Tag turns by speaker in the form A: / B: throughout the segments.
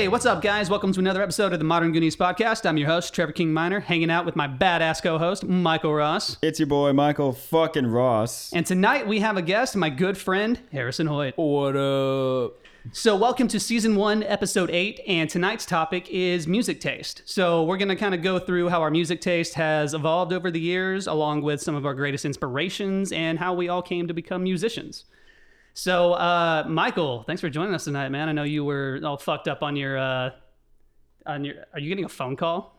A: Hey, what's up, guys? Welcome to another episode of the Modern Goonies podcast. I'm your host, Trevor King Miner, hanging out with my badass co host, Michael Ross.
B: It's your boy Michael fucking Ross.
A: And tonight we have a guest, my good friend, Harrison Hoyt.
C: What up?
A: So, welcome to season one, episode eight, and tonight's topic is music taste. So, we're going to kind of go through how our music taste has evolved over the years, along with some of our greatest inspirations and how we all came to become musicians. So, uh, Michael, thanks for joining us tonight, man. I know you were all fucked up on your, uh, on your. Are you getting a phone call?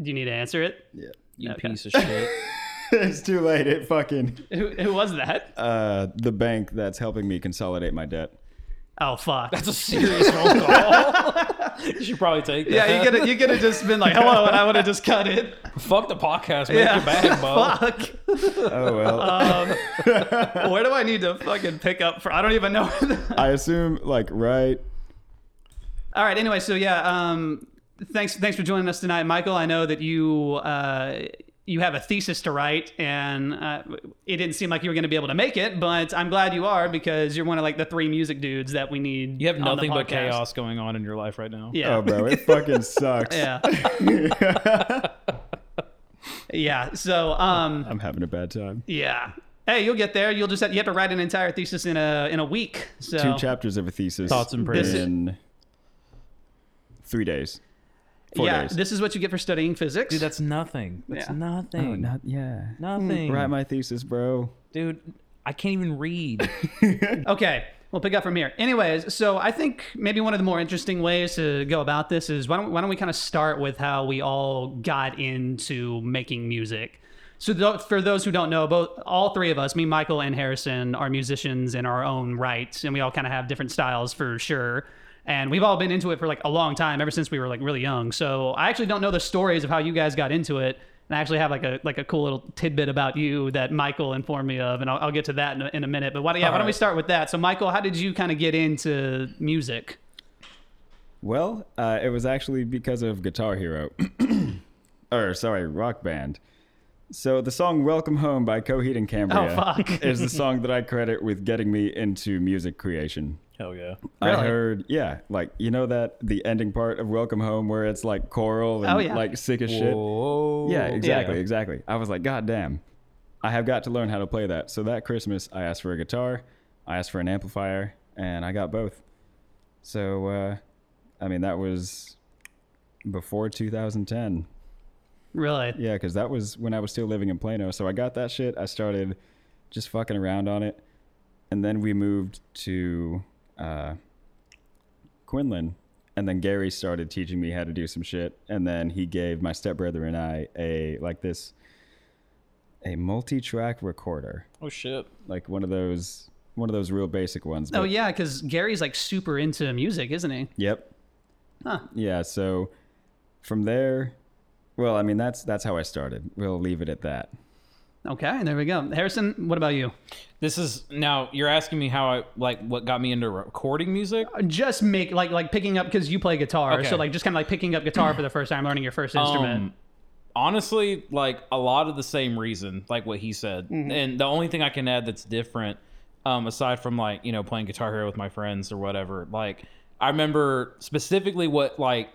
A: Do you need to answer it?
B: Yeah.
C: You
A: Okay.
C: piece of shit.
B: it's too late. It fucking
A: Who, who was that?
B: uh the bank that's helping me consolidate my debt.
A: Oh fuck!
C: That's a serious phone call. you should probably take that.
A: yeah, you could have you could have just been like hello, and I would have just cut it.
C: Fuck the podcast. Make
A: Yeah,
C: your bag, bud.
A: fuck.
B: Oh well.
A: Um, where do I need to fucking pick up for? I don't even know.
B: I assume like right.
A: All right. Anyway, so yeah, um, thanks thanks for joining us tonight, Michael. I know that you uh, you have a thesis to write, and uh, it didn't seem like you were going to be able to make it, but I'm glad you are because you're one of like the three music dudes that we need.
C: You have nothing but chaos going on in your life right now.
A: Yeah.
B: Oh bro, it fucking sucks.
A: Yeah. yeah. So, um,
B: I'm having a bad time.
A: yeah. Hey, you'll get there. You'll just have, you have to write an entire thesis in a in a week. So
B: Two chapters of a thesis.
C: Thoughts and prayers.
B: in three days. Four
A: yeah,
B: days.
A: this is what you get for studying physics.
C: Dude, that's nothing. That's
A: Yeah.
C: nothing.
B: oh, not yeah.
C: nothing.
B: Write my thesis, bro.
C: Dude, I can't even read.
A: Okay, we'll pick up from here. Anyways, so I think maybe one of the more interesting ways to go about this is why don't, why don't we kind of start with how we all got into making music. So th- for those who don't know, both all three of us, me, Michael, and Harrison, are musicians in our own right, and we all kind of have different styles for sure. And we've all been into it for like a long time, ever since we were like really young. So I actually don't know the stories of how you guys got into it. And I actually have like a like a cool little tidbit about you that Michael informed me of, and I'll, I'll get to that in a, in a minute. But why, yeah, why don't we start with that? So, Michael, how did you kind of get into music?
B: Well, uh, it was actually because of Guitar Hero. or, sorry, Rock Band. So the song Welcome Home by Coheed and Cambria
A: Oh,
B: is the song that I credit with getting me into music creation.
C: Hell yeah.
B: I heard, yeah, like, you know that, the ending part of Welcome Home where it's like choral and
A: Oh, yeah.
B: like sick as shit?
C: Whoa.
B: Yeah, exactly,
C: Yeah.
B: exactly. I was like, God damn, I have got to learn how to play that. So that Christmas, I asked for a guitar, I asked for an amplifier, and I got both. So, uh, I mean, that was before 2010.
A: Really?
B: Yeah, because that was when I was still living in Plano. So I got that shit. I started just fucking around on it. And then we moved to uh, Quinlan. And then Gary started teaching me how to do some shit. And then he gave my stepbrother and I a, like this, a multi track recorder.
C: Oh shit.
B: Like one of those, one of those real basic ones.
A: Oh yeah, because Gary's like super into music, isn't he?
B: Yep.
A: Huh.
B: Yeah. So from there, well, I mean, that's, that's how I started. We'll leave it at that.
A: Okay, there we go. Harrison, what about you?
C: This is now you're asking me how I like what got me into recording music.
A: Just make like like picking up because you play guitar,
C: Okay.
A: so like just kind of like picking up guitar for the first time, learning your first instrument.
C: Um, honestly, like a lot of the same reason, like what he said.
A: Mm-hmm.
C: And the only thing I can add that's different, um, aside from like you know playing Guitar Hero with my friends or whatever, like I remember specifically what like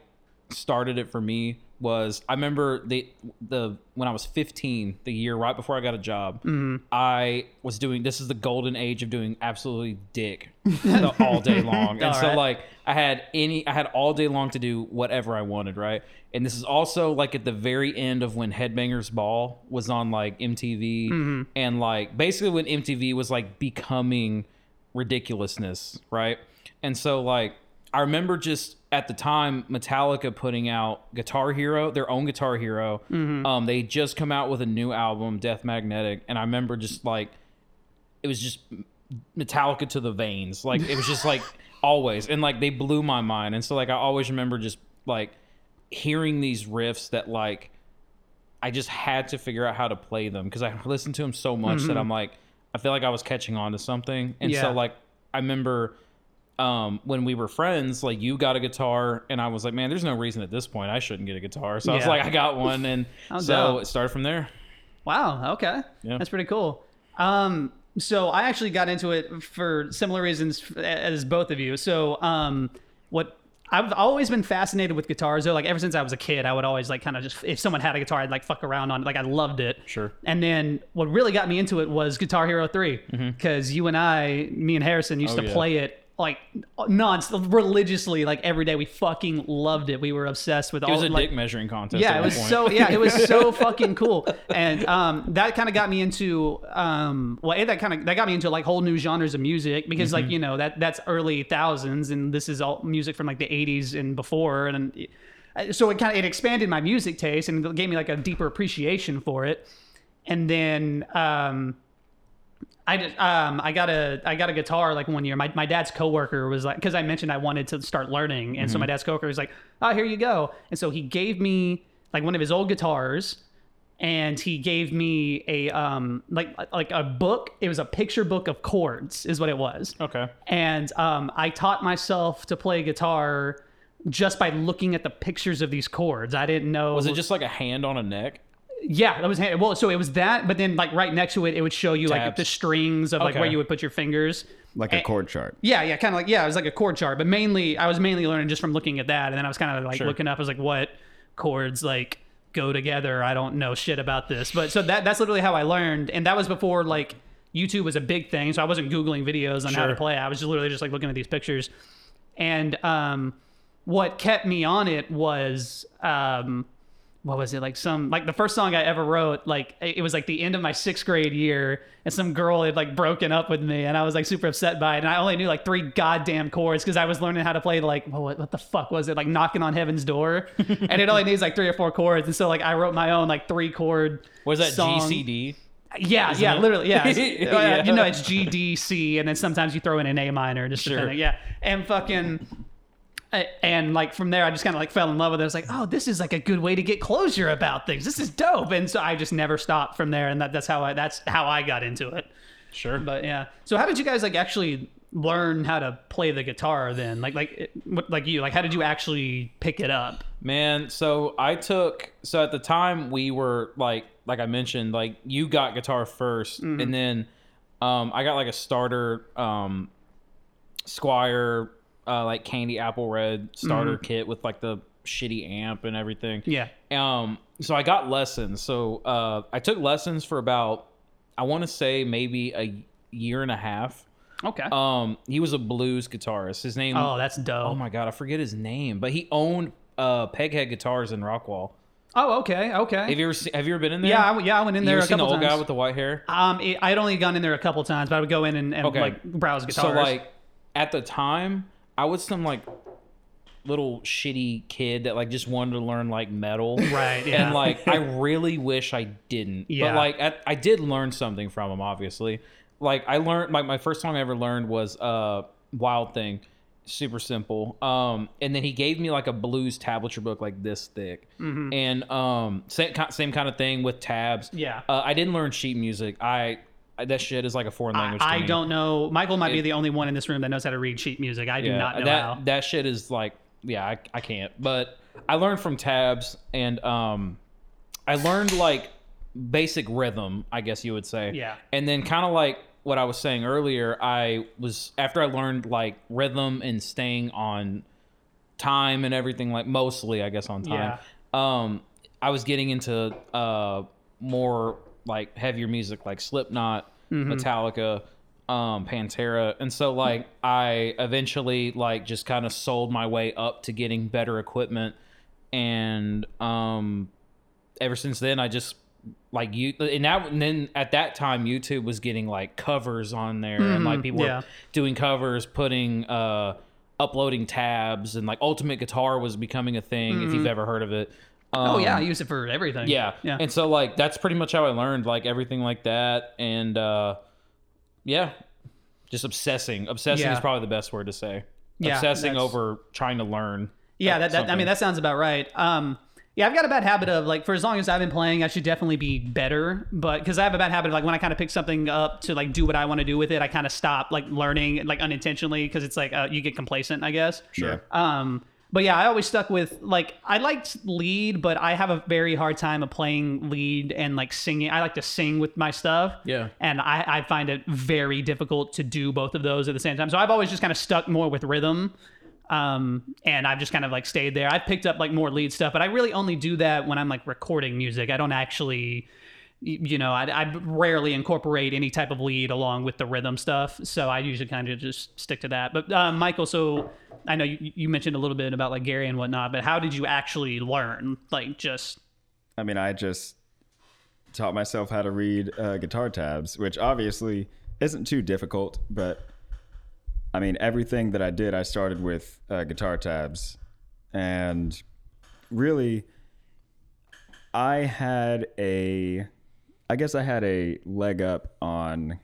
C: started it for me was I remember the the when I was 15, the year right before I got a job, mm-hmm. I was doing this is the golden age of doing absolutely dick the- all day long, and
A: All
C: so
A: right.
C: like I had any I had all day long to do whatever I wanted, right? And this is also like at the very end of when Headbangers Ball was on like MTV, mm-hmm. and like basically when MTV was like becoming ridiculousness, right? And so like I remember just at the time Metallica putting out Guitar Hero, their own Guitar Hero. Um, they just come out with a new album, Death Magnetic, and I remember just like it was just Metallica to the veins. Like it was just like always, and like they blew my mind. And so like I always remember just like hearing these riffs that like I just had to figure out how to play them because I listened to them so much that I'm like I feel like I was catching on to something. And
A: Yeah.
C: so like I remember um when we were friends like you got a guitar and i was like man there's no reason at this point i shouldn't get a guitar so i was
A: Yeah.
C: like i got one and
A: How
C: so
A: dope.
C: it started from there
A: Wow. Okay.
C: Yeah.
A: That's pretty cool. Um, so I actually got into it for similar reasons as both of you. So um, what I've always been fascinated with guitars though. Like ever since I was a kid, I would always like kind of just if someone had a guitar, I'd like fuck around on it. Like I loved it.
C: Sure.
A: And then what really got me into it was Guitar Hero 3 because you and I, me and Harrison, used
C: Mm-hmm. Oh,
A: to
C: yeah.
A: play it like non religiously, like every day. We fucking loved it. We were obsessed with
C: It
A: all
C: was a
A: like,
C: dick measuring contest.
A: yeah, it was
C: point.
A: so yeah, it was so fucking cool, and um, that kind of got me into um, well, A, that kind of that got me into like whole new genres of music because
C: Mm-hmm.
A: like you know that that's early thousands, and this is all music from like the '80s and before, and uh, so it kind of it expanded my music taste and it gave me like a deeper appreciation for it, and then um. I just, um I got a I got a guitar like one year. My my dad's coworker was like because I mentioned I wanted to start learning, and so my dad's coworker was like, "Oh, here you go." And so he gave me like one of his old guitars, and he gave me a um like like a book. It was a picture book of chords, is what it was.
C: Okay.
A: And um I taught myself to play guitar just by looking at the pictures of these chords. I didn't know.
C: Was it just like a hand on a neck?
A: Yeah, that was hand- well. So it was that, but then like right next to it, it would show you like
C: Tabs.
A: the strings of like
C: Okay.
A: where you would put your fingers.
B: like a chord chart.
A: Yeah, yeah, kind of like yeah, it was like a chord chart, but mainly I was mainly learning just from looking at that, and then I was kind of like
C: Sure.
A: looking up, I was like, what chords like go together? I don't know shit about this, but so that that's literally how I learned, and that was before like YouTube was a big thing, so I wasn't googling videos on how to
C: Sure.
A: play. I was just literally just like looking at these pictures, and um, what kept me on it was um what was it like some like the first song i ever wrote like it was like the end of my sixth grade year and some girl had like broken up with me and i was like super upset by it and i only knew like three goddamn chords because i was learning how to play like well, what, what the fuck was it like knocking on heaven's door and it only needs like three or four chords and so like i wrote my own like three chord
C: Was that
A: song.
C: GCD?
A: Yeah, yeah,
C: it?
A: literally, yeah.
C: Yeah.
A: Uh, You know, it's G, D, C, and then sometimes you throw in an A minor, just
C: Sure.
A: depending. Yeah, and fucking, and like from there, I just kind of like fell in love with it. I was like, oh, this is like a good way to get closure about things. This is dope, and so I just never stopped from there, and that, that's how I that's how I got into it.
C: Sure.
A: But yeah, so how did you guys like actually learn how to play the guitar then? Like like what- like you like how did you actually pick it up?
C: Man, so I took so at the time we were like like I mentioned, like you got guitar 1st
A: Mm-hmm.
C: and then um I got like a starter um Squier uh like candy apple red starter kit with like the shitty amp and everything.
A: Mm-hmm. Yeah,
C: Um so I got lessons. So uh I took lessons for about I want to say maybe a year and a half.
A: okay.
C: Um he was a blues guitarist. His name
A: oh, that's dope.
C: Oh my god, I forget his name, but he owned uh Peghead Guitars in Rockwall.
A: oh, okay, okay.
C: Have you ever se- have you ever been in there?
A: yeah, I, yeah, I went in there.
C: you ever
A: a
C: seen the old
A: times.
C: guy with the white hair?
A: Um, it, I'd only gone in there a couple times, but I would go in and, and
C: Okay.
A: like browse guitars.
C: So like at the time, I was some like little shitty kid that like just wanted to learn like metal.
A: Right, yeah.
C: And like I really wish I didn't.
A: Yeah.
C: But like I, I did learn something from him. Obviously, like I learned like my first song I ever learned was uh Wild Thing. Super simple. Um, and then he gave me like a blues tablature book like this thick,
A: Mm-hmm.
C: and um, same same kind of thing with tabs.
A: Yeah.
C: Uh, I didn't learn sheet music. I, I that shit is like a foreign language.
A: I
C: me.
A: don't know. Michael might be the only one in this room that knows how to read sheet music. I do not know
C: that
A: how.
C: that shit is like yeah I, I can't but i learned from tabs and um i learned like basic rhythm i guess you would say
A: Yeah.
C: and then kind of like what i was saying earlier i was after i learned like rhythm and staying on time and everything like mostly i guess on time um i was getting into uh more like heavier music like slipknot metallica um pantera. And so like i eventually like just kind of sold my way up to getting better equipment. And um ever since then i just like you and that and then at that time youtube was getting like covers on there. And like people
A: yeah.
C: were doing covers putting uh uploading tabs. And like ultimate guitar was becoming a thing if you've ever heard of it
A: oh
C: Um,
A: yeah, I use it for everything.
C: yeah
A: yeah.
C: and so like that's pretty much how i learned like everything like that and uh yeah just obsessing obsessing
A: Yeah.
C: is probably the best word to say
A: Yeah,
C: obsessing over trying to learn
A: Yeah, that, that I mean that sounds about right. Um, yeah, I've got a bad habit of like for as long as I've been playing, I should definitely be better. But because I have a bad habit of like when I kind of pick something up to like do what I want to do with it, I kind of stop like learning like unintentionally because it's like uh, you get complacent, I guess.
B: Sure.
A: Um, but yeah, I always stuck with like I liked lead, but I have a very hard time of playing lead and like singing. I like to sing with my stuff.
C: Yeah.
A: And I, I find it very difficult to do both of those at the same time. So I've always just kind of stuck more with rhythm. Um, and I've just kind of like stayed there. I've picked up like more lead stuff, but I really only do that when I'm like recording music. I don't actually, you know, I, I rarely incorporate any type of lead along with the rhythm stuff. So I usually kind of just stick to that. But uh, Michael, so I know you, you mentioned a little bit about like Gary and whatnot, but how did you actually learn? Like just
B: I mean, I just taught myself how to read uh, guitar tabs, which obviously isn't too difficult, but I mean, everything that I did, I started with uh, guitar tabs. And really, I had a, I guess I had a leg up on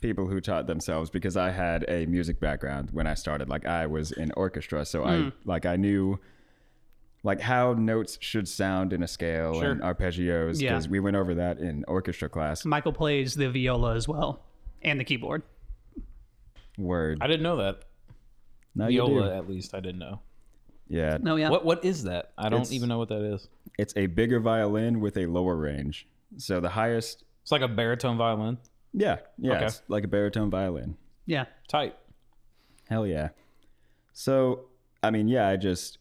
B: people who taught themselves because I had a music background when I started. Like, I was in orchestra, so I, hmm. like, I knew like how notes should sound in a scale
C: Sure.
B: and arpeggios
A: Yeah.
B: because we went over that in orchestra class.
A: Michael plays the viola as well and the keyboard.
B: Word.
C: I didn't know that.
B: No.
C: Viola, at least I didn't know.
B: Yeah.
A: No, yeah.
C: What what is that? I don't
B: It's-
C: even know what that is.
B: It's a bigger violin with a lower range. So the highest,
C: It's like a baritone violin.
B: yeah, yeah,
C: Okay.
B: it's like a baritone violin.
A: Yeah.
C: Tight.
B: Hell yeah. So, I mean, yeah, I just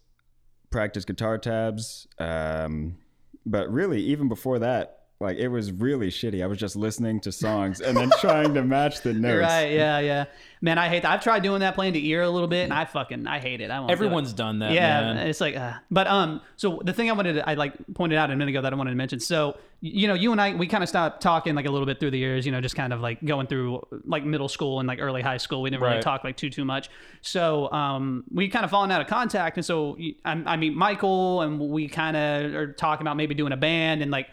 B: practiced guitar tabs. Um, but really, even before that, like it was really shitty. I was just listening to songs and then trying to match the notes.
A: Right. Yeah. Yeah. Man, I hate that. I've tried doing that playing to ear a little bit, and I fucking I hate it. I won't. do it.
C: Everyone's done that.
A: Yeah,
C: man.
A: it's like, uh, but um, so the thing I wanted to, I like pointed out a minute ago that I wanted to mention. So you know, you and I, we kind of stopped talking like a little bit through the years. You know, just kind of like going through like middle school and like early high school. We didn't really
C: Right.
A: talk like too too much. So um, we kind of fallen out of contact, and so I, I meet Michael, and we kind of are talking about maybe doing a band, and like.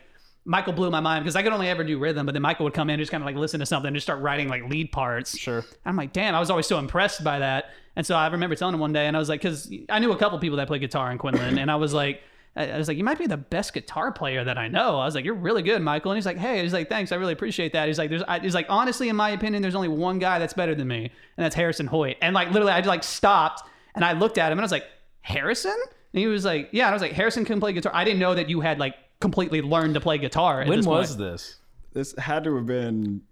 A: Michael blew my mind because I could only ever do rhythm, but then Michael would come in and just kind of like listen to something and just start writing like lead parts.
C: Sure.
A: I'm like, damn, I was always so impressed by that. And so I remember telling him one day, and I was like, because I knew a couple people that play guitar in Quinlan, and I was like, I was like, you might be the best guitar player that I know. I was like, you're really good, Michael. And he's like, hey, he's like, thanks, I really appreciate that. He's like, there's, I, he's like, honestly, in my opinion, there's only one guy that's better than me, and that's Harrison Hoyt. And like, literally, I just like stopped and I looked at him and I was like, Harrison? And he was like, yeah. And I was like, Harrison can play guitar. I didn't know that you had like completely learned to play guitar. At
C: When
A: this
C: was
A: point.
C: this?
B: This had to have been,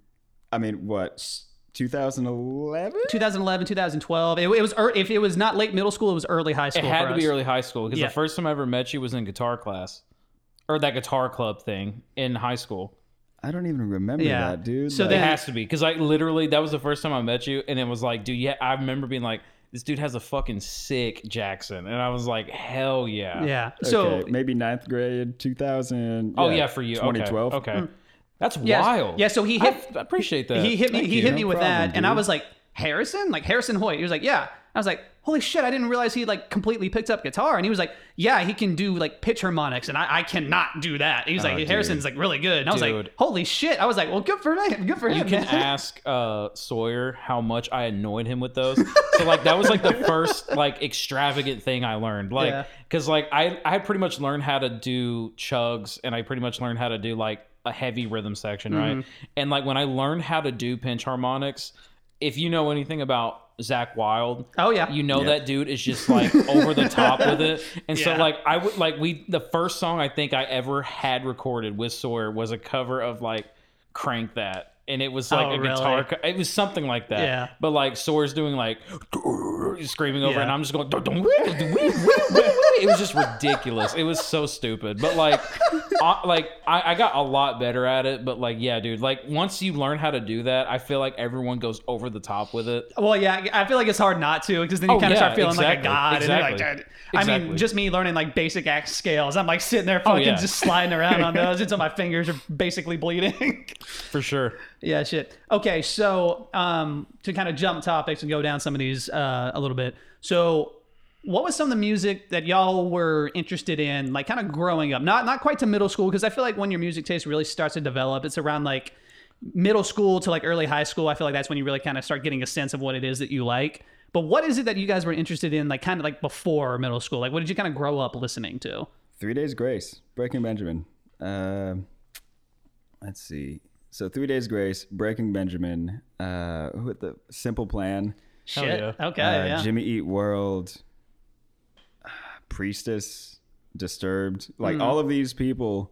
B: I mean, what, 2011?
A: 2011, 2012. It, it was ear- if it was not late middle school, it was early high school It
C: had
A: for
C: to be early high school because
A: Yeah.
C: the first time I ever met you was in guitar class, or that guitar club thing in high school.
B: I don't even remember
A: Yeah.
B: that, dude.
A: So
C: It
A: then-
C: has to be because I literally that was the first time I met you, and it was like, dude, yeah, I remember being like, this dude has a fucking sick Jackson, and I was like, hell yeah,
A: Yeah. So
B: okay, maybe ninth grade, 2000.
C: Oh yeah, for you,
B: 2012.
C: Okay, that's
A: Mm. Yes.
C: wild.
A: Yeah, so he hit-
C: I appreciate that.
A: he hit me.
B: Thank
A: He
B: you.
A: hit me
B: No
A: with
B: problem,
A: that, and I was like, Harrison, like Harrison Hoyt. He was like, yeah. I was like, holy shit, I didn't realize he like completely picked up guitar. And he was like, yeah, he can do like pinch harmonics, and I, I cannot do that. He was
B: Oh,
A: like,
B: dude.
A: Harrison's like really good. And I was like, holy shit. I was like, well, good for him. Good for him.
C: You can
A: man.
C: ask uh, Sawyer how much I annoyed him with those. So like that was like the first like extravagant thing I learned. Like
A: Yeah.
C: because like I I had pretty much learned how to do chugs and I pretty much learned how to do like a heavy rhythm section,
A: Mm-hmm.
C: right? And like when I learned how to do pinch harmonics, if you know anything about Zakk Wylde,
A: Oh, yeah.
C: you know
B: Yeah.
C: that dude is just like over the top with it. And so like I would like we the first song I think I ever had recorded with Sawyer was a cover of like Crank That. And it was like
A: Oh,
C: a
A: really?
C: guitar. co- It was something like that.
A: Yeah.
C: But like Sawyer's doing like screaming over,
A: Yeah.
C: and I'm just going. it was just ridiculous. It was so stupid. But like, I, like I, I got a lot better at it. But like, yeah, dude. Like once you learn how to do that, I feel like everyone goes over the top with it.
A: Well, yeah, I feel like it's hard not to because then you
C: Oh,
A: kind of
C: yeah,
A: start feeling like a
C: exactly,
A: god. And you're like,
C: exactly.
A: I mean, just me learning like basic act scales. I'm like sitting there fucking
C: Oh, yeah.
A: just sliding around on those until my fingers are basically bleeding.
C: For sure.
A: yeah, shit. Okay, so um, to kind of jump topics and go down some of these uh, a little bit. So, what was some of the music that y'all were interested in, like kind of growing up? Not not quite to middle school, because I feel like when your music taste really starts to develop, it's around like middle school to like early high school. I feel like that's when you really kind of start getting a sense of what it is that you like. But what is it that you guys were interested in, like kind of like before middle school? Like, what did you kind of grow up listening to?
B: Three Days Grace, Breaking Benjamin. Um let's see. So Three Days Grace, Breaking Benjamin. Uh, who had the Simple Plan?
A: Shit.
C: yeah.
A: Okay.
B: uh,
A: yeah.
B: Jimmy Eat World, uh, Priestess, Disturbed. Like hmm. all of these people.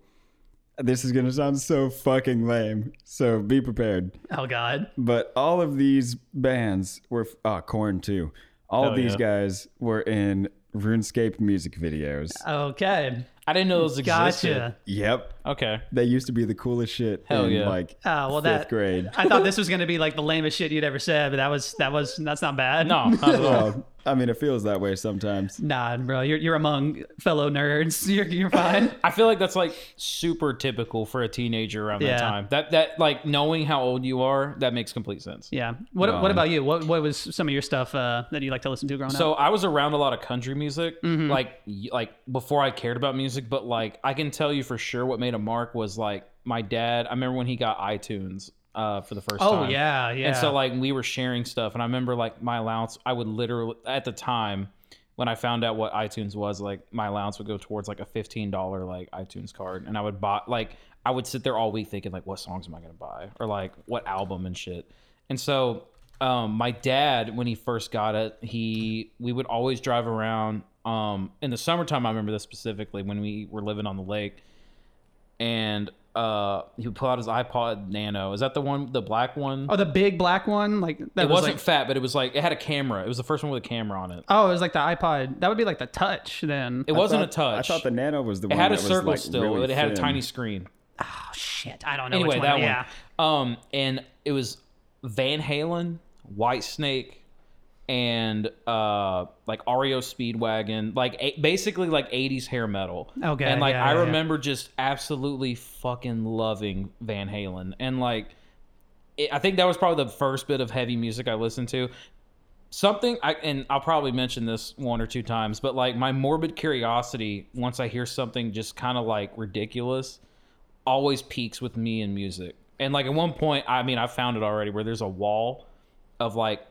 B: This is gonna sound so fucking lame. So be prepared.
A: oh God.
B: But all of these bands were oh ah, Korn too. All
C: Hell
B: these
C: yeah.
B: guys were in RuneScape music videos.
A: Okay.
C: I didn't know those existed.
A: Gotcha.
B: Yep.
C: Okay.
B: They used to be the coolest shit
C: Hell
B: in
C: yeah.
B: like
A: Oh well,
B: fifth
A: that
B: grade.
A: I thought this was gonna be like the lamest shit you'd ever said, but that was that was that's not bad.
C: No, not at all.
B: Well, I mean, it feels that way sometimes.
A: Nah, bro, you're you're among fellow nerds. You're you're fine.
C: I feel like that's like super typical for a teenager around
A: Yeah.
C: that time. That that like knowing how old you are, that makes complete sense.
A: Yeah. What
B: Um,
A: what about you? What what was some of your stuff uh, that you like to listen to growing
C: So
A: up?
C: So I was around a lot of country music,
A: Mm-hmm.
C: like like before I cared about music. But like I can tell you for sure, what made a mark was like my dad. I remember when he got iTunes uh, for the first
A: Oh
C: time.
A: Oh yeah, yeah.
C: And so like we were sharing stuff, and I remember like my allowance. I would literally at the time when I found out what iTunes was, like my allowance would go towards like a fifteen dollar like iTunes card, and I would buy like I would sit there all week thinking like what songs am I gonna buy or like what album and shit. And so um, my dad when he first got it, he we would always drive around. Um, in the summertime, I remember this specifically when we were living on the lake, and uh, he would pull out his iPod Nano. Is that the one, the black one?
A: oh, the big black one, like that
C: it
A: was
C: wasn't
A: like
C: fat, but it was like it had a camera. It was the first one with a camera on it.
A: oh, it was like the iPod. That would be like the Touch then.
C: It
B: I
C: wasn't
B: thought-
C: a touch.
B: I thought the Nano was the one.
C: it
B: one
C: had a
B: that was,
C: circle
B: like,
C: still,
B: really
C: but it had a
B: thin.
C: tiny screen.
A: oh shit, I don't know.
C: Anyway,
A: which
C: that
A: one.
C: one. Um, and it was Van Halen, Whitesnake, and uh, like REO Speedwagon, like a- basically like '80s hair metal.
A: Okay,
C: and like
A: yeah,
C: I
A: yeah,
C: remember just absolutely fucking loving Van Halen, and like it, I think that was probably the first bit of heavy music I listened to. Something I and I'll probably mention this one or two times, but like my morbid curiosity once I hear something just kind of like ridiculous, always peaks with me in music. And like at one point, I mean, I found it already where there's a wall of like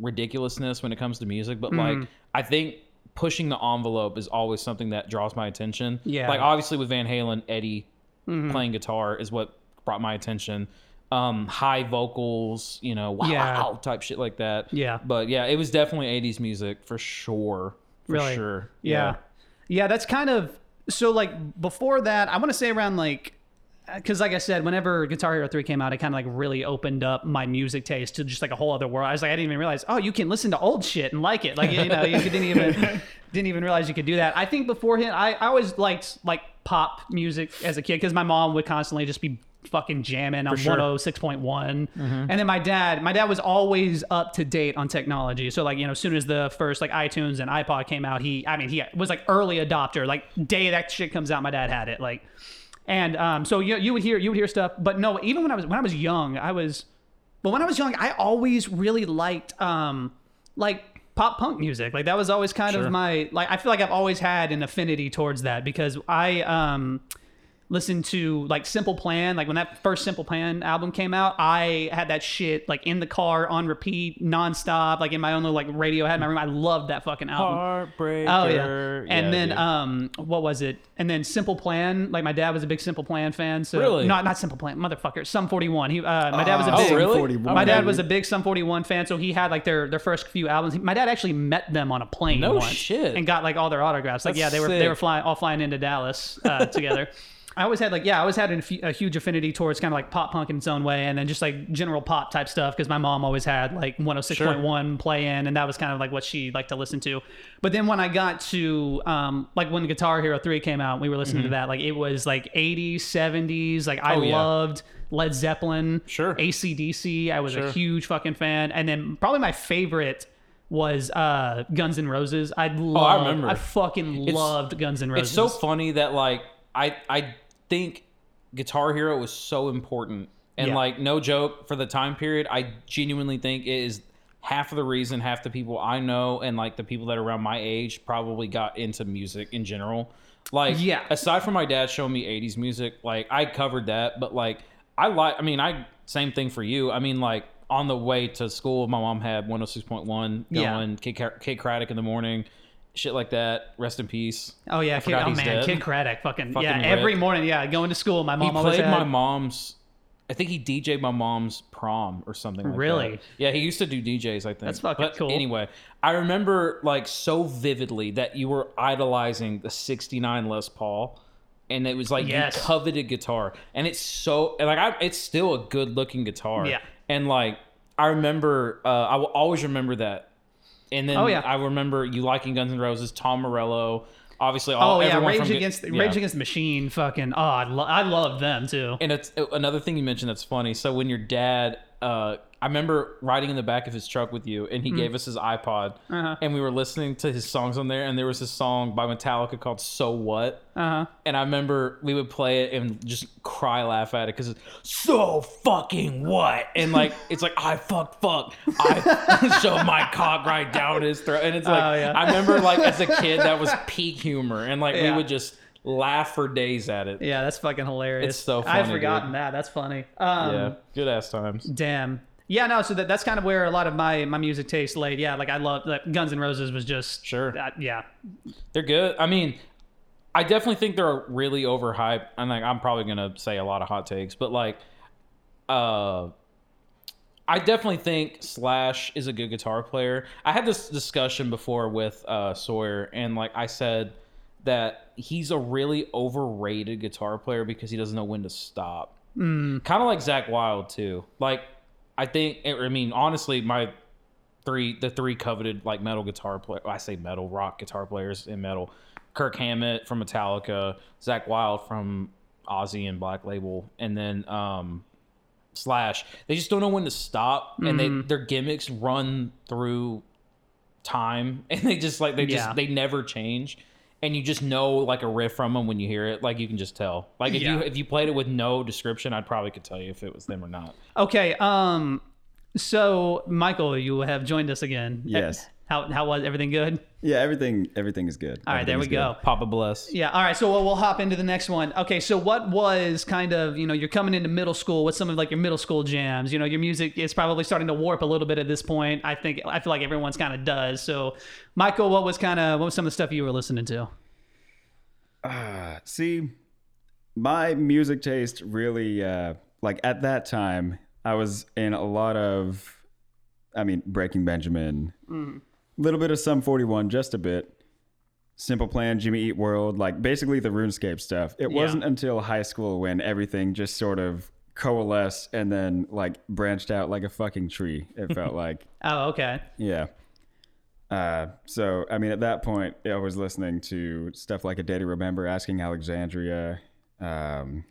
C: ridiculousness when it comes to music, but
A: Mm-hmm.
C: like I think pushing the envelope is always something that draws my attention.
A: Yeah. Mm-hmm.
C: Like obviously with Van Halen, Eddie playing guitar is what brought my attention. Um, high vocals, you know, wow,
A: Yeah.
C: type shit like that.
A: Yeah.
C: But yeah, it was definitely 80s music for sure. For
A: Really?
C: sure.
A: Yeah. yeah. that's kind of so like before that, I want to say around like because like I said, whenever Guitar Hero 3 came out, it kind of like really opened up my music taste to just like a whole other world. I was like, I didn't even realize, oh, you can listen to old shit and like it. Like, you know, you didn't even didn't even realize you could do that. I think beforehand, I, I always liked like pop music as a kid because my mom would constantly just be fucking jamming on
C: sure.
A: 106.1 mm-hmm. and then my dad my dad was always up to date on technology so like you know as soon as the first like itunes and ipod came out he i mean he was like early adopter like day that shit comes out my dad had it like and um, so you, you would hear you would hear stuff but no even when i was when i was young i was but when i was young i always really liked um like pop punk music like that was always kind
C: Sure.
A: of my like i feel like i've always had an affinity towards that because i um listened to like Simple Plan. Like when that first Simple Plan album came out, I had that shit like in the car on repeat, nonstop, like in my own little like radio I had in my room. I loved that fucking album.
C: Heartbreaker.
A: Oh yeah, and then
C: dude.
A: um, what was it? And then Simple Plan. Like my dad was a big Simple Plan fan. So
C: Really?
A: not not Simple Plan, motherfucker. Sum Forty One. He uh, my dad was a
B: Oh,
A: big.
C: Oh, really?
B: 41.
A: My dad was a big Sum 41 fan, so he had like their their first few albums. My dad actually met them on a plane
C: No
A: once
C: shit.
A: and got like all their autographs. Like
C: That's
A: yeah, they were they were flying all flying into Dallas uh, together. I always had like yeah, I always had a, a huge affinity towards kind of like pop punk in its own way, and then just like general pop type stuff because my mom always had like 106.1 play in, and that was kind of like what she liked to listen to. But then when I got to um, like when Guitar Hero 3 came out, we were listening to that. Like it was like 80s, 70s. Like I
C: Mm-hmm. Oh, yeah.
A: loved Led Zeppelin,
C: Sure.
A: ACDC. I was a huge fucking fan, and then probably my favorite was uh Guns N' Roses. I loved,
C: Oh, I remember.
A: I fucking
C: It's-
A: loved Guns N' Roses.
C: It's so funny that like I I think Guitar Hero was so important. And
A: Yeah.
C: like no joke for the time period, I genuinely think it is half of the reason half the people I know and like the people that are around my age probably got into music in general. Like
A: Yeah.
C: aside from my dad showing me 80s music, like I covered that, but like I like I mean I same thing for you. I mean like on the way to school, my mom had 106.1 going,
A: Yeah.
C: Kid, Kidd Kraddick in the morning, shit like that. Rest in peace.
A: Oh yeah, Kid, oh man,
C: dead.
A: Kidd Kraddick, fucking,
C: Fucking
A: yeah. Every morning, yeah, going to school, my
C: He
A: mom always
C: played
A: had.
C: my mom's. I think he DJ'd my mom's prom or something. like
A: Really?
C: that. Yeah, he used to do DJs. I think
A: That's fucking
C: But
A: cool.
C: Anyway, I remember like so vividly that you were idolizing the '69 Les Paul, and it was like
A: Yes.
C: you coveted guitar, and it's so like I, it's still a good looking guitar.
A: Yeah.
C: and like I remember, uh, I will always remember that and then
A: Oh, yeah.
C: I remember you liking Guns N' Roses, Tom Morello, obviously. All,
A: Oh yeah, Rage Against
C: yeah.
A: Rage Against the Machine. Fucking oh, I, lo- I love them too.
C: And it's uh, another thing you mentioned that's funny. So when your dad, uh, I remember riding in the back of his truck with you, and he gave us his iPod,
A: Mm. Uh-huh.
C: and we were listening to his songs on there, and there was this song by Metallica called "So What,"
A: Uh huh.
C: and I remember we would play it and just cry, laugh at it because it's so fucking what, and like it's like I fuck fuck, I shoved my cock right down his throat, and it's like
A: Oh, yeah.
C: I remember like as a kid that was peak humor, and like we
A: Yeah.
C: would just laugh for days at it.
A: Yeah, that's fucking hilarious.
C: It's so funny.
A: I've forgotten
C: dude.
A: that. That's funny. Um,
C: yeah, good ass times.
A: Damn. Yeah, no. So that, that's kind of where a lot of my my music taste laid. Yeah, like I love like Guns N' Roses was just
C: Sure.
A: that- yeah.
C: They're good. I mean, I definitely think they're really overhyped. And like, I'm probably gonna say a lot of hot takes, but like, uh, I definitely think Slash is a good guitar player. I had this discussion before with uh, Sawyer, and like I said that he's a really overrated guitar player because he doesn't know when to stop. Kind of like Zakk Wylde too. Like, I think. I mean, honestly, my three the three coveted like metal guitar player I say metal rock guitar players in metal Kirk Hammett from Metallica Zakk Wylde from Ozzy and Black Label and then um Slash they just don't know when to stop and they their gimmicks run through time and they just like they just
A: Yeah.
C: they never change and you just know like a riff from them when you hear it like you can just tell like if you if you played it with no description I'd probably could tell you if it was them or not
A: Okay. Um. So Michael, you have joined us again.
B: Yes.
A: How how was everything good?
B: Yeah, everything everything is good.
A: All right, there we go.
B: good.
C: Papa bless
A: Yeah. All right. So we'll, we'll hop into the next one. Okay. So what was kind of you know you're coming into middle school with some of like your middle school jams. You know your music is probably starting to warp a little bit at this point. I think I feel like everyone's kind of does. So Michael, what was kind of what was some of the stuff you were listening to?
B: Uh, see, my music taste really, uh, like at that time, I was in a lot of, I mean, Breaking Benjamin, a little bit of Sum 41, just a bit. Simple Plan, Jimmy Eat World, like basically the RuneScape stuff. It
A: Yeah.
B: wasn't until high school when everything just sort of coalesced and then like branched out like a fucking tree. It felt like.
A: Oh, okay.
B: Yeah. Uh, so I mean, at that point, I was listening to stuff like "A Day to Remember," "Asking Alexandria," um,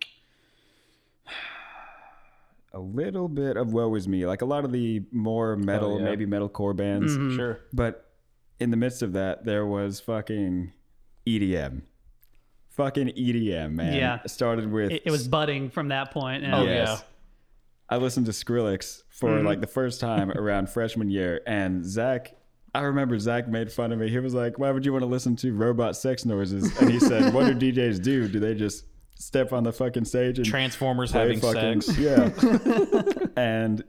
B: a little bit of "Woe Is Me," like a lot of the more metal,
C: Oh, yeah.
B: maybe metalcore bands.
C: sure
B: But in the midst of that, there was fucking EDM, fucking EDM, man.
A: Yeah.
B: It started with
A: It, it was budding from that point. and-
C: Oh,
B: Yes.
C: yeah.
B: I listened to Skrillex for
A: Mm-hmm.
B: like the first time around freshman year, and Zach. I remember Zach made fun of me. He was like, "Why would you want to listen to robot sex noises?" And he said, "What do DJs do? Do they just step on the fucking stage and
C: Transformers having
B: fucking
C: sex.
B: yeah?" and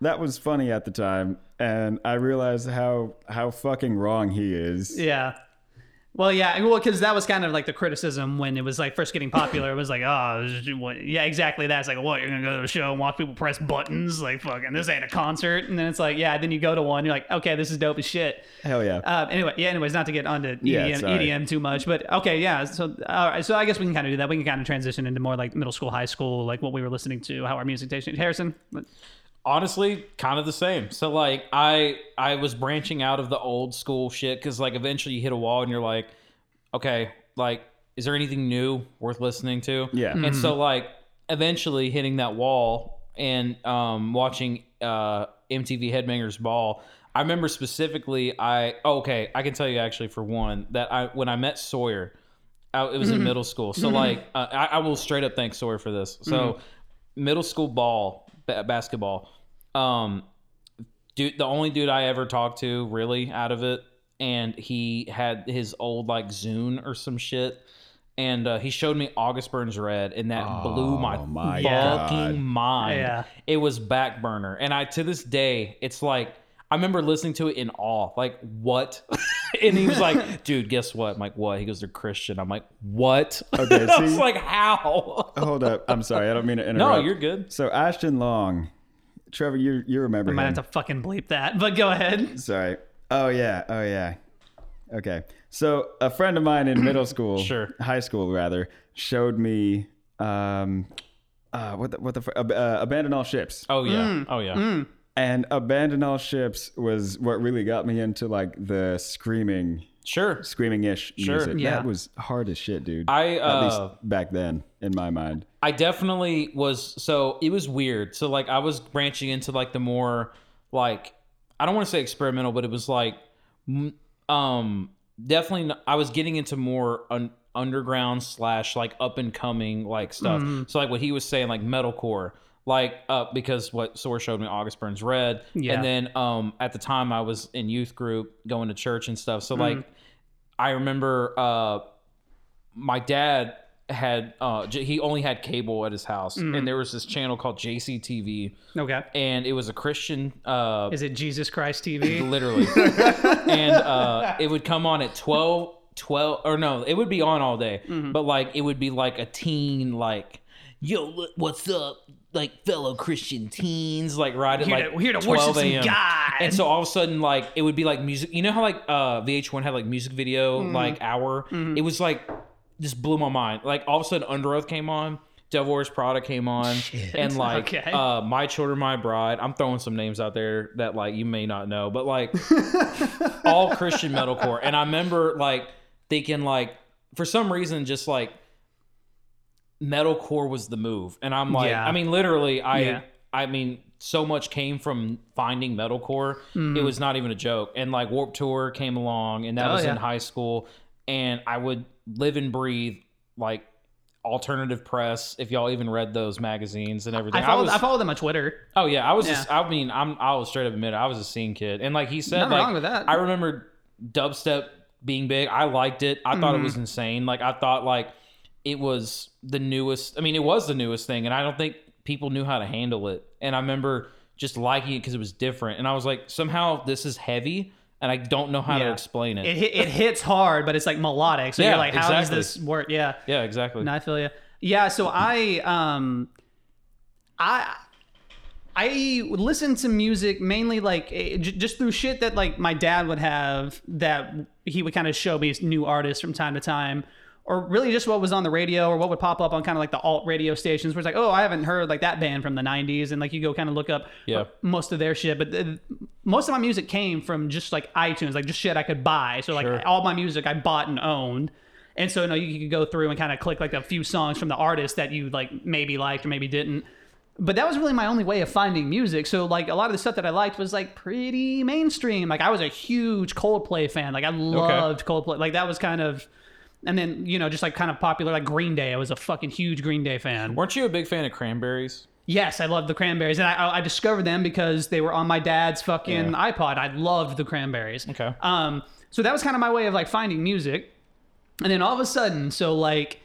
B: that was funny at the time, and I realized how how fucking wrong he is.
A: Yeah. Well, yeah, well, because that was kind of like the criticism when it was like first getting popular. It was like, oh, yeah, exactly That's like, what? You're gonna go to a show and watch people press buttons? Like, fucking, this ain't a concert. And then it's like, yeah. Then you go to one, you're like, okay, this is dope as shit.
B: Hell yeah.
A: Um, anyway, yeah. Anyways, not to get onto
B: Yeah,
A: EDM,
B: sorry.
A: EDM too much, but okay, yeah. So, all right. So I guess we can kind of do that. We can kind of transition into more like middle school, high school, like what we were listening to, how our music taste. Harrison,
C: honestly kind of the same. So like i i was branching out of the old school shit because like eventually you hit a wall and you're like okay like is there anything new worth listening to?
B: Yeah.
C: and so like eventually hitting that wall and um watching uh mtv headbangers ball i remember specifically i oh, okay i can tell you actually for one that i when i met sawyer I, it was in middle school. So like uh, I, I will straight up thank sawyer for this. So middle school ball ba- basketball um dude the only dude i ever talked to really out of it and he had his old like zune or some shit and uh, he showed me august burns red and that blew my,
B: Oh my
C: fucking
B: God.
C: mind
A: Yeah.
C: it was back burner and i to this day it's like i remember listening to it in awe like what and he was like dude guess what i'm like what he goes they're christian i'm like what
B: Okay,
C: i was like how
B: Hold up. I'm sorry. I don't mean to interrupt.
C: no you're good
B: So Ashton Long, Trevor, you you remember
A: I might
B: him?
A: have to fucking bleep that, but go ahead.
B: Sorry. Oh yeah. Oh yeah. Okay. So a friend of mine in middle school,
C: Sure.
B: high school rather, showed me um, uh, what the what the fr- uh, uh, abandon all ships.
C: oh yeah
A: Mm.
C: oh yeah
B: And Abandon All Ships was what really got me into like the screaming,
C: Sure.
B: screaming ish
C: Sure.
B: music.
A: Yeah.
B: That was hard as shit, dude.
C: I,
B: At
C: uh,
B: least back then, in my mind.
C: I definitely was so it was weird. So like I was branching into like the more like I don't want to say experimental, but it was like um definitely I was getting into more un- underground slash like up and coming like stuff. So like what he was saying like metalcore like uh because what Sawyer showed me August Burns Red
A: Yeah.
C: and then um at the time I was in youth group going to church and stuff. So like I remember uh my dad had uh j- he only had cable at his house and there was this channel called JCTV
A: Okay.
C: and it was a Christian uh
A: Is it Jesus Christ TV?
C: literally and uh it would come on at 12 12 or no it would be on all day
A: Mm-hmm.
C: but like it would be like a teen like yo what's up like fellow christian teens like right at
A: Here
C: like
A: to- here to
C: 12
A: worship some
C: a.m.
A: God.
C: and so all of a sudden like it would be like music you know how like uh vh1 had like music video
A: Mm-hmm.
C: like hour it was like just blew my mind like all of a sudden Underoath came on Devil Wears Prada came on, and like
A: Okay.
C: uh, My Children, My Bride. I'm throwing some names out there that like you may not know, but like all Christian metalcore. And I remember like thinking like for some reason just like metalcore was the move. And I'm like,
A: Yeah.
C: I mean, literally, I
A: Yeah.
C: I mean, so much came from finding metalcore.
A: Mm-hmm.
C: It was not even a joke. And like Warp Tour came along, and that
A: Oh,
C: was
A: yeah.
C: in high school. And I would live and breathe like alternative press. If y'all even read those magazines and everything,
A: I followed, I,
C: was,
A: followed them on Twitter.
C: Oh yeah, I was.
A: Yeah.
C: Just, I mean, I'm. I'll straight up admit it. I was a scene kid, and like he said,
A: Nothing
C: like
A: wrong with that.
C: I remember dubstep being big. I liked it. I thought it
A: Mm-hmm.
C: was insane. Like I thought like it was the newest. I mean, it was the newest thing, and I don't think people knew how to handle it. And I remember just liking it because it was different. And I was like, somehow this is heavy, and I don't know how to explain it.
A: It, hit, it hits hard, but it's like melodic. So
C: Yeah,
A: you're like, how
C: exactly.
A: does this work? Yeah.
C: yeah, exactly.
A: No, I feel you. Yeah, so I um I I listen to music mainly like eh, just through shit that like my dad would have that he would kind of show me new artists from time to time or really just what was on the radio or what would pop up on kind of like the alt radio stations where it's like oh I haven't heard like that band from the 90s and like you go kind of look up
C: Yeah.
A: Uh, most of their shit but the, most of my music came from just like iTunes like just shit I could buy so like
C: Sure.
A: all my music I bought and owned and so no, you, you could go through and kind of click like a few songs from the artist that you like maybe liked or maybe didn't. But that was really my only way of finding music. So like a lot of the stuff that I liked was like pretty mainstream. Like I was a huge Coldplay fan. Like I loved Coldplay. Like that was kind of and then, you know, just like kind of popular like Green Day. I was a fucking huge Green Day fan.
C: Weren't you a big fan of Cranberries?
A: Yes, I loved the Cranberries, and I, I discovered them because they were on my dad's fucking iPod. I loved the Cranberries.
C: Okay.
A: Um, so that was kind of my way of like finding music, and then all of a sudden, so like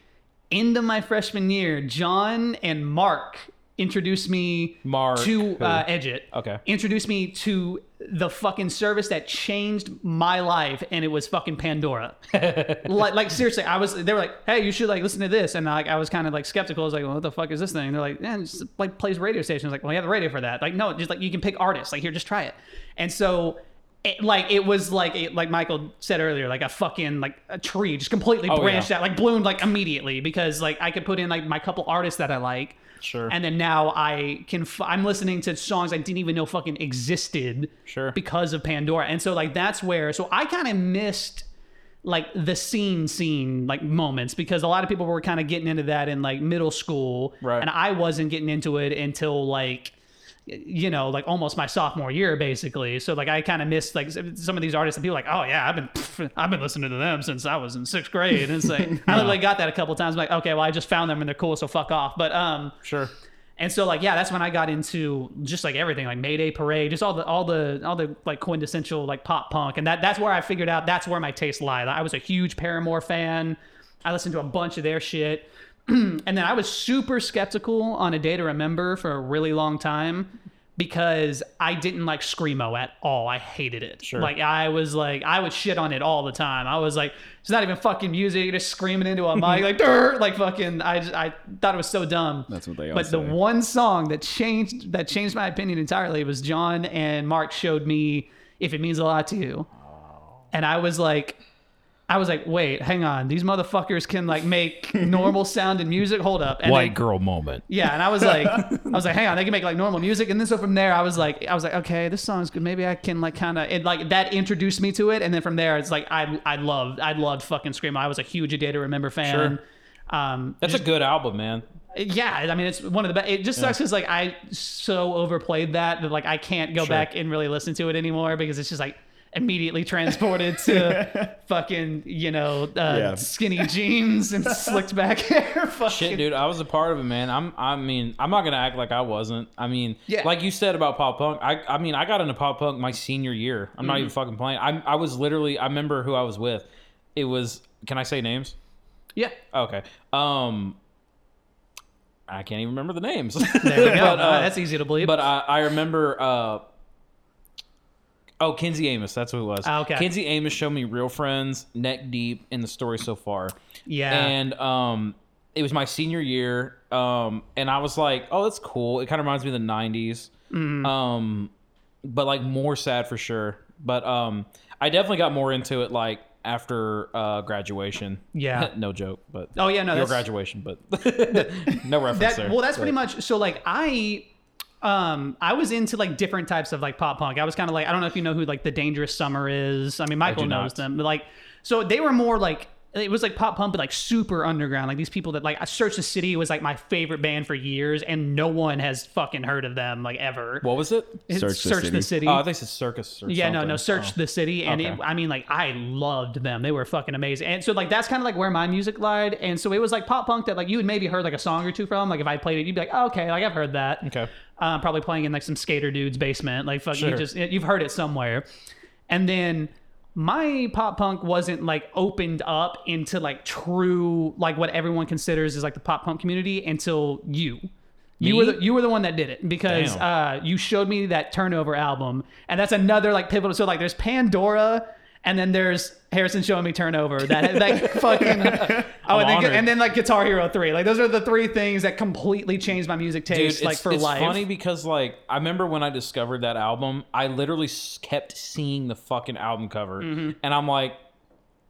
A: end of my freshman year, John and Mark introduced me
C: Mark,
A: to uh, Edgeit.
C: Okay.
A: Introduce me to the fucking service that changed my life, and it was fucking Pandora. like, like seriously, I was. They were like, "Hey, you should like listen to this," and like I was kind of like skeptical. I was like, well, "What the fuck is this thing?" And they're like, "Yeah, it just like plays radio stations." I was like, "Well, you have the radio for that." Like, no, just like you can pick artists. Like, here, just try it. And so. It, like it was like it, like Michael said earlier, like a fucking like a tree just completely
C: Oh, yeah.
A: branched out, like bloomed like immediately because like I could put in like my couple artists that I like,
C: Sure.
A: and then now I can f- I'm listening to songs I didn't even know fucking existed
C: Sure.
A: because of Pandora. And so like that's where so I kind of missed like the scene scene like moments because a lot of people were kind of getting into that in like middle school
C: Right.
A: and I wasn't getting into it until like you know like almost my sophomore year basically so like i kind of missed like some of these artists and people like oh yeah i've been i've been listening to them since i was in sixth grade and it's like i literally got that a couple times like okay well i just found them and they're cool so fuck off but um
C: Sure.
A: and so like yeah, that's when I got into just like everything, like Mayday Parade, just all the all the all the like quintessential like pop punk. And that that's where I figured out that's where my taste lied. I was a huge Paramore fan. I listened to a bunch of their shit. and then I was super skeptical on A Day to Remember for a really long time because I didn't like screamo at all. I hated it.
C: Sure.
A: Like I was like I would shit on it all the time. I was like, it's not even fucking music. You're just screaming into a mic like "Durr," like fucking. I just, I thought it was so dumb.
B: That's what they
A: But the one song that changed that changed my opinion entirely was John and Mark showed me "If It Means a Lot to You," oh. and I was like, I was like, wait, hang on. These motherfuckers can like make normal sound and music. Hold up. And
C: White
A: then-
C: girl moment.
A: Yeah, and I was like, I was like, hang on, they can make like normal music, and then so from there, I was like, I was like, okay, this song's good. Maybe I can like kind of, it like that introduced me to it, and then from there, it's like I I loved I loved fucking Screamo. I was a huge A Day to Remember fan.
C: Sure.
A: Um,
C: That's a good album, man.
A: yeah, I mean, it's one of the best. It just sucks because like I so overplayed that that like I can't go
C: Sure.
A: back and really listen to it anymore because it's just like immediately transported to fucking you know uh,
B: Yeah.
A: skinny jeans and slicked back hair. Fucking,
C: Shit, dude, I was a part of it, man. I'm, I mean, I'm not gonna act like I wasn't. I mean,
A: Yeah.
C: like you said about pop punk. I, I mean, I got into pop punk my senior year. I'm
A: Mm-hmm.
C: not even fucking playing. I, I was literally. I remember who I was with. It was. Can I say names?
A: Yeah,
C: Okay. Um, I can't even remember the names.
A: there we go.
C: But,
A: Uh,
C: uh,
A: that's easy to believe.
C: But I, I remember. Uh, oh, Kinsey Amos. That's who it was.
A: Ah, okay.
C: Kinsey Amos showed me Real Friends, Neck Deep in the story so far.
A: yeah,
C: And um, it was my senior year. Um, and I was like, oh, that's cool. It kind of reminds me of the 90s.
A: Mm-hmm.
C: Um, but like more sad for sure. But um, I definitely got more into it like after uh, graduation.
A: Yeah.
C: no joke, but
A: Oh, yeah, no,
C: your graduation, but no reference
A: that
C: there.
A: well that's pretty much so like i um i was into like different types of like pop punk i was kind of like i don't know if you know who like the dangerous summer is i mean michael
C: do
A: knows
C: not.
A: them but like so they were more like it was like pop punk but like super underground like these people that like search the city was like my favorite band for years and no one has fucking heard of them like ever
C: What was it?
A: It's
B: Search the City.
A: the city
C: Oh, I think it's circus. Or
A: yeah, no,
C: something.
A: no. Search
C: Oh.
A: the city, and it,
C: Okay.
A: I mean, like, I loved them. They were fucking amazing, and so like that's kind of like where my music lied. And so it was like pop punk that like you had maybe heard like a song or two from. Like if I played it, you'd be like, oh, okay, like I've heard that.
C: Okay.
A: Uh, probably playing in like some skater dude's basement. Like fuck, you just you've heard it somewhere. And then my pop punk wasn't like opened up into like true like what everyone considers is like the pop punk community until you. You
C: Me?
A: were the, you were the one that did it because uh, you showed me that turnover album, and that's another like pivotal. So like, there's Pandora, and then there's Harrison showing me turnover. That like fucking oh, and then, and then like Guitar Hero three. Like those are the three things that completely changed my music taste,
C: it's,
A: like for life.
C: it's
A: life.
C: funny because like I remember when I discovered that album, I literally kept seeing the fucking album cover,
A: Mm-hmm.
C: and I'm like,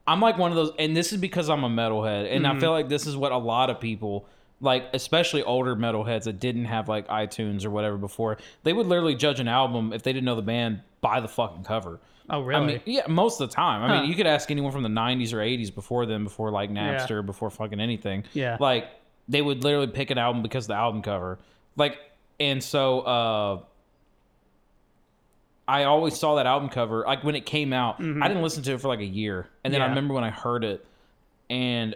C: I'm like one of those, and this is because I'm a metalhead, and
A: Mm-hmm.
C: I feel like this is what a lot of people. Like especially older metalheads that didn't have like iTunes or whatever before, they would literally judge an album if they didn't know the band by the fucking cover.
A: Oh, really?
C: I mean, yeah, most of the time. I
A: Huh.
C: mean, you could ask anyone from the '90s or '80s before them, before like Napster, before fucking anything.
A: Yeah.
C: like they would literally pick an album because of the album cover. Like, and so uh, I always saw that album cover. Like when it came out, I didn't listen to it for like a year, and then I
A: Mm-hmm.
C: Remember when I heard it, and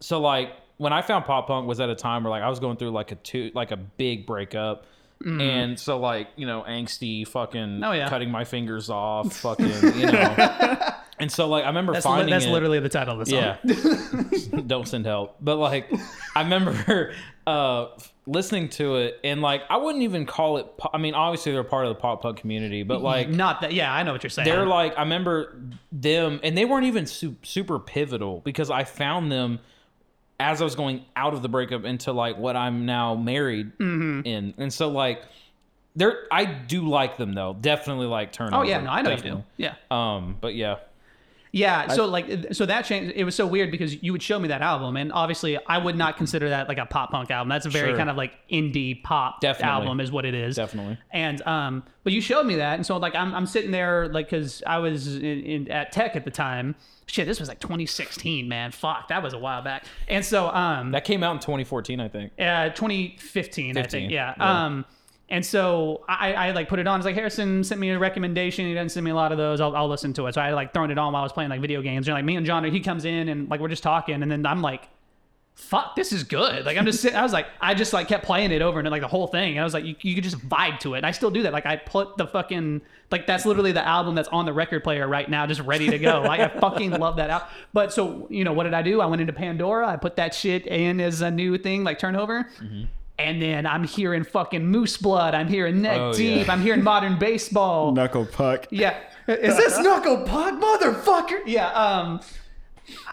C: so like when I found pop punk was at a time where like I was going through like a two like a big breakup. And so, like you know, angsty, fucking
A: Mm-hmm. Oh, yeah.
C: cutting my fingers off, fucking, you know. and so, like, I remember
A: that's li-
C: finding
A: that's
C: it.
A: literally the title of the song.
C: Yeah. Don't send help. But like I remember uh listening to it and like I wouldn't even call it po- I mean obviously they're part of the pop punk community, but like
A: Not that. Yeah, I know what you're saying.
C: they're like I remember them and they weren't even su- super pivotal because I found them as I was going out of the breakup into like what I'm now married
A: Mm-hmm.
C: in. And so like they're I do like them though. Definitely like turn
A: oh yeah, no, I know you do. Yeah.
C: Um but yeah.
A: Yeah, so like so that changed. It was so weird because you would show me that album, and obviously I would not consider that like a pop punk album. That's a very
C: Sure.
A: kind of like indie pop
C: Definitely.
A: album, is what it is.
C: Definitely.
A: And um, but you showed me that, and so like I'm I'm sitting there like because I was in, in at Tech at the time. Shit, this was like 2016, man. Fuck, that was a while back. And so um,
C: That came out in 2014, I think.
A: uh, 2015, I think. Yeah.
C: yeah.
A: Um, and so I, I like put it on. It's like Harrison sent me a recommendation. He doesn't send me a lot of those. I'll, I'll listen to it. So I like thrown it on while I was playing like video games. And like me and John, he comes in and like we're just talking, and then I'm like, "Fuck, this is good." Like I'm just sitting. I was like, I just like kept playing it over and like the whole thing. And I was like, you, you could just vibe to it. And I still do that. Like I put the fucking like that's literally the album that's on the record player right now, just ready to go. like I fucking love that out. But so you know what did I do? I went into Pandora. I put that shit in as a new thing, like turnover. Mm-hmm. And then I'm hearing fucking Moose Blood. I'm hearing Neck
C: Oh,
A: Deep.
C: yeah.
A: I'm hearing Modern Baseball.
B: Knuckle puck.
A: Yeah. Is this Knuckle Puck, motherfucker? Yeah. Um.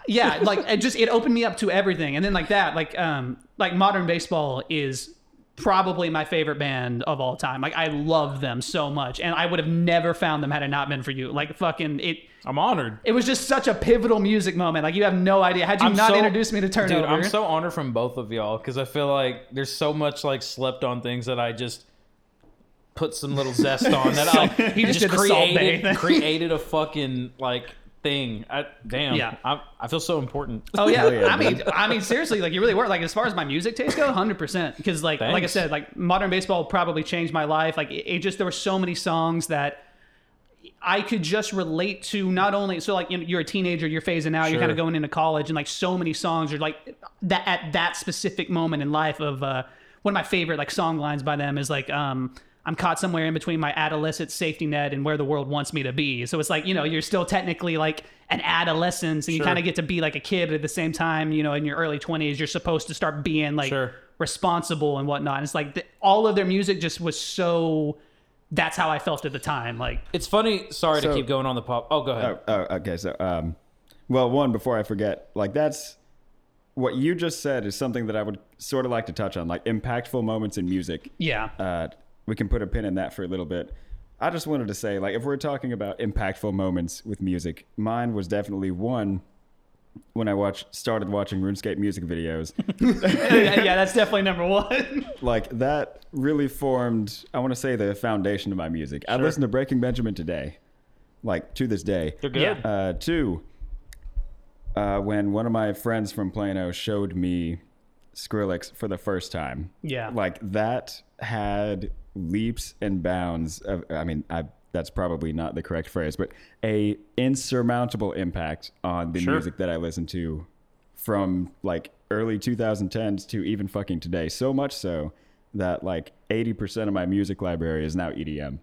A: Yeah, like it just it opened me up to everything, and then like that, like um, like Modern Baseball is probably my favorite band of all time. Like I love them so much, and I would have never found them had it not been for you. Like fucking it.
C: I'm honored.
A: It was just such a pivotal music moment. Like you have no idea. Had you
C: I'm
A: not
C: so-
A: introduced me to Turnover,
C: Dude, I'm so honored from both of y'all because I feel like there's so much like slept on things that I just put some little zest on that I
A: He just
C: just
A: did the Salt Bae
C: created created a fucking like thing. I, damn,
A: Yeah.
C: I, I feel so important.
A: Oh yeah,
B: yeah,
A: I mean, I mean, seriously, like you really were. Like as far as my music taste go, hundred percent. Because like, like I said, like modern baseball probably changed my life. Like it, it just there were so many songs that I could just relate to. Not only so like you know, you're a teenager, you're phasing out, you're kind of going into college, and like so many songs are like that at that specific moment in life of uh, one of my favorite like song lines by them is like. um I'm caught somewhere in between my adolescent safety net and where the world wants me to be. So it's like, you know, you're still technically like an adolescent and you
C: Sure.
A: kind of get to be like a kid but at the same time, you know, in your early 20s, you're supposed to start being like
C: Sure.
A: responsible and whatnot. And it's like the, all of their music just was so. That's how I felt at the time. Like,
C: It's funny. Sorry to keep going on the pop. Oh, go ahead.
B: Oh, oh, okay. So, um, well, one before I forget, like that's what you just said is something that I would sort of like to touch on, like impactful moments in music.
A: yeah,
B: Uh, we can put a pin in that for a little bit. I just wanted to say, like, if we're talking about impactful moments with music, mine was definitely one when I watched started watching RuneScape music videos.
A: yeah, yeah, that's definitely number one.
B: like that really formed i want to say the foundation of my music i listen to breaking benjamin today like to this day
C: They're good.
A: Yeah.
B: uh two uh when one of my friends from plano showed me skrillex for the first time
A: Yeah.
B: like that had leaps and bounds of i mean i that's probably not the correct phrase but a insurmountable impact on the
C: Sure.
B: music that i listen to from like early 2010s to even fucking today. So much so that like 80% of my music library is now edm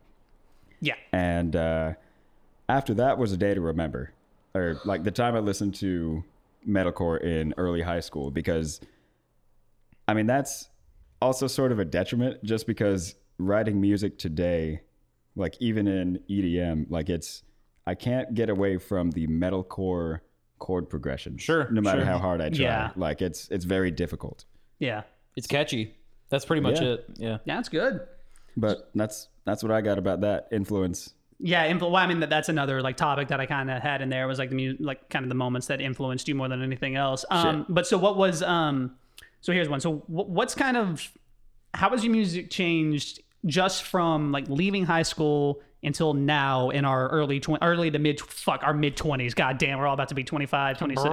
A: yeah,
B: and uh, after that was a day to remember or like the time i listened to metalcore in early high school because i mean that's also sort of a detriment just because writing music today like even in edm like it's i can't get away from the metalcore chord progression
C: Sure,
B: no matter
C: sure.
B: how hard i try
A: Yeah.
B: like it's it's very difficult
A: yeah,
C: It's catchy. That's pretty much
B: Yeah.
C: it. Yeah.
A: yeah, it's good.
B: but that's that's what i got about that influence
A: Yeah, influ- well, I mean that that's another like topic that I kind of had in there was like the mu- like kind of the moments that influenced you more than anything else. Um, but so what was um, so here's one. So what's kind of how has your music changed just from like leaving high school until now in our early tw- early to mid fuck our mid twenties? God damn, we're all about to be 25, 26.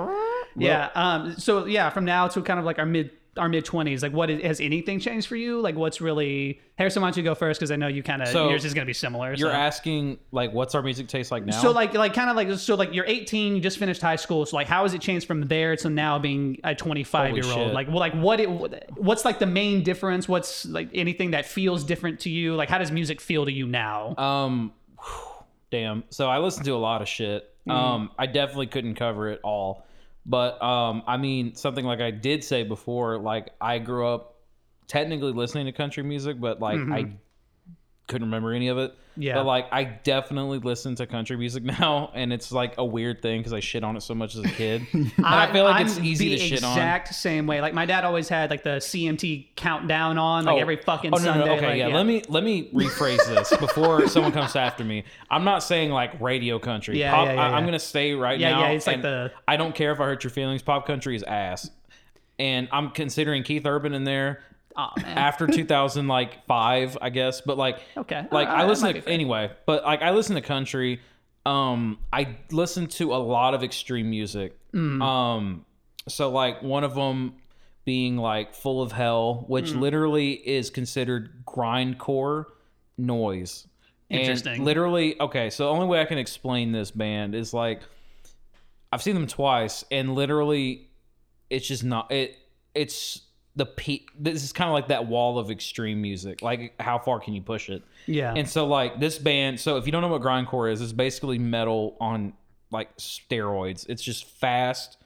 A: yeah. Um. So yeah, from now to kind of like our mid our mid twenties. Like, what is, has anything changed for you? Like, what's really Harrison? Why don't you go first? Because I know you kind of
C: So,
A: yours is going to be similar.
C: You're
A: so.
C: asking like, what's our music taste like now?
A: So like like kind of like so like you're 18, you just finished high school. So like how has it changed from there to now being a 25 year old?
C: shit.
A: Like well like what it what's like the main difference? What's like anything that feels different to you? Like how does music feel to you now?
C: Um, damn. So I listen to a lot of shit. Um, I definitely couldn't cover it all, but um, I mean something like I did say before. Like I grew up technically listening to country music, but like I couldn't remember any of it.
A: Yeah.
C: But like I definitely listen to country music now, and it's like a weird thing because I shit on it so much as a kid. and I, feel like it's
A: I'm
C: easy
A: the
C: to shit on.
A: exact same way. Like my dad always had like the CMT countdown on like oh. every fucking
C: oh, no,
A: Sunday.
C: No, okay,
A: like,
C: yeah. Let me let me rephrase this before someone comes after me. I'm not saying like radio country.
A: Yeah,
C: Pop,
A: yeah, yeah,
C: I, I'm gonna stay right
A: Yeah,
C: now.
A: yeah, it's like the-
C: I don't care if I hurt your feelings. Pop country is ass, and I'm considering Keith Urban in there
A: Oh man.
C: after 2000 like five, I guess. But like,
A: Okay.
C: like
A: Uh,
C: I listen to anyway. But like I listen to country. Um, I listen to a lot of extreme music.
A: Mm.
C: Um, so like one of them being like "Full of Hell," which
A: Mm.
C: literally is considered grindcore noise. And
A: Interesting.
C: literally, okay. So the only way I can explain this band is like I've seen them twice, and literally, it's just not it. It's the peak. This is kind of like that wall of extreme music. Like, how far can you push it?
A: yeah.
C: And so, like this band. So, if you don't know what grindcore is, it's basically metal on like steroids. It's just fast,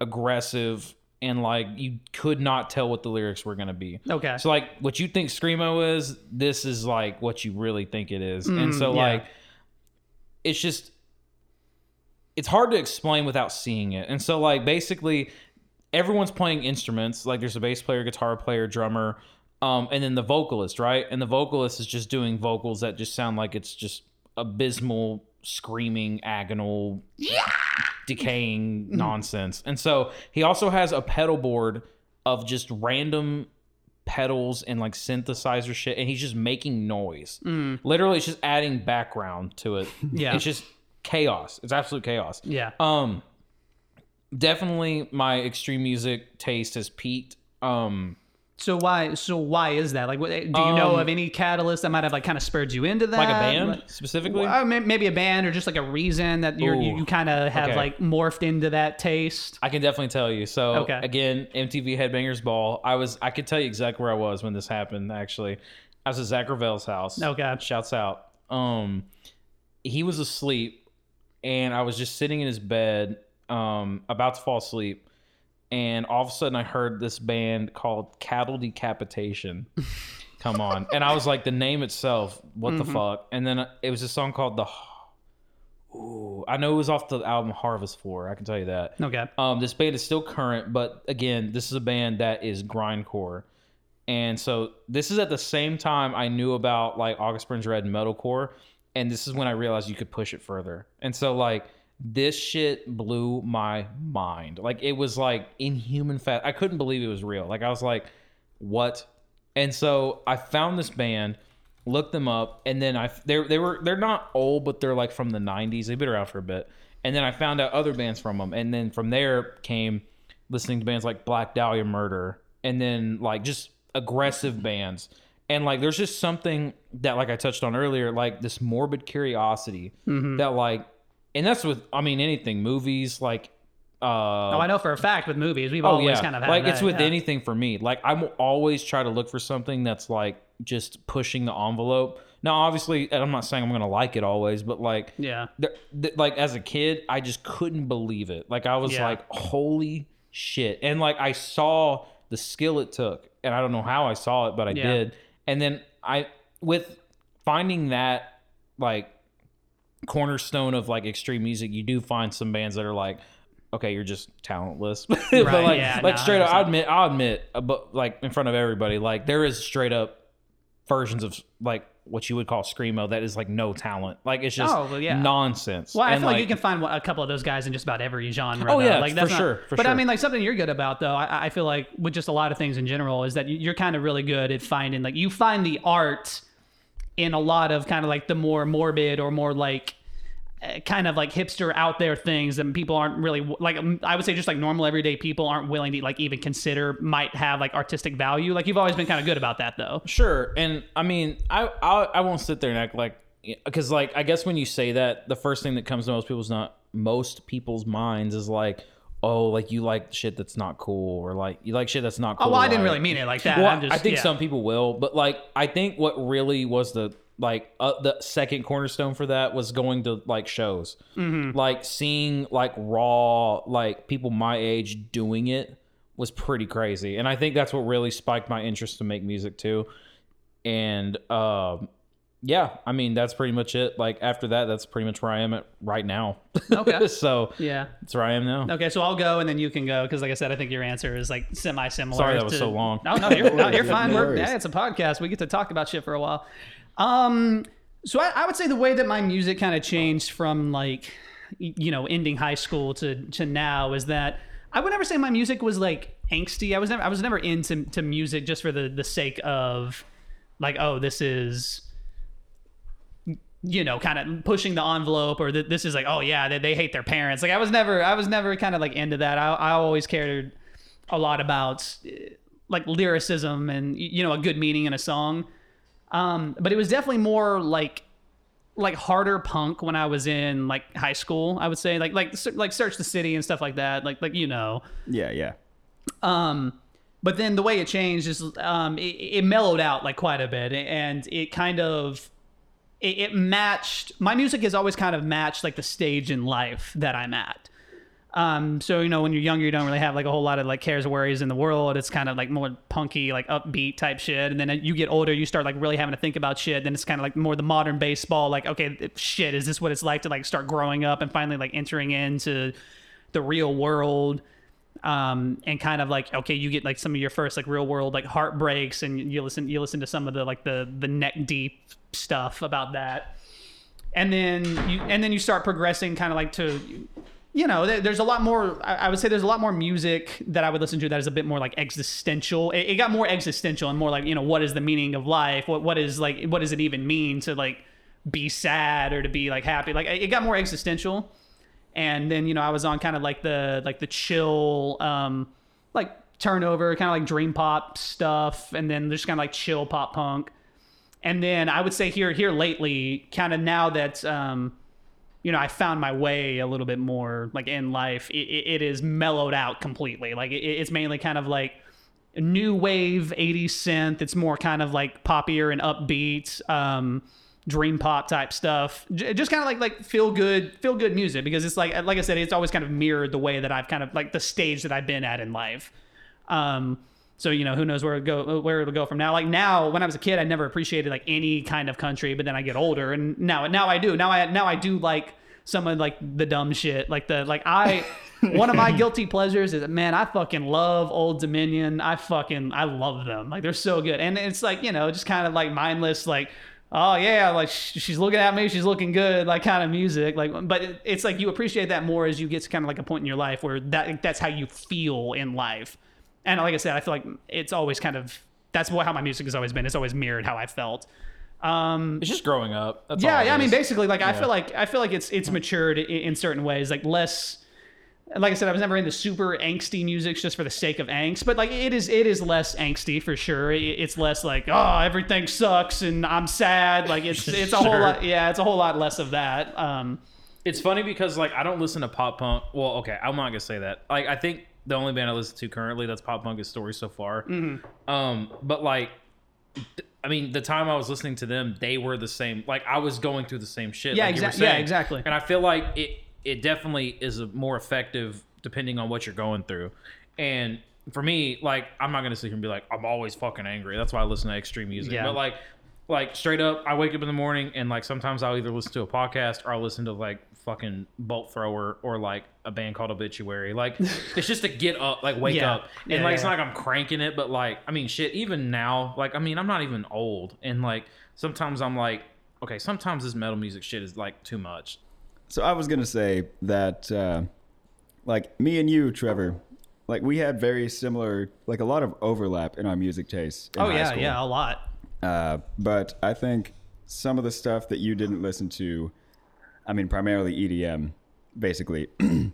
C: aggressive, and like you could not tell what the lyrics were gonna be.
A: okay.
C: So like what you think screamo is, this is like what you really think it is. and so
A: Mm, yeah.
C: like it's just it's hard to explain without seeing it. And so like basically everyone's playing instruments. Like there's a bass player, guitar player, drummer, Um, and then the vocalist, right? And the vocalist is just doing vocals that just sound like it's just abysmal, screaming, agonal, decaying nonsense. And so he also has a pedal board of just random pedals and like synthesizer shit, and he's just making noise. Literally, it's just adding background to it.
A: Yeah.
C: it's just chaos. It's absolute chaos.
A: Yeah.
C: Um, definitely my extreme music taste has peaked. Um,
A: So why? So why is that? Like, what, do you know
C: Um,
A: of any catalyst that might have like kind of spurred you into that?
C: like a band
A: Like-
C: specifically.
A: Well, may- maybe a band or just like a reason that you're, you you kind of have
C: okay.
A: like morphed into that taste.
C: I can definitely tell you. So
A: Okay.
C: again, MTV Headbangers Ball. I was I could tell you exactly where I was when this happened. Actually, I was at Zach Ravel's house.
A: Oh God!
C: Shouts out. Um, he was asleep, and I was just sitting in his bed, um, about to fall asleep, and all of a sudden I heard this band called Cattle Decapitation. Come on, and I was like, the name itself, what
A: Mm-hmm.
C: the fuck? And then it was a song called the. Ooh, I know it was off the album Harvest Floor. I can tell you that.
A: Okay.
C: Um, this band is still current, but again, this is a band that is grindcore, and so this is at the same time I knew about like August Burns Red and metalcore, and this is when I realized you could push it further. And so like this shit blew my mind. Like it was like inhuman fast. I couldn't believe it was real. Like I was like, what? And so I found this band, looked them up, and then I they they were they're not old, but they're like from the '90s. They've been around for a bit. And then I found out other bands from them, and then from there came listening to bands like Black Dahlia Murder, and then like just aggressive bands. And like there's just something that like I touched on earlier, like this morbid curiosity mm-hmm. that like, and that's with I mean anything, movies like. Uh,
A: Oh, I know for a fact with movies, we've
C: Oh
A: always
C: yeah,
A: kind of had
C: like
A: that,
C: it's with
A: yeah.
C: anything for me. Like I will always try to look for something that's like just pushing the envelope. Now, obviously, and I'm not saying I'm gonna like it always, but like,
A: Yeah.
C: there- th- like as a kid, I just couldn't believe it. Like I was
A: Yeah.
C: like, holy shit! And like I saw the skill it took, and I don't know how I saw it, but I
A: Yeah.
C: did. And then I, with finding that like cornerstone of like extreme music, you do find some bands that are like, okay, you're just talentless. but
A: Right,
C: like,
A: yeah,
C: like
A: no,
C: straight up, I
A: 100%.
C: admit, I'll admit, uh, but like in front of everybody, like there is straight up versions of like what you would call screamo that is like no talent. Like it's just
A: Oh, well, yeah.
C: nonsense.
A: Well, I
C: And,
A: feel like, you can find a couple of those guys in just about every genre.
C: Oh,
A: though.
C: yeah,
A: like,
C: for
A: that's not-
C: sure, for
A: but I mean, like something you're good about though. I, I feel like with just a lot of things in general is that you- you're kind of really good at finding like you find the art in a lot of kind of like the more morbid or more like uh, kind of like hipster out there things that people aren't really like um, I would say just like normal everyday people aren't willing to like even consider might have like artistic value. Like you've always been kind of good about that though.
C: Sure, and I mean, I I, I won't sit there and act like because like I guess when you say that, the first thing that comes to most people's not most people's minds is like, oh, like you like shit that's not cool, or like you like shit that's not cool.
A: Oh, well, I didn't
C: like-
A: really mean it like that.
C: Well,
A: I'm just,
C: I think
A: yeah.
C: some people will, but like I think what really was the like uh, the second cornerstone for that was going to like shows,
A: Mm-hmm.
C: like seeing like raw like people my age doing it was pretty crazy, and I think that's what really spiked my interest to make music too. And um, yeah, I mean that's pretty much it. Like after that, that's pretty much where I am at right now.
A: Okay.
C: so
A: Yeah.
C: that's where I am now.
A: Okay, so I'll go and then you can go because, like I said, I think your answer is like semi-similar.
C: Sorry that was
A: to-
C: so long.
A: No, no, you're, no, you're fine.
B: No
A: We're, yeah, it's a podcast. We get to talk about shit for a while. Um, so I, I would say the way that my music kind of changed from like, you know, ending high school to to now is that I would never say my music was like angsty. I was never I was never into to music just for the the sake of like, oh, this is you know, kind of pushing the envelope, or that this is like, oh yeah, they, they hate their parents. Like I was never, I was never kind of like into that. I, I always cared a lot about uh, like lyricism and you know a good meaning in a song. Um, but it was definitely more like like harder punk when I was in like high school. I would say like like like Search the City and stuff like that. Like like you know.
B: Yeah, yeah.
A: Um, but then the way it changed is um, it, it mellowed out like quite a bit, and it kind of it, it matched. My music has always kind of matched like the stage in life that I'm at. Um, so you know, when you're younger, you don't really have like a whole lot of like cares, worries in the world. It's kind of like more punky, like upbeat type shit. And then you get older, you start like really having to think about shit. Then it's kind of like more the modern baseball. Like, okay, shit, is this what it's like to like start growing up and finally like entering into the real world? Um, and kind of like okay, you get like some of your first like real world like heartbreaks, and you listen you listen to some of the like the the neck deep stuff about that, and then you and then you start progressing kind of like to you know, there's a lot more. I would say there's a lot more music that I would listen to that is a bit more like existential. It, it got more existential and more like you know, what is the meaning of life? What what is like what does it even mean to like be sad or to be like happy? Like it got more existential. And then you know, I was on kind of like the like the chill, um, like turnover, kind of like dream pop stuff, and then just kind of like chill pop punk. And then I would say here here lately, kind of now that um, you know, I found my way a little bit more like in life. It, it, is mellowed out completely. Like it, it's mainly kind of like new wave 80 synth It's more kind of like poppier and upbeat, um, dream pop type stuff. J- just kind of like like feel good, feel good music because it's like like I said, it's always kind of mirrored the way that I've kind of like the stage that I've been at in life. Um, so you know, who knows where it go where it'll go from now. Like now, when I was a kid, I never appreciated like any kind of country, but then I get older, and now now I do. Now I now I do like some of like the dumb shit, like the like I. one of my guilty pleasures is man, I fucking love Old Dominion. I fucking I love them. Like they're so good, and it's like you know just kind of like mindless like. Oh yeah, like she's looking at me, she's looking good, like kind of music, like. But it's like you appreciate that more as you get to kind of like a point in your life where that that's how you feel in life and like I said, I feel like it's always kind of that's what how my music has always been. It's always mirrored how I felt. Um,
C: It's just growing up. That's
A: yeah, yeah. I mean, basically, like I feel like I feel like it's it's matured in, in certain ways, like less. Like I said, I was never into super angsty music just for the sake of angst, but like it is, it is less angsty for sure. It- It's less like oh everything sucks and I'm sad. Like it's it's a whole lot. Yeah, it's a whole lot less of that. Um,
C: It's funny because like I don't listen to pop punk. Well, okay, I'm not gonna say that. Like I think the only band I listen to currently that's pop punk is Story so far.
A: Mm-hmm.
C: Um, but like, I mean, the time I was listening to them, they were the same. Like I was going through the same shit.
A: Yeah,
C: like you were
A: exact- yeah, exactly.
C: And I feel like it it definitely is a more effective depending on what you're going through. And for me, like I'm not gonna sit here and be like I'm always fucking angry. That's why I listen to extreme music.
A: Yeah.
C: But like like straight up, I wake up in the morning and like sometimes I'll either listen to a podcast or I'll listen to like fucking Bolt Thrower or like a band called Obituary. Like it's just to get up, like wake
A: Yeah.
C: up. And
A: Yeah,
C: like it's not like I'm cranking it, but like I mean shit, even now, like I mean I'm not even old. And like sometimes I'm like, okay, sometimes this metal music shit is like too much.
B: So I was gonna say that, uh, like me and you, Trevor, like we had very similar, like a lot of overlap in our music tastes. in
A: oh
B: high
A: yeah,
B: school.
A: yeah, a lot.
B: Uh, but I think some of the stuff that you didn't listen to, I mean, primarily EDM, basically.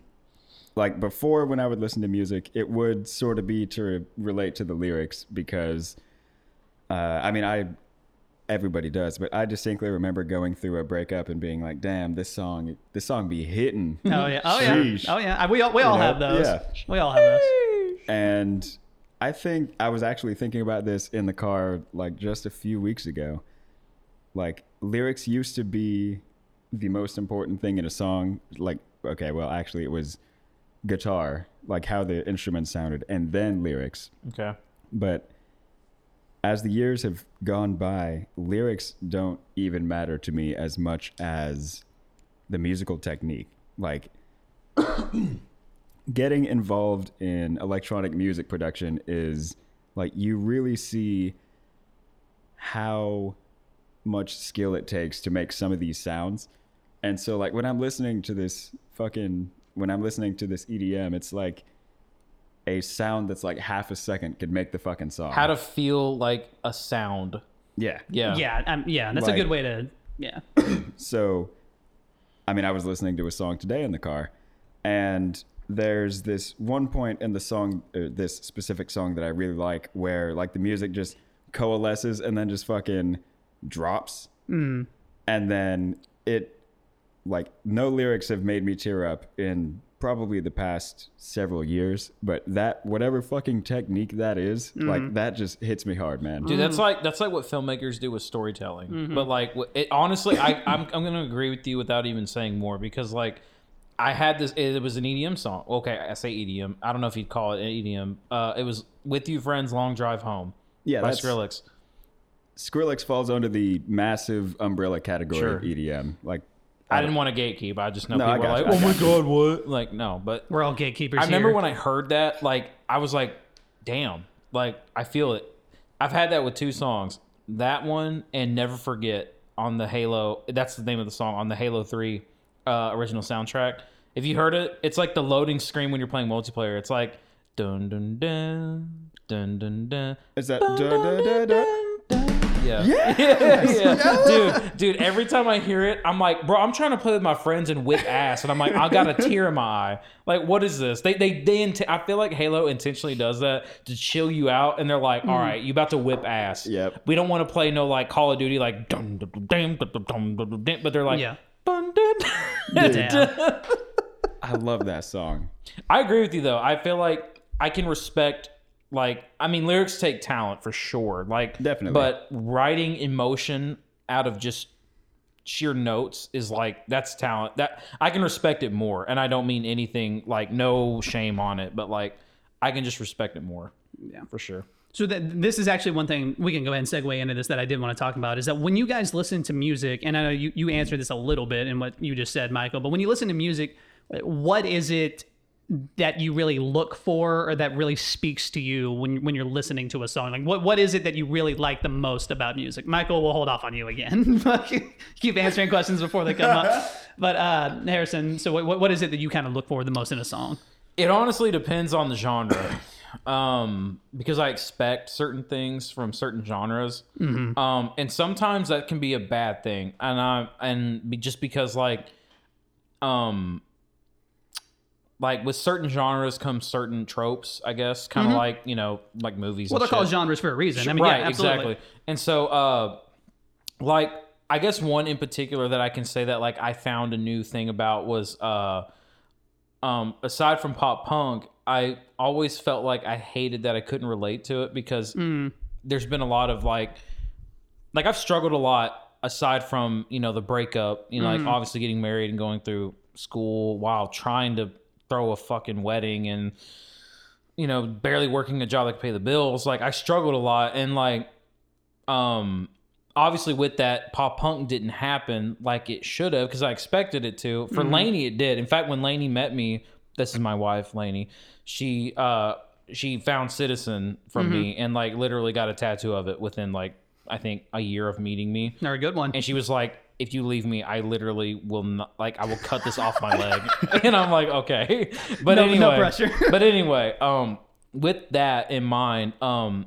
B: like before, when I would listen to music, it would sort of be to relate to the lyrics because, uh, I mean, I everybody does, but I distinctly remember going through a breakup and being like, "Damn, this song, this song be hitting."
A: Oh yeah, oh yeah,
B: Sheesh.
A: oh yeah. We all we all
B: know?
A: have those.
B: Yeah.
A: We all have those.
B: And I think I was actually thinking about this in the car like just a few weeks ago. Like lyrics used to be the most important thing in a song. Like, okay, well, actually, it was guitar, like how the instruments sounded, and then lyrics.
C: Okay.
B: But as the years have gone by, lyrics don't even matter to me as much as the musical technique. Like getting involved in electronic music production is like you really see how much skill it takes to make some of these sounds. And so like when I'm listening to this fucking when I'm listening to this EDM, it's like a sound that's like half a second could make the fucking song.
C: How to feel like a sound.
B: yeah.
C: Yeah.
A: Yeah, um, yeah. That's a good way to. Yeah.
B: So, I mean, I was listening to a song today in the car, and there's this one point in the song, uh, this specific song that I really like, where like the music just coalesces and then just fucking drops, mm. and then it, like, no lyrics have made me tear up in probably the past several years, but that whatever fucking technique that is, like mm-hmm. that just hits me hard, man.
C: Dude, that's mm. like that's like what filmmakers do with storytelling. Mm-hmm. But like, it, honestly, I I'm I'm gonna agree with you without even saying more because like, I had this. It was an EDM song. Okay, I say EDM. I don't know if you'd call it an EDM. Uh, it was "With You Friends, Long Drive Home"
B: yeah,
C: by
B: that's
C: Skrillex.
B: Skrillex falls under the massive umbrella category
C: Sure.
B: of EDM. Like,
C: I didn't want to gatekeep. I just know
B: No, I
C: people are
B: got
C: like,
B: you, I
C: "Oh my god, what?" Like, no, but
A: We're all gatekeepers.
C: I remember
A: here.
C: when I heard that, like, I was like, "Damn!" Like, I feel it. I've had that with two songs. That one and "Never Forget" on the Halo. That's the name of the song on the Halo Three uh, original soundtrack. If you heard it, it's like the loading screen when you're playing multiplayer. It's like dun dun dun dun dun dun.
B: Is that da, da, da, da?
C: Yeah. Yeah. yeah. Dude, dude, every time I hear it, I'm like, bro, I'm trying to play with my friends and whip ass. And I'm like, I got a tear in my eye. Like, what is this? They, they, they, int- I feel like Halo intentionally does that to chill you out. And they're like, all right, you about to whip ass.
B: Yep.
C: We don't want to play no like Call of Duty, like, dum, dum, dum, dum, dum, dum, dum, but they're like,
A: yeah.
C: Dun, dun.
B: I love that song.
C: I agree with you though. I feel like I can respect like I mean lyrics take talent for sure. Like
B: Definitely.
C: But writing emotion out of just sheer notes is like that's talent. That I can respect it more. And I don't mean anything like no shame on it, but like I can just respect it more.
A: Yeah.
C: For sure.
A: So that this is actually one thing we can go ahead and segue into this that I did want to talk about is that when you guys listen to music, and I know you, you answered this a little bit in what you just said, Michael, but when you listen to music, what is it that you really look for or that really speaks to you when when you're listening to a song? Like what what is it that you really like the most about music? Michael, we'll hold off on you again. Keep answering questions before they come up. But uh, Harrison, so what what is it that you kind of look for the most in a song?
C: It honestly depends on the genre. Um, because I expect certain things from certain genres. Um, and sometimes that can be a bad thing. And I and just because like um like with certain genres come certain tropes, I guess. Kind of like, you know, like movies.
A: Well,
C: and
A: they're called genres for a reason. I mean,
C: right,
A: yeah,
C: exactly. And so, uh, like, I guess one in particular that I can say that like I found a new thing about was, uh, um, aside from pop punk, I always felt like I hated that I couldn't relate to it because there's been a lot of like, like I've struggled a lot aside from you know the breakup, you know, like obviously getting married and going through school while trying to throw a fucking wedding and you know barely working a job that could pay the bills. Like I struggled a lot and like um obviously with that pop punk didn't happen like it should have because I expected it to. For Lainey it did. In fact, when Lainey met me, this is my wife, Lainey, she uh she found Citizen from me and like literally got a tattoo of it within like I think a year of meeting me.
A: They're a good one.
C: And she was like, if you leave me, I literally will not like I will cut this off my leg. and I'm like, okay. But
A: No- no
C: anyway.
A: pressure.
C: but anyway, um with that in mind, um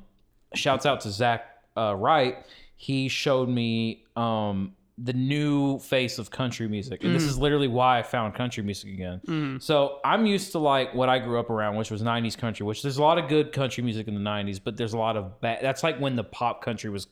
C: shouts out to Zach uh, Wright. He showed me um the new face of country music. And this
A: Mm.
C: is literally why I found country music again. So I'm used to like what I grew up around, which was 90s country, which there's a lot of good country music in the 90s, but there's a lot of bad. That's like when the pop country was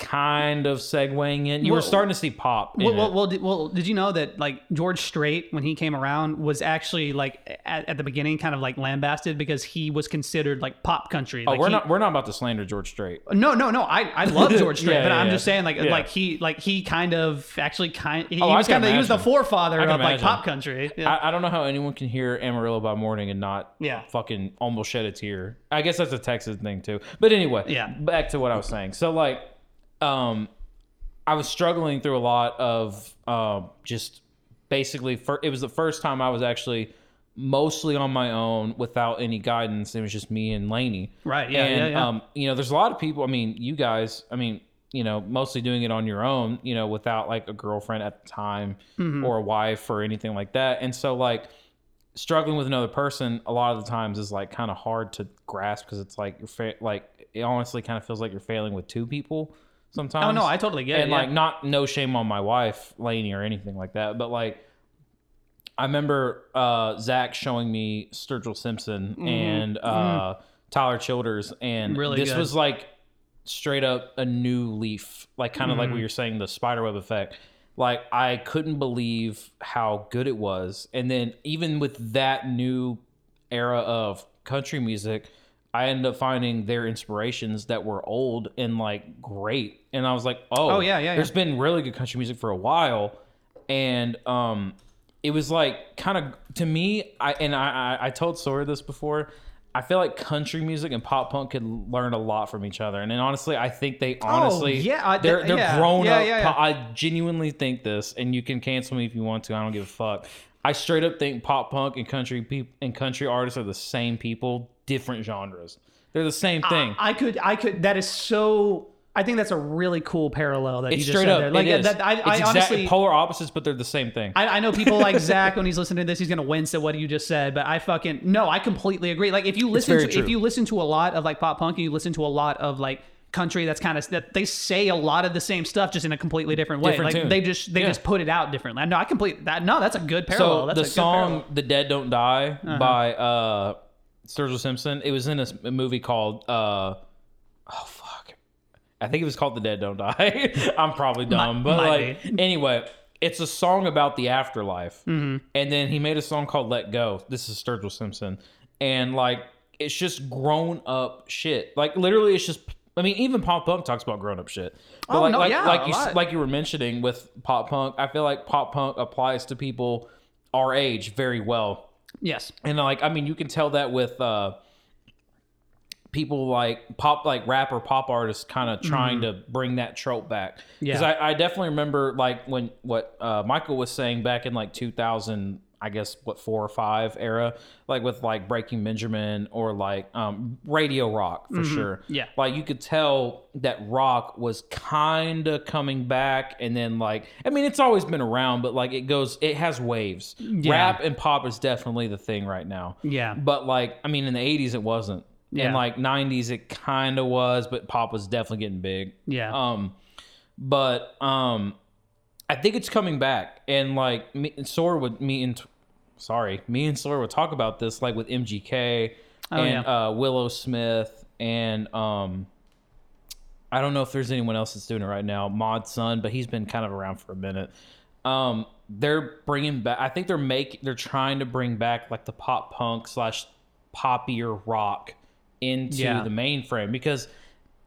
C: kind of segueing in. You were starting to see pop.
A: Well, well, well, did, well, did you know that like George Strait when he came around was actually like at, at the beginning kind of like lambasted because he was considered like pop country.
C: Oh, we're
A: he-
C: not we're not about to slander George Strait.
A: No, no, no. I, I love George Strait,
C: Yeah,
A: but
C: yeah,
A: I'm
C: yeah.
A: just saying like like he like he kind of actually kind he,
C: Oh,
A: he was kind of he was the forefather of
C: can
A: like pop country. Yeah.
C: I, I don't know how anyone can hear Amarillo by morning and not
A: Yeah.
C: fucking almost shed a tear. I guess that's a Texas thing too. But anyway,
A: Yeah.
C: Back to what I was saying. So like, um, I was struggling through a lot of uh, just basically. Fir- it was the first time I was actually mostly on my own without any guidance. It was just me and Lainey.
A: Right, yeah,
C: And
A: yeah, yeah.
C: um, you know, there's a lot of people. I mean, you guys. I mean. You know, mostly doing it on your own, you know, without like a girlfriend at the time
A: Mm-hmm.
C: or a wife or anything like that. And so, like, struggling with another person a lot of the times is like kind of hard to grasp because it's like you're fa- like it honestly kind of feels like you're failing with two people sometimes.
A: oh no, I totally get
C: and
A: it. yeah.
C: like not no shame on my wife Lainey or anything like that, but like I remember uh, Zach showing me Sturgill Simpson and uh, Tyler Childers, and
A: Mm-hmm. Really
C: this
A: good.
C: was like straight up a new leaf, like kind of like
A: Mm-hmm.
C: what you're saying, the spiderweb effect. Like I couldn't believe how good it was, and then even with that new era of country music, I ended up finding their inspirations that were old and like great, and I was like, oh,
A: Oh, yeah, yeah,
C: There's
A: yeah.
C: been really good country music for a while, and um, it was like kind of to me. I and I I, I told Sawyer this before. I feel like country music and pop punk could learn a lot from each other. And then honestly, I think they honestly
A: Oh, yeah, I-
C: they're they're
A: yeah,
C: grown
A: yeah,
C: up.
A: yeah,
C: I genuinely think this, and you can cancel me if you want to. I don't give a fuck. I straight up think pop punk and country peop- and country artists are the same people, different genres. They're the same thing.
A: I could, I could. That is so. I think that's a really cool parallel that
C: it's
A: you just
C: straight
A: said
C: up.
A: there. Like
C: it is.
A: that. I,
C: it's
A: I
C: exact-
A: honestly,
C: polar opposites, but they're the same thing.
A: I, I know people like Zach when he's listening to this, he's gonna wince at what you just said. But I fucking no, I completely agree. Like if you listen
C: very
A: to
C: true.
A: if you listen to a lot of like pop punk, and you listen to a lot of like country that's kind of that they say a lot of the same stuff just in a completely different way.
C: Different
A: like
C: tune.
A: they just they
C: Yeah.
A: just put it out differently. No, I complete that. No, that's a good parallel.
C: so
A: that's
C: the
A: a good
C: song
A: parallel.
C: "The Dead Don't Die"
A: Uh-huh.
C: by uh, Sturgill Simpson. It was in a movie called uh, oh fuck, I think it was called "The Dead Don't Die." I'm probably dumb, but
A: might
C: like
A: be.
C: anyway, it's a song about the afterlife.
A: Mm-hmm.
C: And then he made a song called "Let Go." This is Sturgill Simpson, and like it's just grown up shit. Like literally, it's just. I mean, even pop punk talks about grown up shit. But
A: Oh,
C: like,
A: no,
C: like,
A: yeah,
C: like
A: a
C: you
A: lot.
C: like you were mentioning with pop punk, I feel like pop punk applies to people our age very well.
A: Yes.
C: And like, I mean, you can tell that with uh, people like pop, like rap or pop artists, kind of trying to bring that trope back. Because
A: Yeah.
C: I, I definitely remember like when what uh, Michael was saying back in like 2000. I guess what four or five era, like with like Breaking Benjamin or like um, radio rock for sure.
A: Yeah.
C: like you could tell that rock was kind of coming back, and then like I mean, it's always been around, but like it goes, it has waves. Rap and pop is definitely the thing right now.
A: Yeah.
C: But like, I mean, in the '80s it wasn't.
A: Yeah.
C: In like '90s it kind of was, but pop was definitely getting big.
A: Yeah.
C: Um, but um, I think it's coming back, and like me and Sawyer would me and sorry, me and Sawyer would talk about this like with MGK
A: Oh,
C: and
A: yeah.
C: uh, Willow Smith and um. I don't know if there's anyone else that's doing it right now. Mod Sun, but he's been kind of around for a minute. Um, they're bringing back. I think they're make. They're trying to bring back like the pop punk slash poppier rock into
A: Yeah.
C: the mainframe because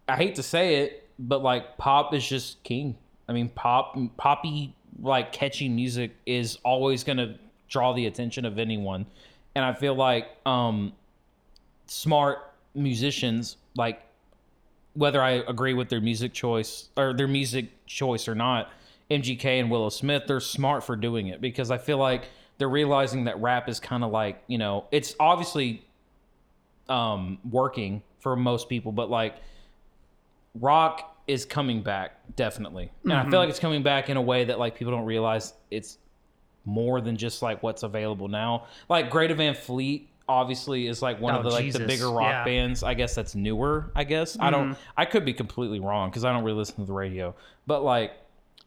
C: I hate to say it, but like pop is just king. I mean, pop, poppy, like catchy music is always gonna draw the attention of anyone, and I feel like um, smart musicians, like whether I agree with their music choice or their music choice or not, MGK and Willow Smith, they're smart for doing it. Because I feel like they're realizing that rap is kind of like you know it's obviously um working for most people but like rock is coming back definitely. And i feel mm-hmm. like it's coming back in a way that like people don't realize it's more than just like what's available now. Like Greta Van Fleet obviously is like one
A: Oh,
C: of the like
A: Jesus.
C: the bigger rock
A: Yeah.
C: bands i guess that's newer i guess. I don't mm-hmm. i could be completely wrong because i don't really listen to the radio. But like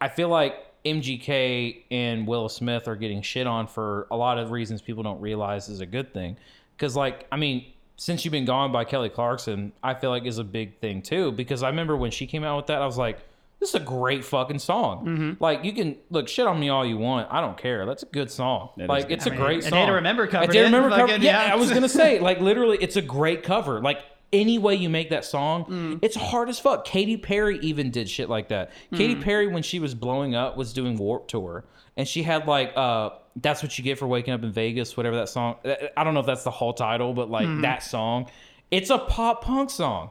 C: i feel like mgk and will smith are getting shit on for a lot of reasons people don't realize is a good thing. Because like i mean since you've been gone by kelly clarkson i feel like is a big thing too because i remember when she came out with that i was like this is a great fucking song.
A: Mm-hmm.
C: Like you can look shit on me all you want. I don't care. That's a good song.
B: It is
C: like
B: good.
C: it's
A: I
C: a
A: mean,
C: great
A: A
C: song.
A: Day to Remember
C: A
A: covered
C: Day to. Remember
A: Fucking,
C: cover. Yeah,
A: yeah.
C: I was gonna say like literally, it's a great cover. Like any way you make that song,
A: Mm.
C: it's hard as fuck. Katy Perry even did shit like that.
A: Mm.
C: Katy Perry when she was blowing up was doing Warped Tour, and she had like uh. That's what you get for waking up in Vegas, whatever that song. I don't know if that's the whole title, but like
A: Mm.
C: that song, it's a pop punk song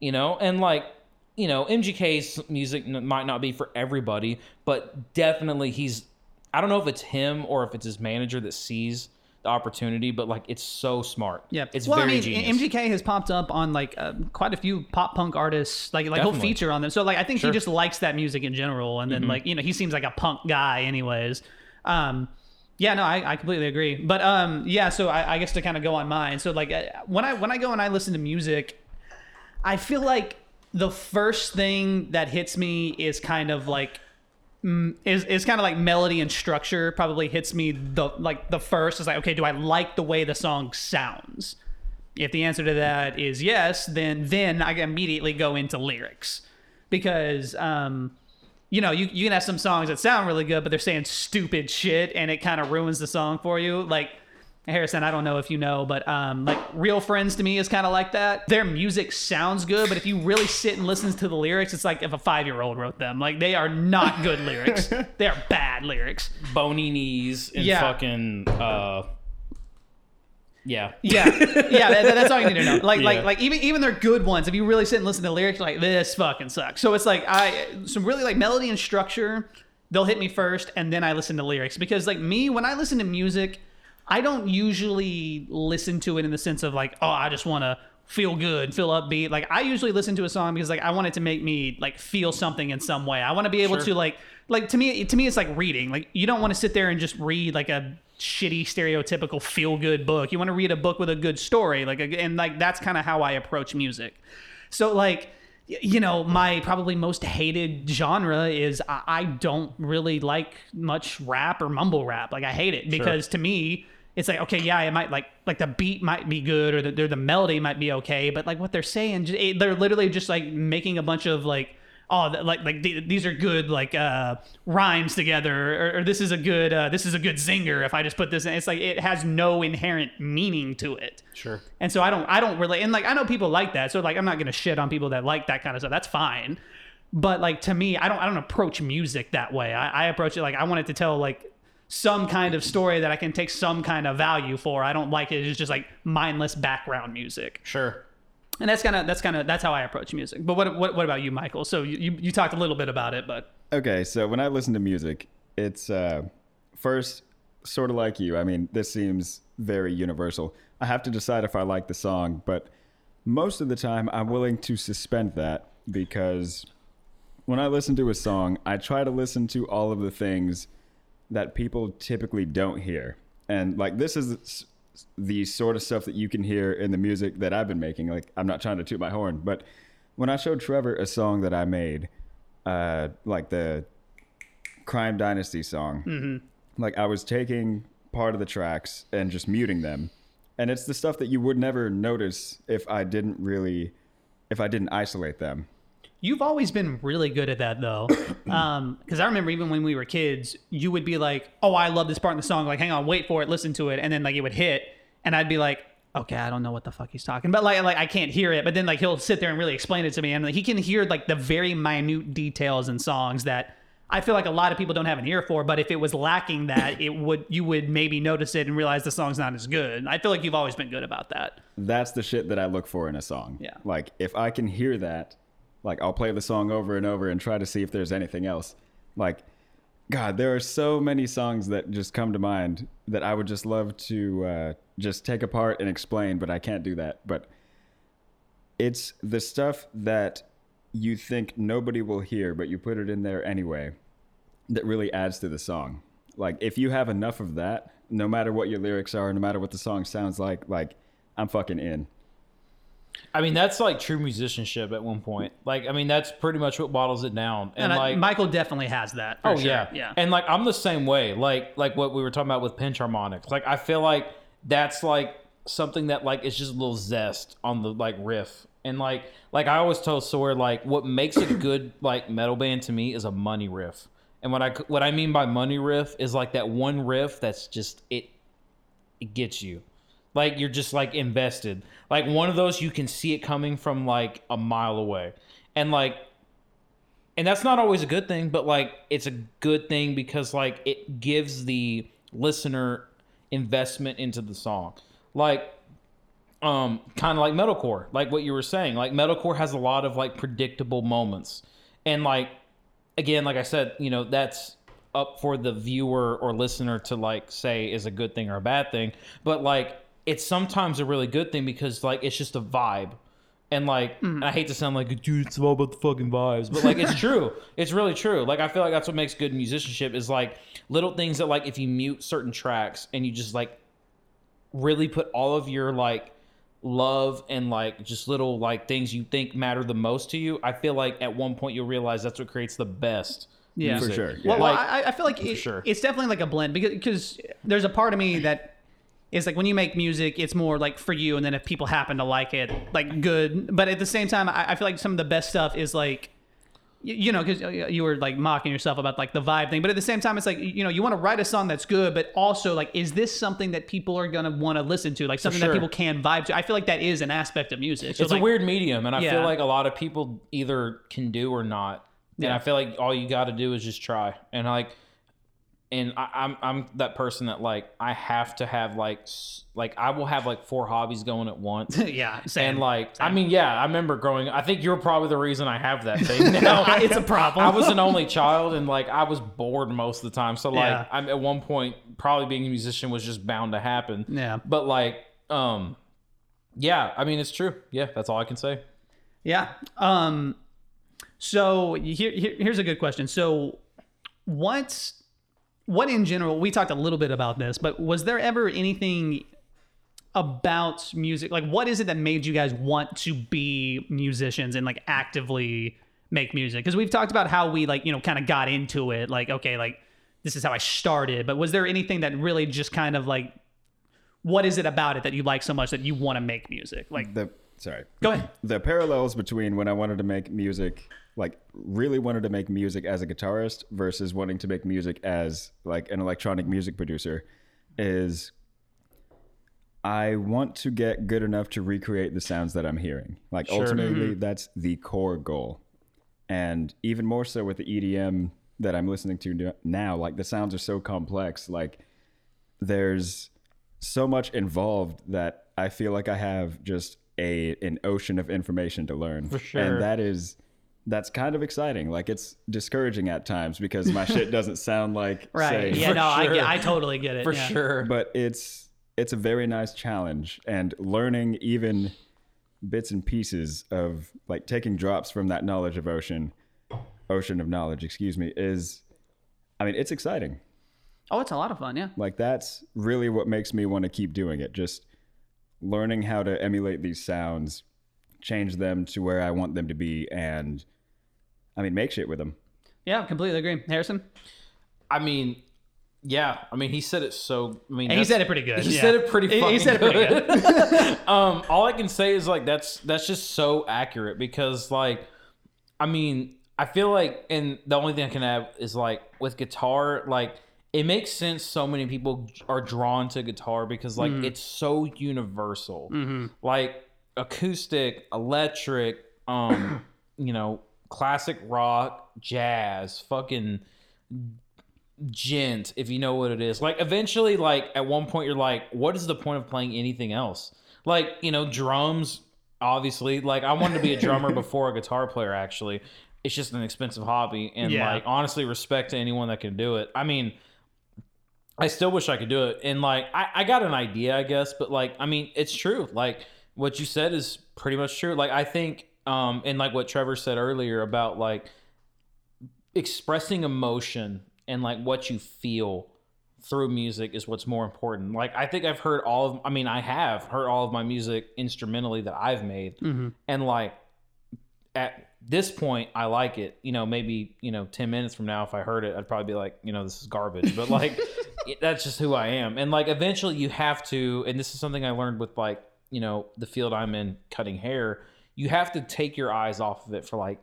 C: you know and like you know mgk's music might not be for everybody but definitely he's i don't know if it's him or if it's his manager that sees opportunity but like it's so smart
A: Yeah,
C: it's
A: well,
C: very
A: I mean,
C: genius
A: MGK has popped up on like uh, quite a few pop punk artists. Like, like he'll feature on them. So, like, I think
C: Sure. Mm-hmm.
A: he just likes that music in general, and then like you know he seems like a punk guy, anyways. Um, yeah, no, I, I completely agree. But um, yeah, so I, I guess to kind of go on mine. So like uh, when I when I go and I listen to music, I feel like the first thing that hits me is kind of like mm, is is kind of like melody and structure probably hits me the like the first. Is like okay do I like the way the song sounds? If the answer to that is yes then then I immediately go into lyrics. Because um you know you, you can have some songs that sound really good but they're saying stupid shit and it kind of ruins the song for you. Like Harrison, I don't know if you know, but um, like Real Friends to me is kind of like that. Their music sounds good, but if you really sit and listen to the lyrics, it's like if a five year old wrote them. Like they are not good lyrics. They are bad lyrics.
C: bony knees and
A: Yeah.
C: fucking uh Yeah.
A: Yeah, yeah, that, that's all you need to know. Like,
C: Yeah.
A: like, like even even their good ones. If you really sit and listen to the lyrics, like this fucking sucks. So it's like I some really like melody and structure. They'll hit me first, and then I listen to lyrics because like me, when I listen to music, I don't usually listen to it in the sense of like, oh, I just want to feel good, feel upbeat. Like I usually listen to a song because like I want it to make me like feel something in some way. I want to be able
C: Sure.
A: to like like to me to me it's like reading. Like you don't want to sit there and just read like a shitty stereotypical feel good book. You want to read a book with a good story. Like and like that's kind of how I approach music. So like you know my probably most hated genre is I, I don't really like much rap or mumble rap. Like I hate it because to me it's like okay yeah it might like like the beat might be good or the, the melody might be okay but like what they're saying they're literally just like making a bunch of like oh th- like like th- these are good like uh rhymes together or, or this is a good uh, this is a good zinger if i just put this in it's like it has no inherent meaning to it
C: Sure.
A: and so I don't I don't really and like I know people like that. So like I'm not gonna shit on people that like that kind of stuff. That's fine. But like to me, I don't I don't approach music that way. I, I approach it like I want it to tell like some kind of story that I can take some kind of value for. I don't like it It's just like mindless background music.
C: Sure.
A: And that's kind of that's kind of that's how I approach music. But what what, what about you, Michael? So you, you you talked a little bit about it, but
B: Okay, so when I listen to music, it's uh, first sort of like you. I mean, this seems very universal. I have to decide if I like the song, but most of the time I'm willing to suspend that because when I listen to a song, I try to listen to all of the things that people typically don't hear. And like this is the sort of stuff that you can hear in the music that I've been making. Like I'm not trying to toot my horn, but when I showed Trevor a song that I made, uh, like the Crime Dynasty song, like I was taking part of the tracks and just muting them, and it's the stuff that you would never notice if I didn't really, if I didn't isolate them.
A: You've always been really good at that though. Um, cause I remember even when we were kids, you would be like, Oh, I love this part in the song. Like, hang on, wait for it, listen to it. And then like it would hit and I'd be like, okay, I don't know what the fuck he's talking, but like, like I can't hear it. But then like, he'll sit there and really explain it to me. And like, he can hear like the very minute details in songs that I feel like a lot of people don't have an ear for, but if it was lacking that, it would, you would maybe notice it and realize the song's not as good. I feel like you've always been good about that.
B: That's the shit that I look for in a song.
A: Yeah.
B: Like if I can hear that, like I'll play the song over and over and try to see if there's anything else. Like, God, there are so many songs that just come to mind that I would just love to uh, just take apart and explain, but I can't do that. But it's the stuff that you think nobody will hear, but you put it in there anyway, that really adds to the song. Like if you have enough of that, no matter what your lyrics are, no matter what the song sounds like, like I'm fucking in.
C: I mean, that's like true musicianship at one point. Like, I mean, that's pretty much what bottles it down. And,
A: And, I-
C: like,
A: Michael definitely has that.
C: oh
A: sure.
C: yeah,
A: Yeah.
C: And like, I'm the same way. Like, like what we were talking about with pinch harmonics. Like, I feel like that's like something that like is just a little zest on the like riff. And like, like I always tell Sawyer, like, what makes a good like metal band to me is a money riff. And what I what I mean by money riff is like that one riff that's just it it gets you. Like you're just like invested. Like one of those you can see it coming from like a mile away. And like and that's not always a good thing, but like it's a good thing because like it gives the listener investment into the song. Like um kind of like metalcore, like what you were saying. Like metalcore has a lot of like predictable moments. And like again, like I said, you know, that's up for the viewer or listener to like say is a good thing or a bad thing. But like it's sometimes a really good thing because like it's just a vibe. And like and I hate to sound like dude, it's all about the fucking vibes, but like it's true. It's really true. Like I feel like that's what makes good musicianship is like little things that like if you mute certain tracks and you just like really put all of your like love and like just little like things you think matter the most to you, I feel like at one point you'll realize that's what creates the best.
A: Yeah.
B: For sure, yeah.
A: Well, well,
C: Like-
A: I, I feel like it,
C: sure.
A: it's definitely like a blend because because there's a part of me that is like when you make music, it's more like for you, and then if people happen to like it, like good. But at the same time, I, I feel like some of the best stuff is like. You, you know, because uh, you were like mocking yourself about like the vibe thing, but at the same time, it's like you know, you want to write a song that's good, but also like, is this something that people are gonna want to listen to, like something
C: sure.
A: that people can vibe to? I feel like that is an aspect of music. So
C: It's
A: like,
C: a weird medium, and I
A: Yeah.
C: feel like a lot of people either can do or not. And
A: Yeah.
C: I feel like all you got to do is just try. And like, and I, I'm I'm that person that like I have to have like like I will have like four hobbies going at once.
A: yeah, same.
C: And like, I mean, yeah, I remember growing. I think you're probably the reason I have that thing now.
A: it's a problem.
C: I was an only child, and like I was bored most of the time. So like,
A: Yeah.
C: I'm at one point probably being a musician was just bound to happen.
A: Yeah.
C: But like, um, yeah, I mean, it's true. Yeah, that's all I can say.
A: Yeah. Um. So here, here here's a good question. So, what what in general? We talked a little bit about this, but was there ever anything about music? Like, what is it that made you guys want to be musicians and like actively make music? Because we've talked about how we like you know kind of got into it. Like, okay, like this is how I started. But was there anything that really just kind of like what is it about it that you like so much that you want to make music? Like,
B: The sorry.
A: go ahead.
B: the parallels between when I wanted to make music, like really wanted to make music as a guitarist versus wanting to make music as like an electronic music producer is I want to get good enough to recreate the sounds that I'm hearing. Like
C: Sure.
B: ultimately mm-hmm. that's the core goal. And even more so with the EDM that I'm listening to now, like the sounds are so complex, like there's so much involved that I feel like I have just a an ocean of information to learn. For
C: sure.
B: And that is that's kind of exciting. Like it's discouraging at times because my shit doesn't sound like
A: Right.
B: say,
A: Yeah.
C: For
A: No, I
C: sure.
A: get, I totally get it.
C: For
A: yeah.
C: sure.
B: but it's it's a very nice challenge and learning even bits and pieces of like taking drops from that knowledge of ocean ocean of knowledge excuse me is i mean it's exciting
A: Oh, it's a lot of fun. Yeah.
B: like that's really what makes me want to keep doing it just learning how to emulate these sounds change them to where i want them to be and i mean make shit with them
A: Yeah. Completely agree. Harrison.
C: I mean, yeah. I mean, he said it so. I mean,
A: And he said it pretty good.
C: He
A: yeah.
C: said it pretty
A: He-
C: fucking
A: He said it pretty good.
C: um, all I can say is like that's that's just so accurate because like, I mean, I feel like, and the only thing I can add is like with guitar, like it makes sense. So many people are drawn to guitar because like it's so universal, like acoustic, electric, um, you know, classic rock, jazz, fucking djent if you know what it is. Like eventually like at one point you're like what is the point of playing anything else? Like you know drums obviously. Like i wanted to be a drummer before a guitar player actually. It's just an expensive hobby and
A: Yeah.
C: like honestly respect to anyone that can do it. I mean i still wish i could do it. And like I, I got an idea i guess but like i mean it's true. Like what you said is pretty much true. Like i think um and like what trevor said earlier about like expressing emotion and like what you feel through music is what's more important. Like I think I've heard all of I mean I have heard all of my music instrumentally that I've made and like at this point I like it. You know, maybe, you know, 10 minutes from now if I heard it I'd probably be like, you know, this is garbage. But like it- that's just who I am. And like eventually you have to and this is something I learned with like, you know, the field I'm in cutting hair, you have to take your eyes off of it for like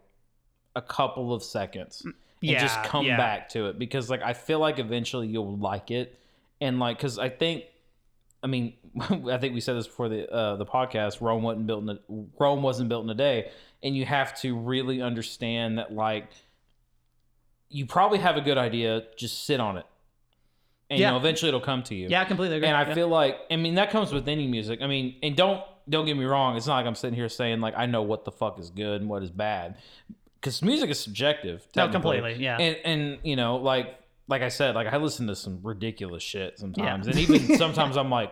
C: a couple of seconds and just come
A: yeah.
C: back to it because like I feel like eventually you'll like it and like because I think I mean I think we said this before the uh, the podcast Rome wasn't built in a, Rome wasn't built in a day and you have to really understand that like you probably have a good idea just sit on it and
A: Yeah.
C: you know eventually it'll come to you
A: Yeah, I completely agree.
C: and I
A: Yeah.
C: feel like, I mean, that comes with any music. I mean, and don't don't get me wrong. It's not like I'm sitting here saying like I know what the fuck is good and what is bad, because music is subjective.
A: No, completely, yeah.
C: And and you know, like like I said, like I listen to some ridiculous shit sometimes,
A: Yeah.
C: and even sometimes I'm like,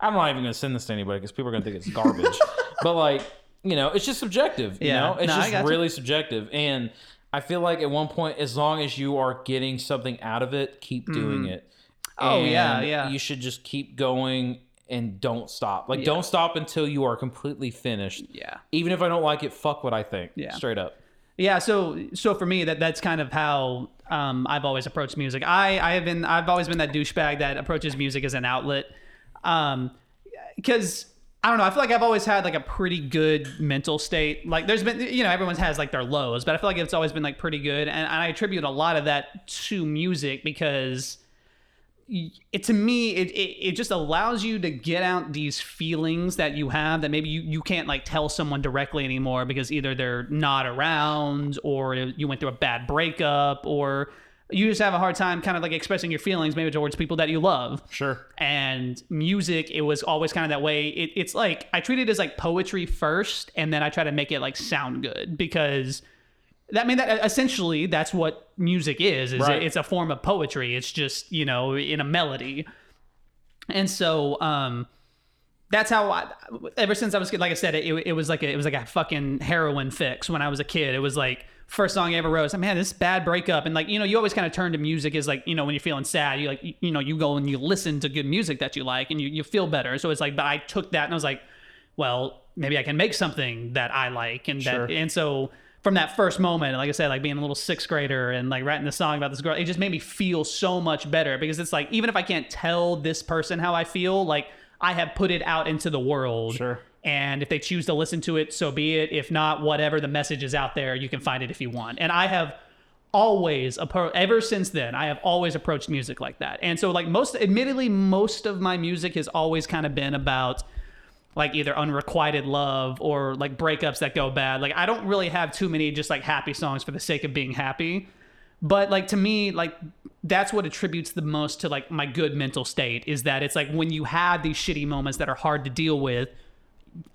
C: I'm not even gonna send this to anybody because people are gonna think it's garbage. but like, you know, it's just subjective. You
A: Yeah.
C: know, it's
A: No,
C: just
A: got you.
C: really subjective and. I feel like at one point, as long as you are getting something out of it, keep doing mm-hmm. it.
A: Oh, yeah, yeah.
C: You should just keep going and don't stop. Like, don't stop until you are completely finished.
A: Yeah.
C: Even if I don't like it, fuck what I think.
A: Yeah.
C: Straight up.
A: Yeah, so so for me that that's kind of how um, I've always approached music. I I have been I've always been that douchebag that approaches music as an outlet, Um, because I don't know. I feel like I've always had like a pretty good mental state. Like there's been you know everyone has like their lows, but I feel like it's always been like pretty good, and, and I attribute a lot of that to music because it to me it, it, it just allows you to get out these feelings that you have that maybe you, you can't like tell someone directly anymore because either they're not around or you went through a bad breakup or you just have a hard time kind of like expressing your feelings maybe towards people that you love
C: Sure.
A: and music it was always kind of that way it, it's like i treat it as like poetry first and then i try to make it like sound good because i mean that essentially that's what music is is
C: Right.
A: it's a form of poetry it's just you know in a melody and so um that's how I, ever since I was like I said, it, it was like a, it was like a fucking heroin fix when I was a kid. It was like first song I ever wrote. I was like, man, this bad breakup, and like you know, you always kind of turn to music as like you know when you're feeling sad, you like you, you know you go and you listen to good music that you like, and you you feel better. So it's like, but I took that and I was like, well, maybe I can make something that I like, and
C: Sure.
A: that and so from that first moment, like I said, like being a little sixth grader and like writing the song about this girl, it just made me feel so much better because it's like even if I can't tell this person how I feel, like I have put it out into the world.
C: Sure.
A: And if they choose to listen to it, so be it. If not, whatever the message is out there, you can find it if you want. And I have always appro- ever since then i have always approached music like that and so like most admittedly most of my music has always kind of been about like either unrequited love or like breakups that go bad like i don't really have too many just like happy songs for the sake of being happy but like to me like that's what attributes the most to like my good mental state is that it's like when you have these shitty moments that are hard to deal with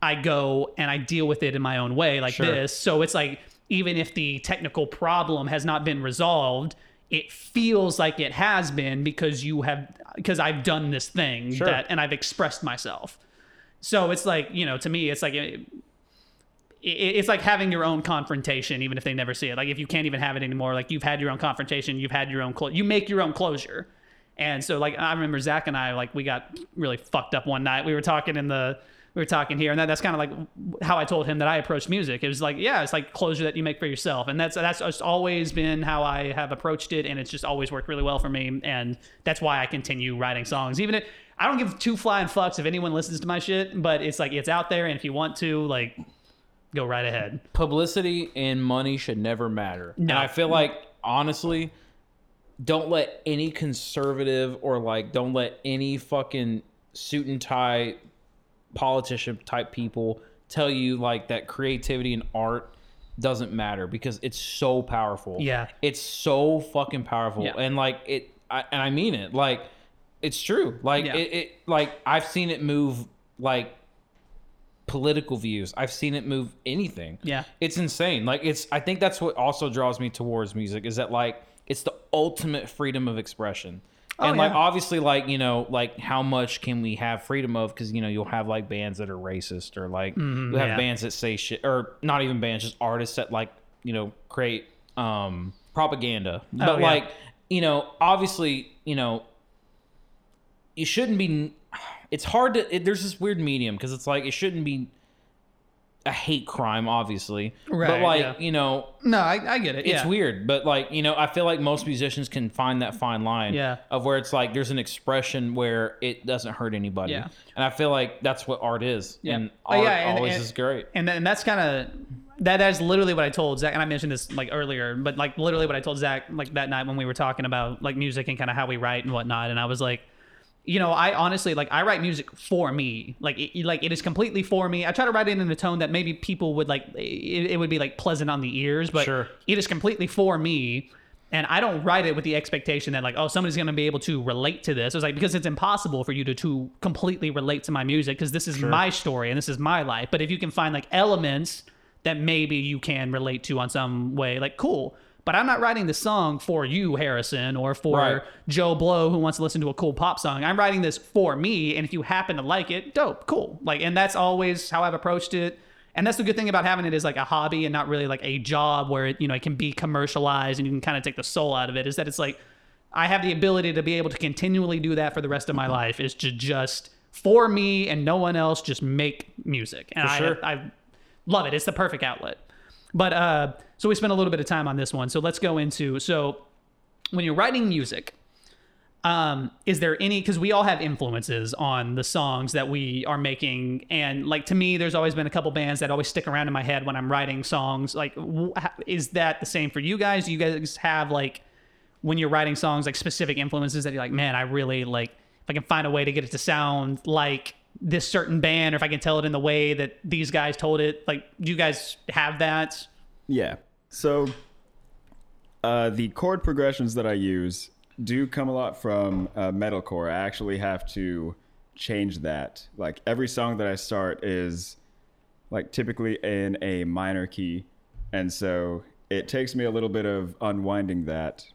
A: I go and I deal with it in my own way, like
C: Sure.
A: this. So it's like even if the technical problem has not been resolved, it feels like it has been because you have because I've done this thing
C: Sure.
A: that and I've expressed myself. So it's like you know, to me, it's like it, it- it's like having your own confrontation, even if they never see it. Like if you can't even have it anymore, like you've had your own confrontation, you've had your own clo- you make your own closure. And so like I remember Zach and I like we got really fucked up one night. We were talking in the we were talking here, and that, that's kind of like how I told him that I approached music. It was like, yeah, it's like closure that you make for yourself, and that's that's always been how I have approached it, and it's just always worked really well for me, and that's why I continue writing songs. Even if I don't give two flying fucks if anyone listens to my shit, but it's like it's out there, and if you want to, like, go right ahead.
C: publicity and money should never matter.
A: No.
C: And I feel like honestly, don't let any conservative or like don't let any fucking suit and tie politician type people tell you like that creativity and art doesn't matter because it's so powerful.
A: Yeah.
C: It's so fucking powerful.
A: Yeah.
C: And like it I, and I mean it. Like it's true. Like
A: Yeah.
C: it, it like I've seen it move like political views. I've seen it move anything.
A: Yeah.
C: It's insane. Like it's I think that's what also draws me towards music is that like it's the ultimate freedom of expression.
A: Oh,
C: and like
A: yeah.
C: obviously like, you know, like how much can we have freedom of cuz you know, you'll have like bands that are racist or like have
A: Mm-hmm, yeah.
C: bands that say shit or not even bands, just artists that like, you know, create um propaganda. But
A: Oh, yeah.
C: like, you know, obviously, you know, you shouldn't be it's hard to it, there's this weird medium because it's like it shouldn't be a hate crime obviously
A: Right.
C: but like
A: yeah.
C: you know
A: No, I, I get it.
C: it's
A: yeah.
C: weird but like you know i feel like most musicians can find that fine line
A: Yeah.
C: of where it's like there's an expression where it doesn't hurt anybody
A: Yeah.
C: and i feel like that's what art is
A: Yeah.
C: and
A: Oh,
C: art
A: yeah, and-
C: always
A: and-
C: is great
A: and and that's kind of that that is literally what I told Zach, and I mentioned this like earlier, but like literally what I told Zach like that night when we were talking about like music and kind of how we write and whatnot, and I was like, you know, I honestly like I write music for me, like it, like it is completely for me. I try to write it in a tone that maybe people would like, it, it would be like pleasant on the ears, but
C: Sure.
A: it is completely for me. And I don't write it with the expectation that like, oh, somebody's gonna be able to relate to this. It's like because it's impossible for you to to completely relate to my music because this is my story and this is my life. But if you can find like elements that maybe you can relate to on some way, like cool. But I'm not writing the song for you, Harrison, or for
C: Right.
A: Joe Blow who wants to listen to a cool pop song. I'm writing this for me, and if you happen to like it, dope, cool. Like, and that's always how I've approached it. And that's the good thing about having it as like a hobby and not really like a job where it, you know, it can be commercialized and you can kind of take the soul out of it. Is that it's like I have the ability to be able to continually do that for the rest of my mm-hmm. life. Is to just for me and no one else, just make music. And I,
C: sure.
A: I love it. It's the perfect outlet. But uh, so we spent a little bit of time on this one. So let's go into so when you're writing music, um, is there any because we all have influences on the songs that we are making, and like to me, there's always been a couple bands that always stick around in my head when I'm writing songs. Like, wh- is that the same for you guys? Do you guys have like when you're writing songs like specific influences that you're like, man, I really like if I can find a way to get it to sound like this certain band, or if I can tell it in the way that these guys told it. Like, do you guys have that?
B: Yeah. So Uh, the chord progressions that I use do come a lot from uh, metalcore. I actually have to change that. Like every song that I start is like typically in a minor key, and so it takes me a little bit of unwinding that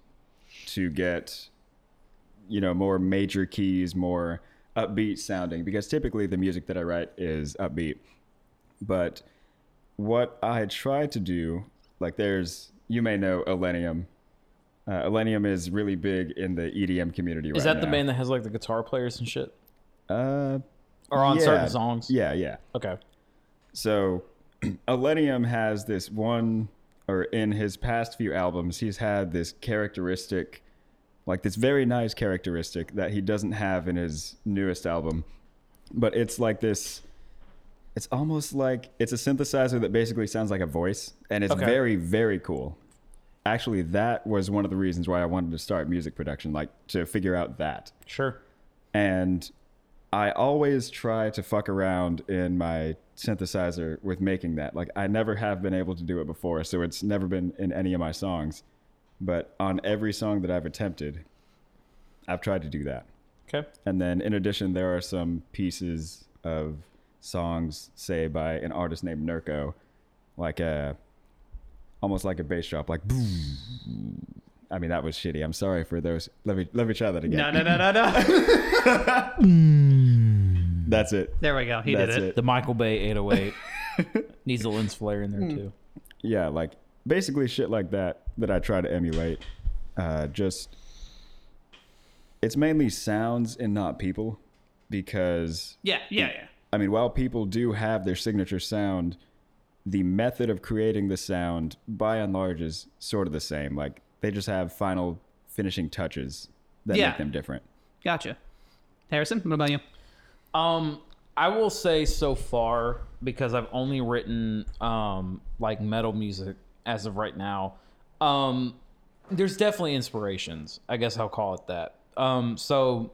B: to get you know more major keys, more upbeat sounding because typically the music that I write is upbeat. But what I try to do, like there's you may know Illenium. Uh, Illenium is really big in the EDM community
C: Is
B: right
C: that the
B: now.
C: band that has like the guitar players and shit?
B: Uh,
C: Or on
B: yeah.
C: certain songs?
B: Yeah, yeah.
C: Okay.
B: So, Illenium has this one, or in his past few albums, he's had this characteristic, like this very nice characteristic that he doesn't have in his newest album. But it's like this, it's almost like it's a synthesizer that basically sounds like a voice, and it's
C: Okay.
B: very, very cool. Actually, that was one of the reasons why I wanted to start music production, like to figure out that
C: Sure.
B: and I always try to fuck around in my synthesizer with making that. Like I never have been able to do it before, so it's never been in any of my songs. But on every song that I've attempted, I've tried to do that.
C: Okay.
B: And then in addition, there are some pieces of songs, say by an artist named Nurko, like a almost like a bass drop, like boom. I mean that was shitty. I'm sorry for those. Let me let me try that again.
A: No, no, no, no, no. Hmm.
B: That's it.
A: there we go. He
B: That's
A: did it.
B: it.
C: The Michael Bay 808 needs a lens flare in there hmm. too.
B: yeah, like basically shit like that that I try to emulate. Uh, just it's mainly sounds and not people because
A: Yeah, yeah, yeah.
B: I mean, while people do have their signature sound, the method of creating the sound by and large is sort of the same. Like they just have final finishing touches that
A: Yeah.
B: make them different.
A: Gotcha. Harrison, what about you?
C: Um, I will say so far because I've only written um like metal music as of right now. Um, there's definitely inspirations. I guess I'll call it that. Um, so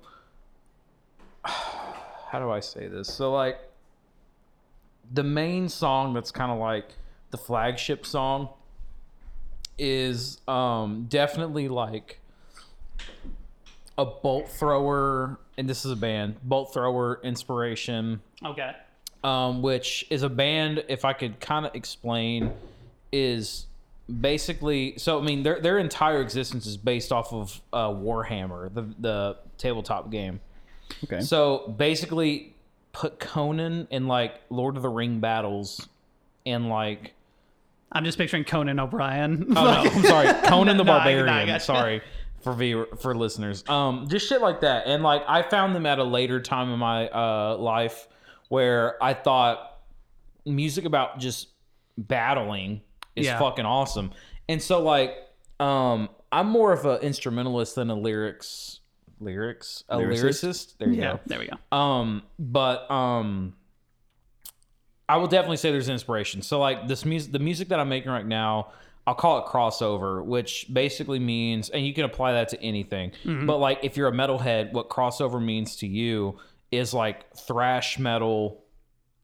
C: how do I say this? So like the main song that's kind of like the flagship song is um definitely like a bolt thrower and this is a band bolt thrower inspiration
A: Okay.
C: um, which is a band if i could kind of explain is basically so i mean their, their entire existence is based off of uh, warhammer the, the tabletop game
B: Okay.
C: so basically put conan in like lord of the ring battles and like
A: I'm just picturing Conan O'Brien.
C: Oh no, I'm sorry, Conan the
A: No, I-
C: Barbarian.
A: I.
C: Sorry for viewer, for listeners. Um, just shit like that, and like I found them at a later time in my uh life where I thought music about just battling is
A: Yeah.
C: fucking awesome, and so like um, I'm more of an instrumentalist than a lyrics lyrics a
B: Lyricist?
C: lyricist. There you
A: yeah,
C: go.
A: there we go.
C: Um, but um, I will definitely say there's inspiration. So like this music, the music that I'm making right now, I'll call it crossover, which basically means, and you can apply that to anything. But like if you're a metalhead, what crossover means to you is like thrash metal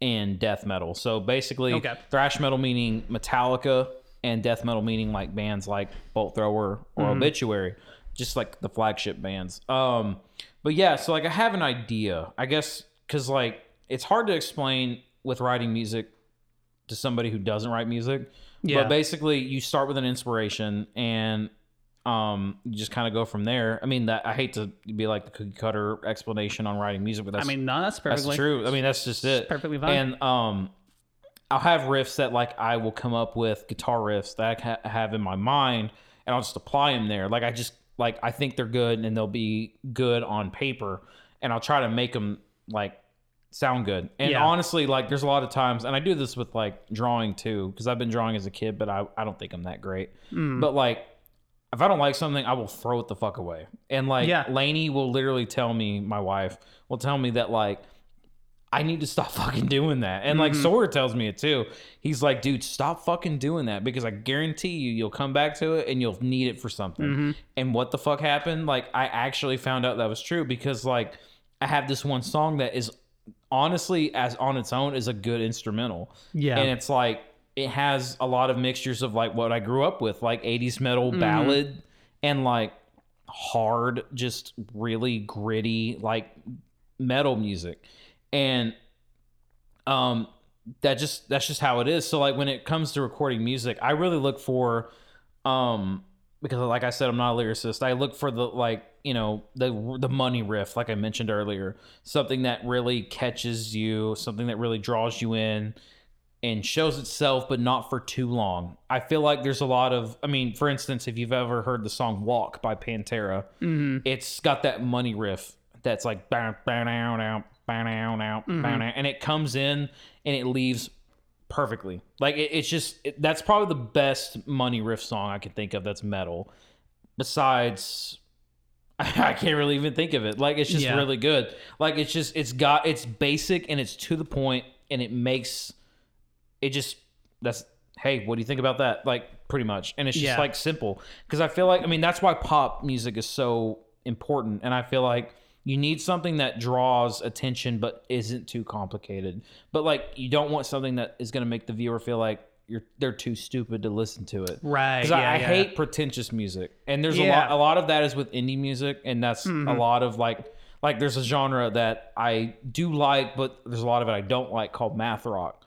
C: and death metal. So basically,
A: Okay.
C: thrash metal meaning Metallica, and death metal meaning like bands like Bolt Thrower or Obituary, just like the flagship bands. Um, but yeah, so like I have an idea, I guess, because like it's hard to explain with writing music to somebody who doesn't write music.
A: Yeah.
C: But basically, you start with an inspiration and um, you just kind of go from there. I mean, that I hate to be like the cookie cutter explanation on writing music, but
A: I mean, no, that's
C: that's
A: perfectly
C: true. I mean, that's just it.
A: perfectly fine.
C: And um, I'll have riffs that like I will come up with guitar riffs that I ha- have in my mind, and I'll just apply them there. Like I just like I think they're good, and they'll be good on paper, and I'll try to make them like sound good. And
A: Yeah.
C: honestly, like there's a lot of times, and I do this with like drawing too, because I've been drawing as a kid, but I I don't think I'm that great.
A: Mm.
C: But like. If I don't like something, I will throw it the fuck away. And like
A: Yeah.
C: Lainey will literally tell me, my wife will tell me that like I need to stop fucking doing that. And like mm-hmm. Sawyer tells me it too. He's like, dude, stop fucking doing that because I guarantee you, you'll come back to it and you'll need it for something. Mm-hmm. And what the fuck happened? Like, I actually found out that was true because like I have this one song that is honestly, as on its own, is a good instrumental.
A: Yeah.
C: And it's like, it has a lot of mixtures of like what I grew up with, like 80s metal ballad and like hard, just really gritty, like metal music. And um that just that's just how it is. So like when it comes to recording music, I really look for um because like I said, I'm not a lyricist. I look for the like you know the the money riff, like I mentioned earlier, something that really catches you, something that really draws you in, and shows itself, but not for too long. I feel like there's a lot of, I mean, for instance, if you've ever heard the song "Walk" by Pantera, mm-hmm. it's got that money riff that's like bow bow down down bow down down bow down, mm-hmm. and it comes in and it leaves perfectly. Like it, it's just it, that's probably the best money riff song I can think of that's metal. Besides, I can't really even think of it. Like it's just
A: Yeah.
C: really good. Like it's just it's got it's basic and it's to the point and it makes it just that's hey what do you think about that? Like pretty much. And it's just
A: Yeah.
C: like simple. Because I feel like I mean that's why pop music is so important. And I feel like you need something that draws attention but isn't too complicated. But like you don't want something that is going to make the viewer feel like you're they're too stupid to listen to it.
A: Right,
C: because I,
A: yeah,
C: I
A: yeah.
C: hate pretentious music. And there's a lot a lot of that is with indie music. And that's a mm-hmm. lot of like like there's a genre that I do like but there's a lot of it I don't like called math rock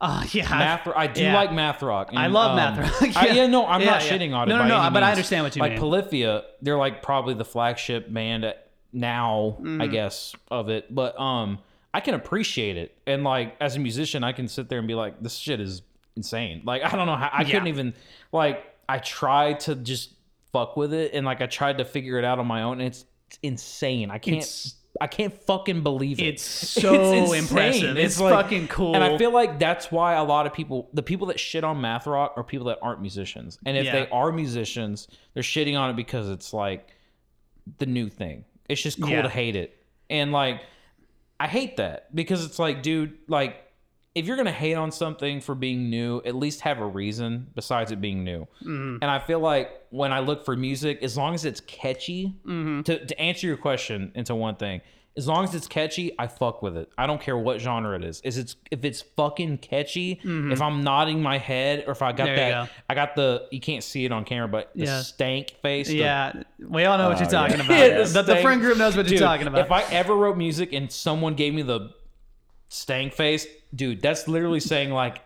A: Uh, yeah.
C: math I do
A: yeah.
C: like math rock and,
A: I love
C: um,
A: math rock.
C: I, yeah no I'm not
A: Yeah, yeah.
C: shitting on it
A: No, no, no, but I understand what you
C: like
A: mean.
C: Like Polyphia they're like probably the flagship band now
A: Mm.
C: I guess of it but um I can appreciate it and like as a musician I can sit there and be like this shit is insane like I don't know how I
A: Yeah.
C: couldn't even like I tried to just fuck with it and like I tried to figure it out on my own and it's, it's insane I can't
A: It's-
C: I can't fucking believe it
A: It's so impressive. It's fucking cool.
C: and I feel like that's why a lot of people, the people that shit on math rock, are people that aren't musicians. And if
A: Yeah.
C: they are musicians, they're shitting on it because it's like the new thing. It's just cool
A: Yeah.
C: to hate it. And like, I hate that because it's like, dude, like, if you're gonna hate on something for being new, at least have a reason besides it being new.
A: Mm-hmm.
C: And I feel like when I look for music, as long as it's catchy,
A: Mm-hmm.
C: to, to answer your question into one thing, as long as it's catchy, I fuck with it. I don't care what genre it is. Is it's if it's fucking catchy, if I'm nodding my head or if I got
A: Mm-hmm. There
C: that,
A: go.
C: I got the you can't see it on camera, but the
A: Yeah.
C: stank face. the-
A: Yeah, we all know what you're
B: Oh,
A: talking
B: yeah.
A: about.
C: Yeah,
A: the, the friend group knows what
C: Dude,
A: you're talking about.
C: If I ever wrote music and someone gave me the stank face, dude, that's literally saying like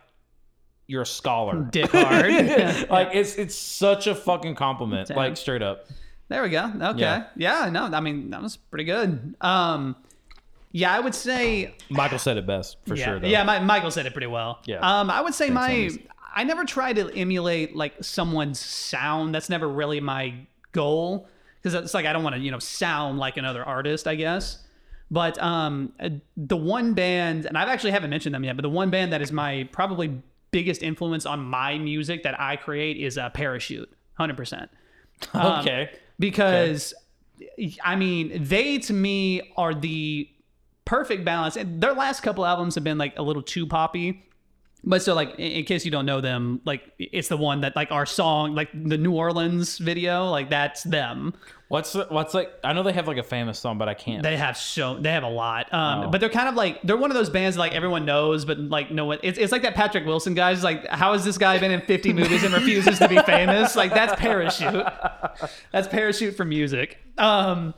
C: you're a scholar.
A: Dick hard.
C: like it's it's such a fucking compliment.
A: Damn.
C: Like straight up.
A: There we go. Okay.
C: Yeah.
A: Yeah. no, I mean that was pretty good. Um, yeah, I would say.
C: Michael said it best for
A: yeah,
C: sure. Though.
A: yeah. My, Michael said it pretty well.
C: Yeah.
A: Um, I would say my.
B: homies.
A: I never try to emulate like someone's sound. That's never really my goal because it's like I don't want to you know sound like another artist. I guess. But um, uh, the one band, and I've actually haven't mentioned them yet, but the one band that is my probably biggest influence on my music that I create is uh, Parachute, hundred percent
C: okay.
A: because I mean they to me are the perfect balance. And their last couple albums have been like a little too poppy. But so like in, case you don't know them, like it's the one that like our song, like the New Orleans video, like that's them.
C: What's what's like? I know they have like a famous song, but I can't.
A: They have so they have a lot. Um,
C: Oh.
A: but they're kind of like they're one of those bands that, like everyone knows, but like no one. It's, it's like that Patrick Wilson guy. It's like how has this guy been in 50 movies and refuses to be famous? Like that's Parachute. That's Parachute for music. Um,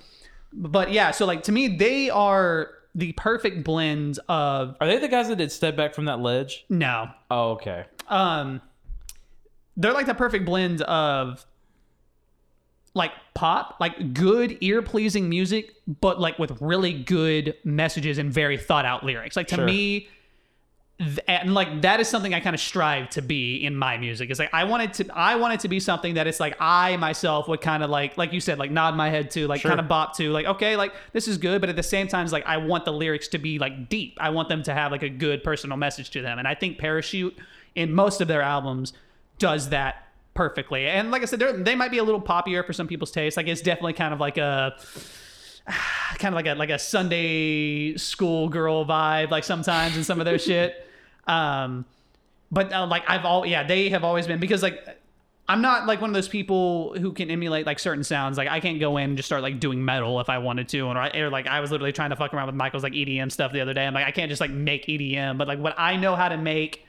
A: but yeah, so like to me, they are the perfect blend of
C: Are they the guys that did Step Back from That Ledge?
A: no.
C: Oh, okay.
A: Um, they're like the perfect blend of like pop, like good ear pleasing music, but like with really good messages and very thought out lyrics. Like to
C: Sure.
A: me, and like that is something I kind of strive to be in my music. It's like I want it to, I want it to be something that it's like I myself would kind of like, like you said, like nod my head to, like
C: Sure.
A: kind of bop to, like okay, like this is good, but at the same time, it's like I want the lyrics to be like deep. I want them to have like a good personal message to them, and I think Parachute in most of their albums does that perfectly. And like I said, they might be a little poppier for some people's taste. Like it's definitely kind of like a kind of like a like a Sunday school girl vibe, like sometimes in some of their shit. Um, but uh, like I've all yeah, they have always been because like I'm not like one of those people who can emulate like certain sounds. Like I can't go in and just start like doing metal if I wanted to, or, I, or like I was literally trying to fuck around with Michael's like EDM stuff the other day. I'm like I can't just like make EDM, but like what I know how to make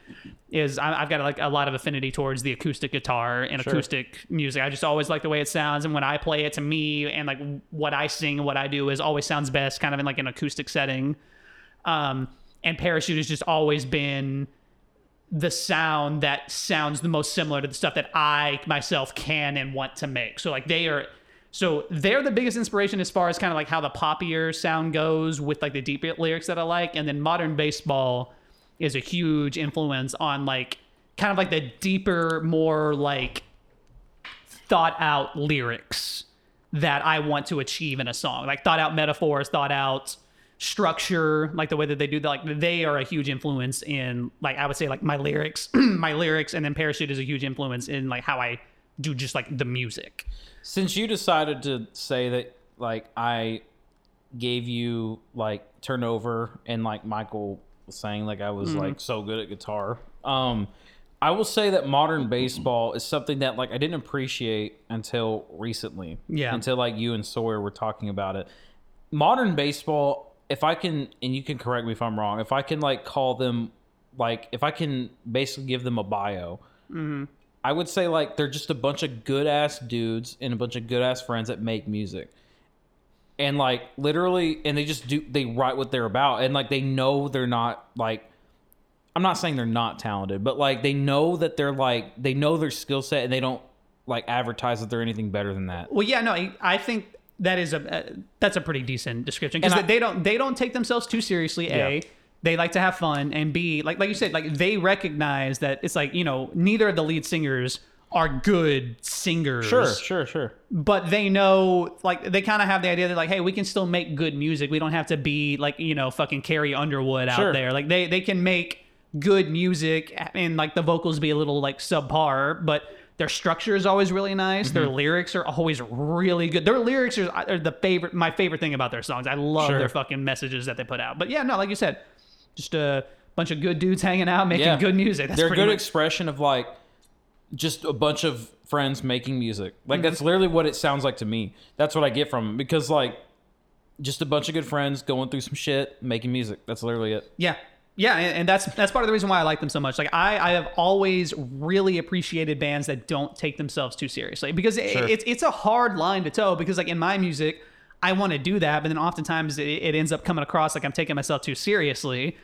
A: is I, I've got like a lot of affinity towards the acoustic guitar and acoustic music. I just always like the way it sounds, and when I play it to me and like what I sing and what I do is always sounds best, kind of in like an acoustic setting. Um, and Parachute has just always been the sound that sounds the most similar to the stuff that I myself can and want to make. So like they are so they're the biggest inspiration as far as kind of like how the poppier sound goes with like the deep lyrics that I like and then modern baseball is a huge influence on like kind of like the deeper more like thought out lyrics that I want to achieve in a song. Like thought out metaphors, thought out structure, like the way that they do that. Like they are a huge influence in like I would say like my lyrics, my lyrics, and then Parachute is a huge influence in like how I do just like the music.
C: Since you decided to say that, like I gave you like turnover, and like Michael was saying, like I was
A: Mm-hmm.
C: like so good at guitar. Um, I will say that modern baseball is something that like I didn't appreciate until recently.
A: Yeah.
C: Until like you and Sawyer were talking about it. Modern baseball, if I can, and you can correct me if I'm wrong, if I can like call them, like if I can basically give them a bio, mm-hmm. I would say like they're just a bunch of good ass dudes and a bunch of good ass friends that make music. And like literally and they just do they write what they're about and like they know they're not like I'm not saying they're not talented, but like they know that they're like they know their skill set and they don't like advertise that they're anything better than that.
A: Well, yeah, no, I- I think that is a uh, that's a pretty decent description because they don't they don't take themselves too seriously. A,
C: Yeah.
A: they like to have fun, and B, like like you said, like they recognize that it's like you know neither of the lead singers are good singers.
C: Sure, sure, sure.
A: but they know like they kind of have the idea that like hey we can still make good music we don't have to be like you know fucking Carrie Underwood out
C: Sure.
A: there like they they can make good music and like the vocals be a little like subpar but their structure is always really nice their
C: Mm-hmm.
A: lyrics are always really good their lyrics are, are the favorite my favorite thing about their songs i love
C: Sure.
A: their fucking messages that they put out but yeah no like you said just a bunch of good dudes hanging out making
C: Yeah.
A: good music that's
C: They're a good
A: much-
C: expression of like just a bunch of friends making music. Like
A: Mm-hmm.
C: that's literally what it sounds like to me. That's what I get from them because like just a bunch of good friends going through some shit, making music. That's literally it.
A: Yeah. Yeah, and, that's that's part of the reason why I like them so much. Like I, I have always really appreciated bands that don't take themselves too seriously because it,
C: Sure.
A: it's it's a hard line to toe. Because like in my music, I want to do that, but then oftentimes it, it ends up coming across like I'm taking myself too seriously.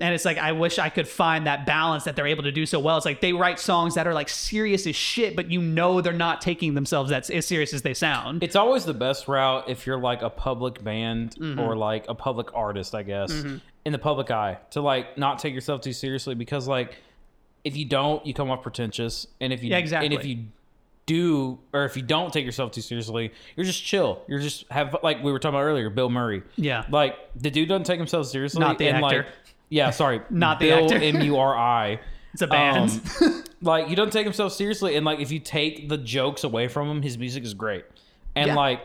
A: And it's like I wish I could find that balance that they're able to do so well. It's like they write songs that are like serious as shit, but you know they're not taking themselves that as serious as they sound.
C: It's always the best route if you're like a public band
A: Mm-hmm.
C: or like a public artist, I guess, in the public eye to like not take yourself too seriously because like if you don't, you come off pretentious, and if you
A: Yeah, exactly.
C: and if you do or if you don't take yourself too seriously, you're just chill. You're just have like we were talking about earlier, Bill Murray.
A: Yeah.
C: like the dude doesn't take himself seriously.
A: Not the
C: and,
A: actor.
C: Like, yeah, sorry,
A: Not the
C: Bill
A: actor.
C: M U R I.
A: It's a band.
C: Um, like he doesn't take himself seriously, and like if you take the jokes away from him, his music is great. And
A: Yeah.
C: like,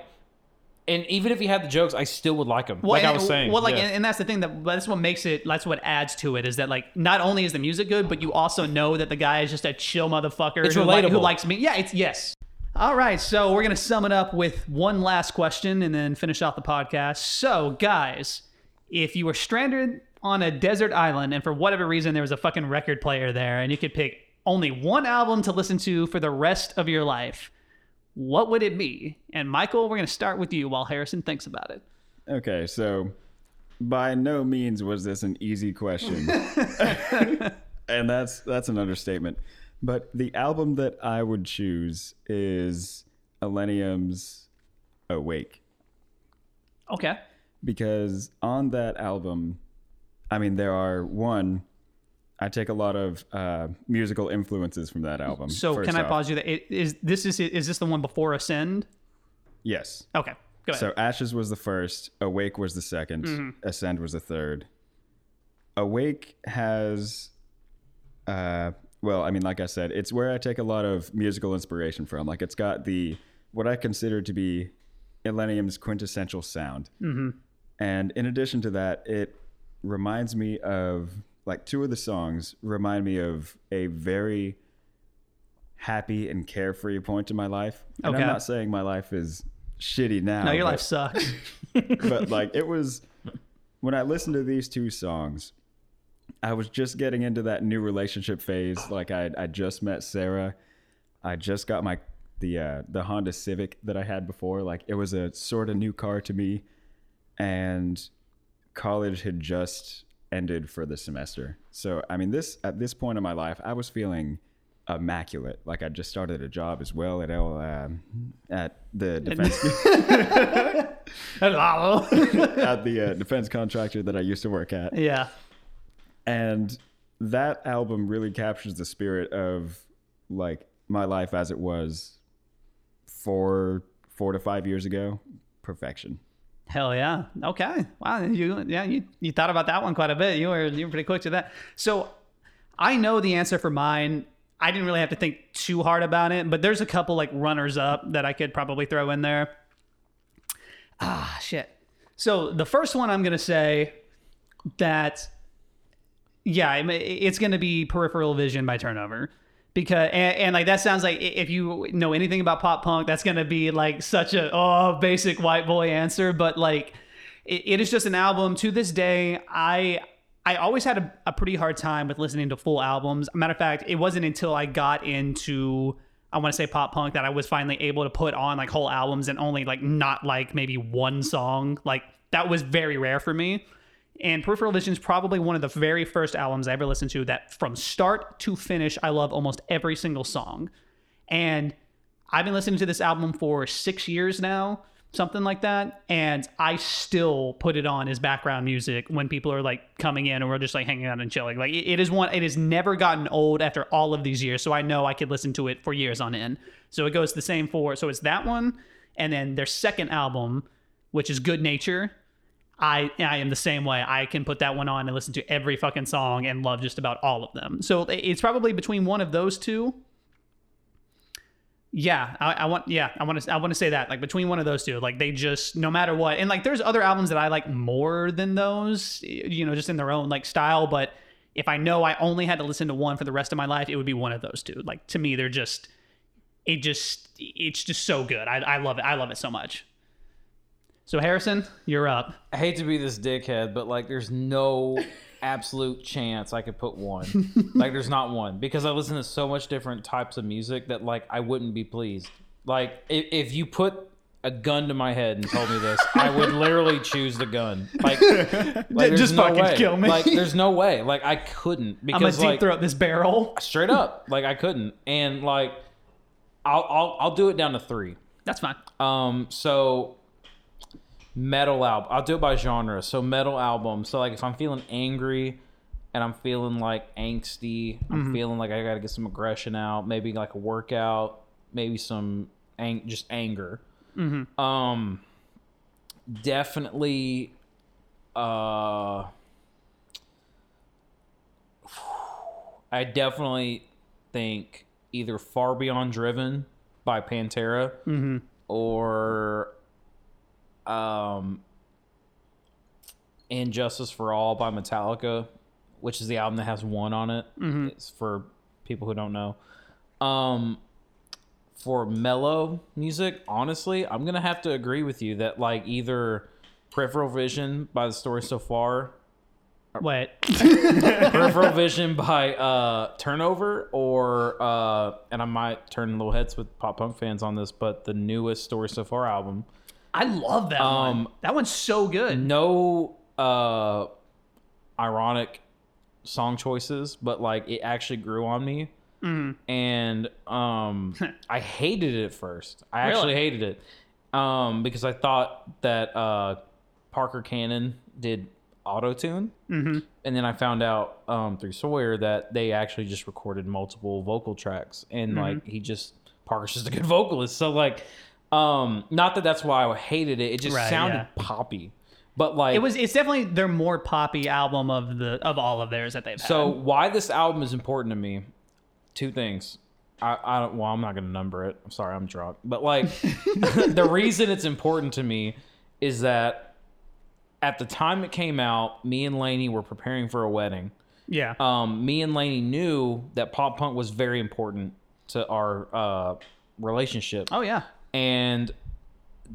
C: and even if he had the jokes, I still would like him. like I was saying,
A: Well, like,
C: yeah.
A: and, and that's the thing that that's what makes it. That's what adds to it is that like not only is the music good, but you also know that the guy is just a chill motherfucker
C: It's
A: who, like- who likes me. Yeah, it's yes. All right, so we're gonna sum it up with one last question and then finish off the podcast. So, guys, if you were stranded on a desert island and for whatever reason there was a fucking record player there and you could pick only one album to listen to for the rest of your life, what would it be? And Michael, we're gonna start with you while Harrison thinks about it.
B: Okay, so by no means was this an easy question. and that's that's an understatement. But the album that I would choose is Illenium's Awake
A: Okay.
B: because on that album, I mean there are one I take a lot of uh, musical influences from that album.
A: So can I
B: off.
A: pause you? That is this is is this the one before Ascend?
B: Yes.
A: Okay, go ahead.
B: So Ashes was the first, Awake was the 2nd
A: Mm-hmm.
B: Ascend was the third. Awake has, uh, well, I mean, like I said, it's where I take a lot of musical inspiration from. Like it's got the what I consider to be Illenium's quintessential sound, mm-hmm. and in addition to that, it reminds me of like two of the songs remind me of a very happy and carefree point in my life. And
A: Okay.
B: I'm not saying my life is shitty now.
A: No, your
B: but-
A: life sucks.
B: but like it was when I listened to these two songs, I was just getting into that new relationship phase. Like I I just met Sarah. I just got my the uh the Honda Civic that I had before. Like it was a sort of new car to me and college had just ended for the semester. So I mean this at this point in my life, I was feeling immaculate. Like I just started a job as well at L um, at the defense at the uh, defense contractor that I used to work at.
A: yeah.
B: And that album really captures the spirit of like my life as it was four four to five years ago. Perfection.
A: Hell yeah. Okay. Wow. You yeah, you, you thought about that one quite a bit. You were you were pretty quick to that. So I know the answer for mine. I didn't really have to think too hard about it, but there's a couple like runners up that I could probably throw in there. Ah, shit. So the first one I'm gonna say that yeah, it's to be Peripheral Vision by Turnover. Because and, and like that sounds like if you know anything about pop punk, that's going to be like such a oh basic white boy answer. But like it, it is just an album. To this day, I I always had a, a pretty hard time with listening to full albums. Matter of fact, it wasn't until I got into I want to say pop punk that I was finally able to put on like whole albums and only like not like maybe one song. Like that was very rare for me. And Peripheral Vision is probably one of the very first albums I ever listened to that from start to finish, I love almost every single song. And I've been listening to this album for six years now, something like that. And I still put it on as background music when people are like coming in or we're just like hanging out and chilling. Like it is one, it has never gotten old after all of these years. So I know I could listen to it for years on end. So it goes the same for, so it's that one. And then their second album, which is Good Nature. I I am the same way. I can put that one on and listen to every fucking song and love just about all of them. So it's probably between one of those two. Yeah, I, I want. Yeah, I want to. I want to say that like between one of those two, like they just no matter what, and like there's other albums that I like more than those, you know, just in their own like style. But if I know I only had to listen to one for the rest of my life, it would be one of those two. Like to me, they're just, it just, it's just so good. I, I love it. I love it so much. So Harrison, you're up.
C: I hate to be this dickhead, but like, there's no absolute chance I could put one. like, there's not one because I listen to so much different types of music that like I wouldn't be pleased. Like, if, if you put a gun to my head and told me this, I would literally choose the gun. Like, like
A: Just
C: no
A: fucking
C: way.
A: kill me.
C: Like, there's no way. Like, I couldn't
A: I'm gonna
C: because
A: deep
C: like
A: throat this barrel.
C: straight up, like I couldn't, and like, I'll I'll I'll do it down to three.
A: That's fine.
C: Um, so metal album. I'll do it by genre. So metal album. So like if I'm feeling angry and I'm feeling like angsty, I'm feeling like I gotta get some aggression out, maybe like a workout, maybe some ang- just anger. Um, definitely. Uh, I definitely think either Far Beyond Driven by Pantera or um And Justice for All by Metallica, which is the album that has one on it. It's for people who don't know. Um for mellow music, honestly, I'm gonna have to agree with you that like either Peripheral Vision by the story so far
A: What?
C: Peripheral Vision by uh, Turnover, or uh, and I might turn little heads with pop punk fans on this, but the newest Story So Far album.
A: I love that one.
C: Um,
A: That one's so good.
C: No uh, ironic song choices, but like it actually grew on me, and um, I hated it at first. I actually hated it um, because I thought that uh, Parker Cannon did auto tune.
A: Mm-hmm.
C: And then I found out um, through Sawyer that they actually just recorded multiple vocal tracks, and
A: Mm-hmm.
C: like he just Parker's just a good vocalist. So like, um, not that that's why I hated it. It just
A: Right,
C: sounded
A: yeah.
C: poppy, but like
A: It was. It's definitely their more poppy album of the of all of theirs that they've had.
C: So
A: had.
C: why this album is important to me? Two things. I, I don't. Well, I'm not gonna number it. I'm sorry, I'm drunk. But like, the reason it's important to me is that at the time it came out, me and Lainey were preparing for a wedding.
A: Yeah.
C: Um, me and Lainey knew that pop punk was very important to our uh, relationship.
A: Oh yeah.
C: And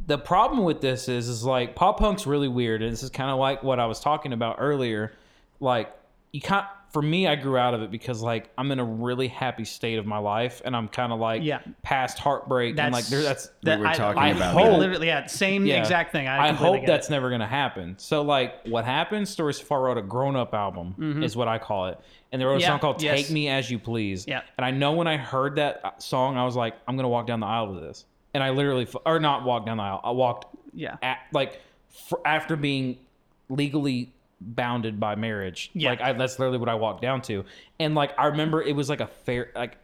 C: the problem with this is, is like pop punk's really weird, and this is kind of like what I was talking about earlier. Like you can't. For me, I grew out of it because like I'm in a really happy state of my life, and I'm kind of like
A: Yeah.
C: past heartbreak, and like there, that's
A: that,
B: were
A: I,
B: talking
A: I
B: about
A: hope,
C: that.
A: literally yeah, same
C: Yeah.
A: exact thing. I,
C: I,
A: completely
C: hope
A: get
C: that's
A: it.
C: never gonna happen. So like, what happened? Stories So Far wrote a grown up album, is what I call it, and they wrote a
A: Mm-hmm. Yeah,
C: song called
A: yes.
C: "Take Me as You Please."
A: Yeah.
C: and I know when I heard that uh, song, I was like, I'm gonna walk down the aisle to this, and I literally, or not walked down the aisle, I walked
A: Yeah.
C: at, like for, after being legally bounded by marriage.
A: Yeah.
C: Like I, that's literally what I walked down to, and like I remember it was like a fair like,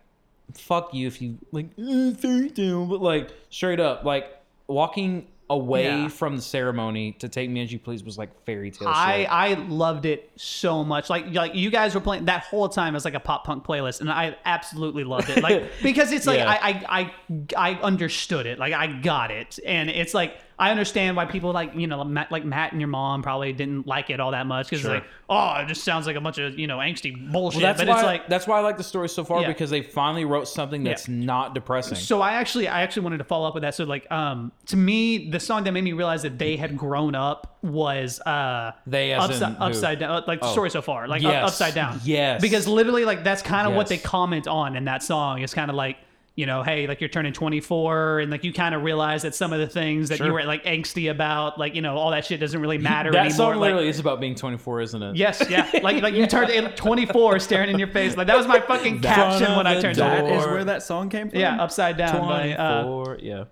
C: fuck you if you like "Uh, fairy tale, but like straight up like walking away
A: Yeah.
C: from the ceremony to take me as you please was like fairy tale.
A: I
C: shit.
A: I loved it so much. Like like you guys were playing that whole time as like a pop punk playlist, and I absolutely loved it. Like because it's like
C: Yeah.
A: I, I I I understood it. Like I got it, and it's like I understand why people like you know Matt, like Matt and your mom probably didn't like it all that much because
C: Sure.
A: like oh it just sounds like a bunch of you know angsty bullshit.
C: Well, that's
A: but
C: why
A: it's like
C: that's why I like the story so far
A: Yeah.
C: because they finally wrote something that's not depressing.
A: So I actually I actually wanted to follow up with that. So like um to me the song that made me realize that they had grown up was uh
C: They
A: upside, upside down like the
C: Oh.
A: story so far like
C: Yes.
A: upside down
C: Yes.
A: because literally like that's kind of what they comment on in that song It's kind of like you know hey like you're turning 24 and like you kind of realize that some of the things that you were like angsty about like you know all that shit doesn't really matter
C: that
A: anymore
C: song
A: like,
C: literally is about being 24, isn't it?
A: Yes, yeah. Like like you turned 24 staring in your face. Like that was my fucking caption when I turned
C: door.
B: That
A: 24.
B: is where that song came from.
A: Yeah, upside down by uh,
C: 24, yeah.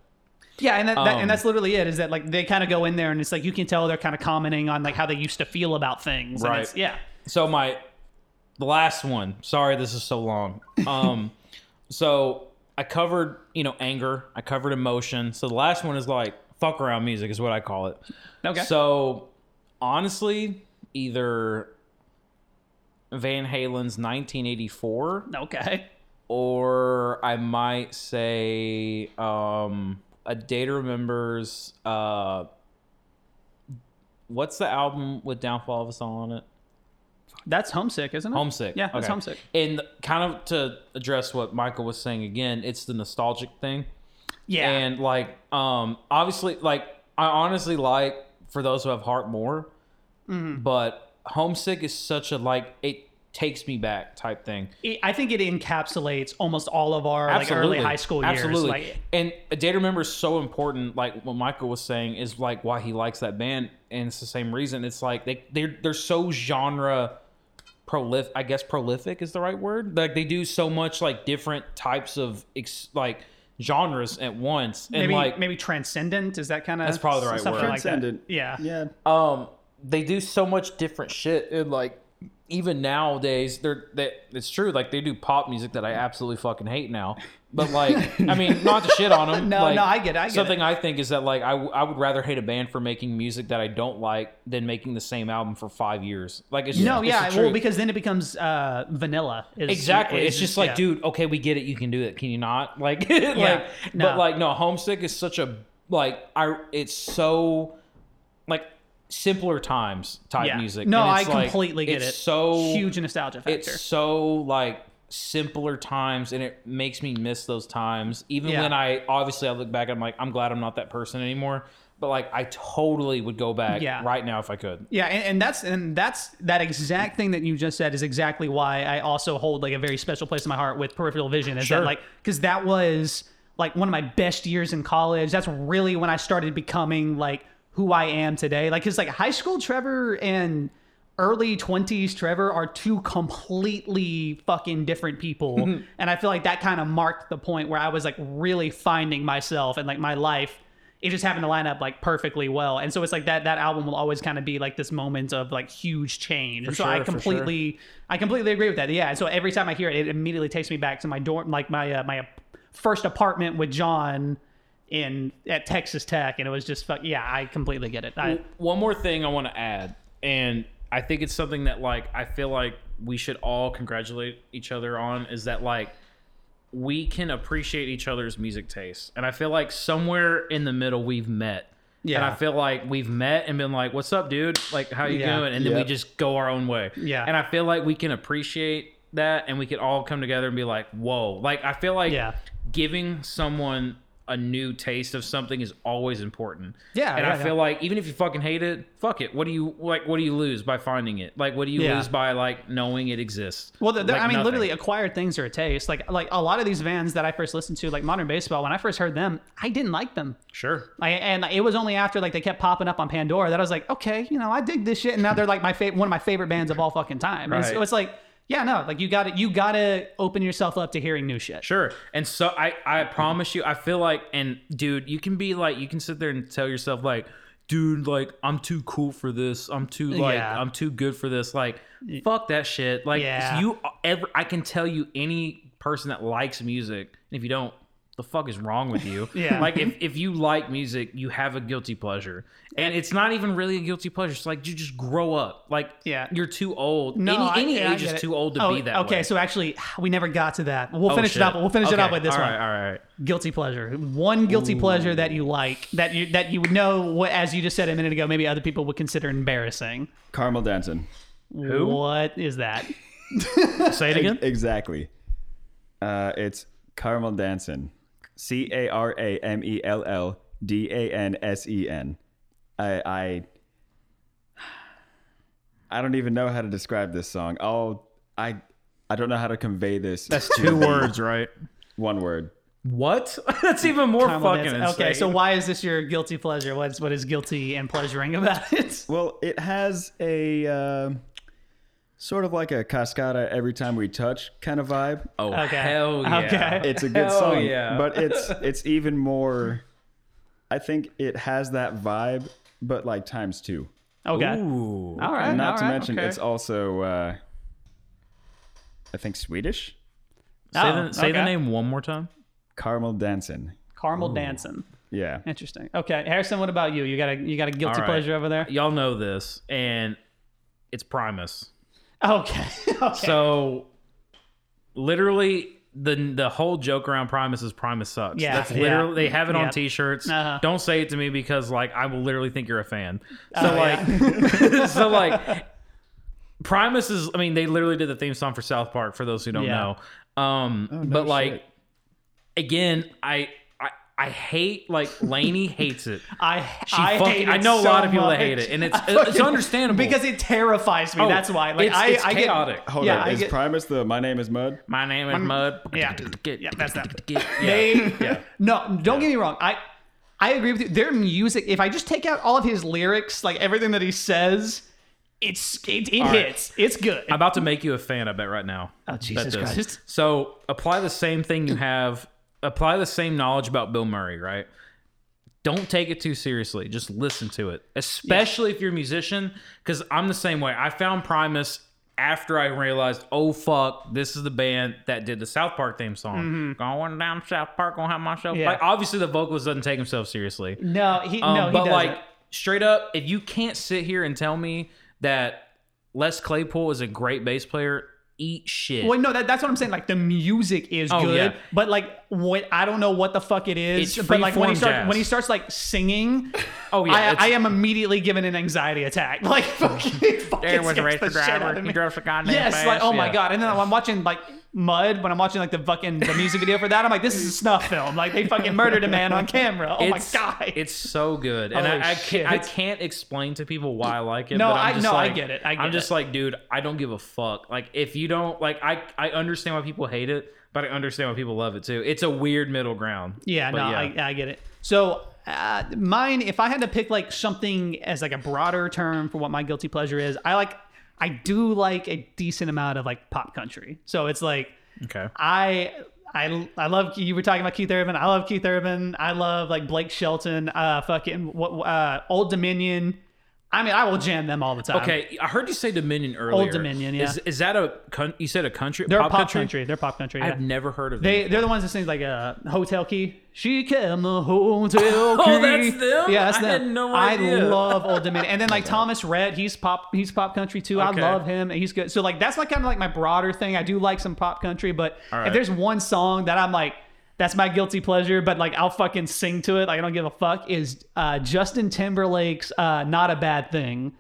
A: Yeah, and that, that
C: Um,
A: and that's literally it. Is that like they kind of go in there and it's like you can tell they're kind of commenting on like how they used to feel about things. and
C: Right.
A: it's- yeah.
C: So my the last one. Sorry, this is so long. Um, so I covered you know anger. I covered emotion. So the last one is like fuck around music is what I call it.
A: Okay.
C: So honestly, either Van Halen's 1984
A: okay.
C: or I might say um, a day to remembers. Uh, what's the album with Downfall of Us All on it?
A: That's homesick, isn't it?
C: Homesick.
A: Yeah, that's
C: Okay.
A: homesick.
C: And kind of to address what Michael was saying again, it's the nostalgic thing.
A: Yeah.
C: And like, um, obviously, like I honestly like for those who have heart more,
A: Mm-hmm.
C: but homesick is such a like it takes me back type thing.
A: I think it encapsulates almost all of our like early high school years.
C: Absolutely.
A: Like,
C: and a day to remember is so important. Like what Michael was saying is like why he likes that band, and it's the same reason. It's like they they're they're so genre prolific. I guess prolific is the right word. Like they do so much like different types of ex, like genres at once, and
A: maybe
C: like
A: maybe transcendent is that kind of
C: That's probably the right
A: something
C: word.
A: like.
B: Transcendent.
A: Yeah.
B: Yeah.
C: um they do so much different shit and like even nowadays they're that it's true like they do pop music that i absolutely fucking hate now but like i mean not to shit on them
A: No,
C: like,
A: no, I get it, I get
C: something
A: it.
C: i think is that like I, w- I would rather hate a band for making music that i don't like than making the same album for five years like it's
A: No, yeah, well, because then it becomes uh, vanilla. Is,
C: Exactly.
A: is-
C: It's just like,
A: yeah.
C: dude, okay, we get it. You can do it. Can you not? Like, like,
A: no.
C: but like, no, homesick is such a like, I. It's so like simpler times type
A: Yeah.
C: music.
A: No,
C: And
A: I
C: it's, like,
A: completely get
C: it's
A: it.
C: So
A: huge nostalgia factor.
C: It's so like simpler times, and it makes me miss those times. Even
A: Yeah.
C: when I obviously I look back, I'm like, I'm glad I'm not that person anymore. But like, I totally would go back
A: Yeah.
C: right now if I could.
A: Yeah, and, and that's and that's that exact thing that you just said is exactly why I also hold like a very special place in my heart with peripheral vision. Is
C: Sure.
A: that like because that was like one of my best years in college. That's really when I started becoming like who I am today. Like, cause like high school Trevor and early 20s Trevor are two completely fucking different people. and I feel like that kind of marked the point where I was like really finding myself and like my life it just happened to line up like perfectly well. And so it's like that that album will always kind of be like this moment of like huge change. and so I
C: sure, for sure.
A: completely I completely agree with that. Yeah. And so every time I hear it, it immediately takes me back to my dorm like my uh, my first apartment with John in at Texas Tech and it was just fuck yeah, I completely get it. I,
C: one more thing I want to add, and I think it's something that like I feel like we should all congratulate each other on is that like we can appreciate each other's music taste, and I feel like somewhere in the middle we've met.
A: Yeah.
C: And I feel like we've met and been like, "What's up, dude? Like, how you
A: Yeah.
C: doing?" And then we just go our own way.
A: Yeah.
C: And I feel like we can appreciate that and we could all come together and be like, whoa. Like I feel like
A: Yeah.
C: giving someone a new taste of something is always important.
A: Yeah,
C: And
A: yeah,
C: I feel like even if you fucking hate it, fuck it. What do you like what do you lose by finding it? Like what do you
A: Yeah.
C: lose by like knowing it exists?
A: Well, the, the-
C: Like
A: I mean,
C: nothing.
A: literally acquired things are a taste. Like like a lot of these bands that I first listened to, like Modern Baseball. When I first heard them, I didn't like them.
C: Sure.
A: I, and it was only after like they kept popping up on Pandora that I was like, okay, you know, I dig this shit, and now they're like my favorite, one of my favorite bands of all fucking time.
C: Right.
A: so it's like, yeah, no, like you got to you got to open yourself up to hearing new shit.
C: Sure. And so I, I promise you, I feel like, and dude, you can be like, you can sit there and tell yourself, like, dude, like, I'm too cool for this. I'm too, like,
A: Yeah.
C: I'm too good for this. Like, fuck that shit. Like,
A: Yeah.
C: you uh, ever, I can tell you any person that likes music, and if you don't, the fuck is wrong with you?
A: Yeah.
C: Like if, if you like music, you have a guilty pleasure. And it's not even really a guilty pleasure. It's like you just grow up. Like
A: Yeah.
C: you're too old.
A: No,
C: any
A: I-
C: any
A: yeah, I
C: age
A: get
C: is
A: it.
C: too old to
A: Oh,
C: be that
A: okay,
C: way.
A: so actually, we never got to that. We'll
C: Oh,
A: finish
C: shit.
A: it up. We'll finish it up with this
C: All
A: one.
C: right, all right.
A: Guilty pleasure. One guilty pleasure that you like that you that you would know what, as you just said a minute ago, maybe other people would consider embarrassing.
B: Caramelldansen.
C: Who?
A: What is that?
C: Say it again.
B: Exactly. Uh, it's Caramelldansen. C A R A M E L L D A N S E N. I I I don't even know how to describe this song. I'll I I don't know how to convey this.
C: That's two words, right?
B: One word.
C: What? That's even more
A: Caramel
C: fucking insane.
A: Okay, so why is this your guilty pleasure? What's what is guilty and pleasuring about it?
B: Well, it has a uh, sort of like a cascada every time we touch kind of vibe.
C: oh
A: Okay.
C: hell yeah!
A: Okay.
B: It's a good
C: Hell
B: song,
C: yeah.
B: but it's it's even more. I think it has that vibe, but like times two.
A: Okay.
C: Ooh.
A: All right.
B: And not
A: all
B: to
A: right.
B: mention,
C: okay.
B: it's also uh, I think Swedish.
C: Say,
A: Oh,
C: the, say the name one more time.
B: Caramelldansen.
A: Caramel dancing.
B: Yeah.
A: Interesting. Okay, Harrison, what about you? You got a you got a guilty
C: All right.
A: pleasure over there?
C: Y'all know this, and it's Primus.
A: Okay. okay.
C: So, literally, the the whole joke around Primus is Primus sucks.
A: Yeah,
C: that's literally
A: yeah.
C: they have it
A: Yeah.
C: on T-shirts.
A: Uh-huh.
C: Don't say it to me because like I will literally think you're a fan. So
A: Oh,
C: like, so like, Primus is. I mean, they literally did the theme song for South Park. For those who don't
A: Yeah.
C: know, um,
B: no
C: but like, again, I. I, I hate like Lainey hates it.
A: I
C: She
A: I
C: fucking-
A: hate
C: I
A: it
C: know a
A: so
C: lot of people that
A: much.
C: hate it, and it's-
A: I
C: it's understandable.
A: because it terrifies me.
C: Oh,
A: That's why. Like
C: it's-
A: I,
C: it's
A: I get
C: chaotic.
B: Hold
A: Yeah,
B: on.
A: I
B: Is
A: get-
B: Primus the My Name is Mud?
C: My name is Mud.
A: yeah. Yeah, that's that.
C: Yeah.
A: They
C: Yeah.
A: no, don't get me wrong. I I agree with you. Their music, if I just take out all of his lyrics, like everything that he says, it's it, it
C: right.
A: hits. It's good.
C: I'm about to make you a fan, I bet, right now.
A: Oh, Jesus Christ.
C: So apply the same thing you have, apply the same knowledge about Bill Murray, right? Don't take it too seriously. Just listen to it, especially if you're a musician, because I'm the same way. I found Primus after I realized, oh, fuck, this is the band that did the South Park theme song. Going down South Park, gonna have myself.
A: Mm-hmm. Yeah.
C: Like, obviously, the vocalist doesn't take himself seriously.
A: no, he
C: Um,
A: no, he
C: but
A: doesn't.
C: like straight up, if you can't sit here and tell me that Les Claypool is a great bass player, eat shit.
A: Well, no, that, that's what I'm saying. Like the music is
C: Oh,
A: good,
C: yeah.
A: but like what I don't know what the fuck it is.
C: It's
A: but like when he
C: freeform
A: starts
C: jazz.
A: when he starts like singing,
C: Oh, yeah,
A: I,
C: it's-
A: I am immediately given an anxiety attack. Like fucking, fucking
C: There was a
A: scares
C: race
A: the shit
C: driver.
A: of
C: He
A: me.
C: drove so goddamn
A: Yes,
C: fast.
A: like oh my
C: Yeah.
A: god. And then I'm watching like Mud when I'm watching like the fucking the music video for that. I'm like, this is a snuff film. Like they fucking murdered a man on camera. Oh
C: it's,
A: my god.
C: It's so good, and
A: Holy
C: I, I
A: shit.
C: can't I can't explain to people why I like it.
A: No,
C: but I'm
A: I-
C: just
A: no, I
C: like,
A: get it. I get
C: am just
A: it.
C: like, dude, I don't give a fuck. Like if you don't like, I I understand why people hate it, but I understand why people love it too. It's a weird middle ground.
A: Yeah, no, I, I get it. So uh, mine, if I had to pick like something as like a broader term for what my guilty pleasure is, I like, I do like a decent amount of like pop country. So it's like
C: okay.
A: I. I, I love you were talking about Keith Urban. I love Keith Urban. I love like Blake Shelton, uh, fucking what, uh, Old Dominion. I mean, I will jam them all the time.
C: Okay, I heard you say Dominion earlier.
A: Old Dominion, yeah.
C: Is, is that a con- you said a country?
A: they're pop, country? They're pop country. Yeah.
C: I've never heard of
A: They
C: them.
A: they're the ones that sing like a hotel key. She came the hotel key.
C: Oh, that's them?
A: Yeah, that's
C: I
A: them.
C: had no
A: I love Old Dominion. And then like Thomas Rhett, he's pop he's pop country too.
C: Okay.
A: I love him. And he's good. So like that's like kind of like my broader thing. I do like some pop country, but
C: right.
A: if there's one song that I'm like that's my guilty pleasure, but like I'll fucking sing to it. Like I don't give a fuck. Is uh, Justin Timberlake's uh, "Not a Bad Thing."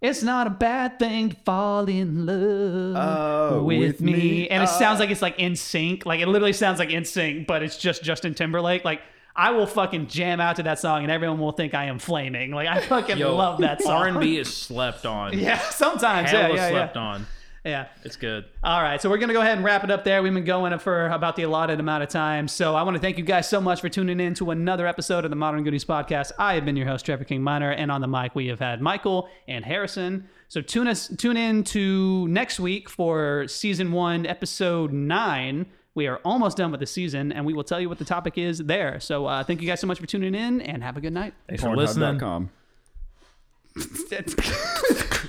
A: It's not a bad thing to fall in love
B: Oh,
A: with,
B: with
A: me.
B: me?
A: And it sounds like it's like NSYNC. Like it literally sounds like NSYNC, but it's just Justin Timberlake. Like I will fucking jam out to that song and everyone will think I am flaming. Like I fucking
C: Yo,
A: love that song.
C: R&B is slept on.
A: Yeah, sometimes.
C: Hella
A: yeah, yeah,
C: slept
A: yeah.
C: on.
A: Yeah.
C: It's good.
A: All right, so we're gonna go ahead and wrap it up there. We've been going for about the allotted amount of time, so I want to thank you guys so much for tuning in to another episode of the Modern Goodies podcast. I have been your host Trevor King Minor, and on the mic we have had Michael and Harrison. So tune us tune in to next week for season one, episode nine. We are almost done with the season, and we will tell you what the topic is there. So uh, thank you guys so much for tuning in, and have a good night.
C: Thanks for listening.
B: Pornhub.com.
A: That's-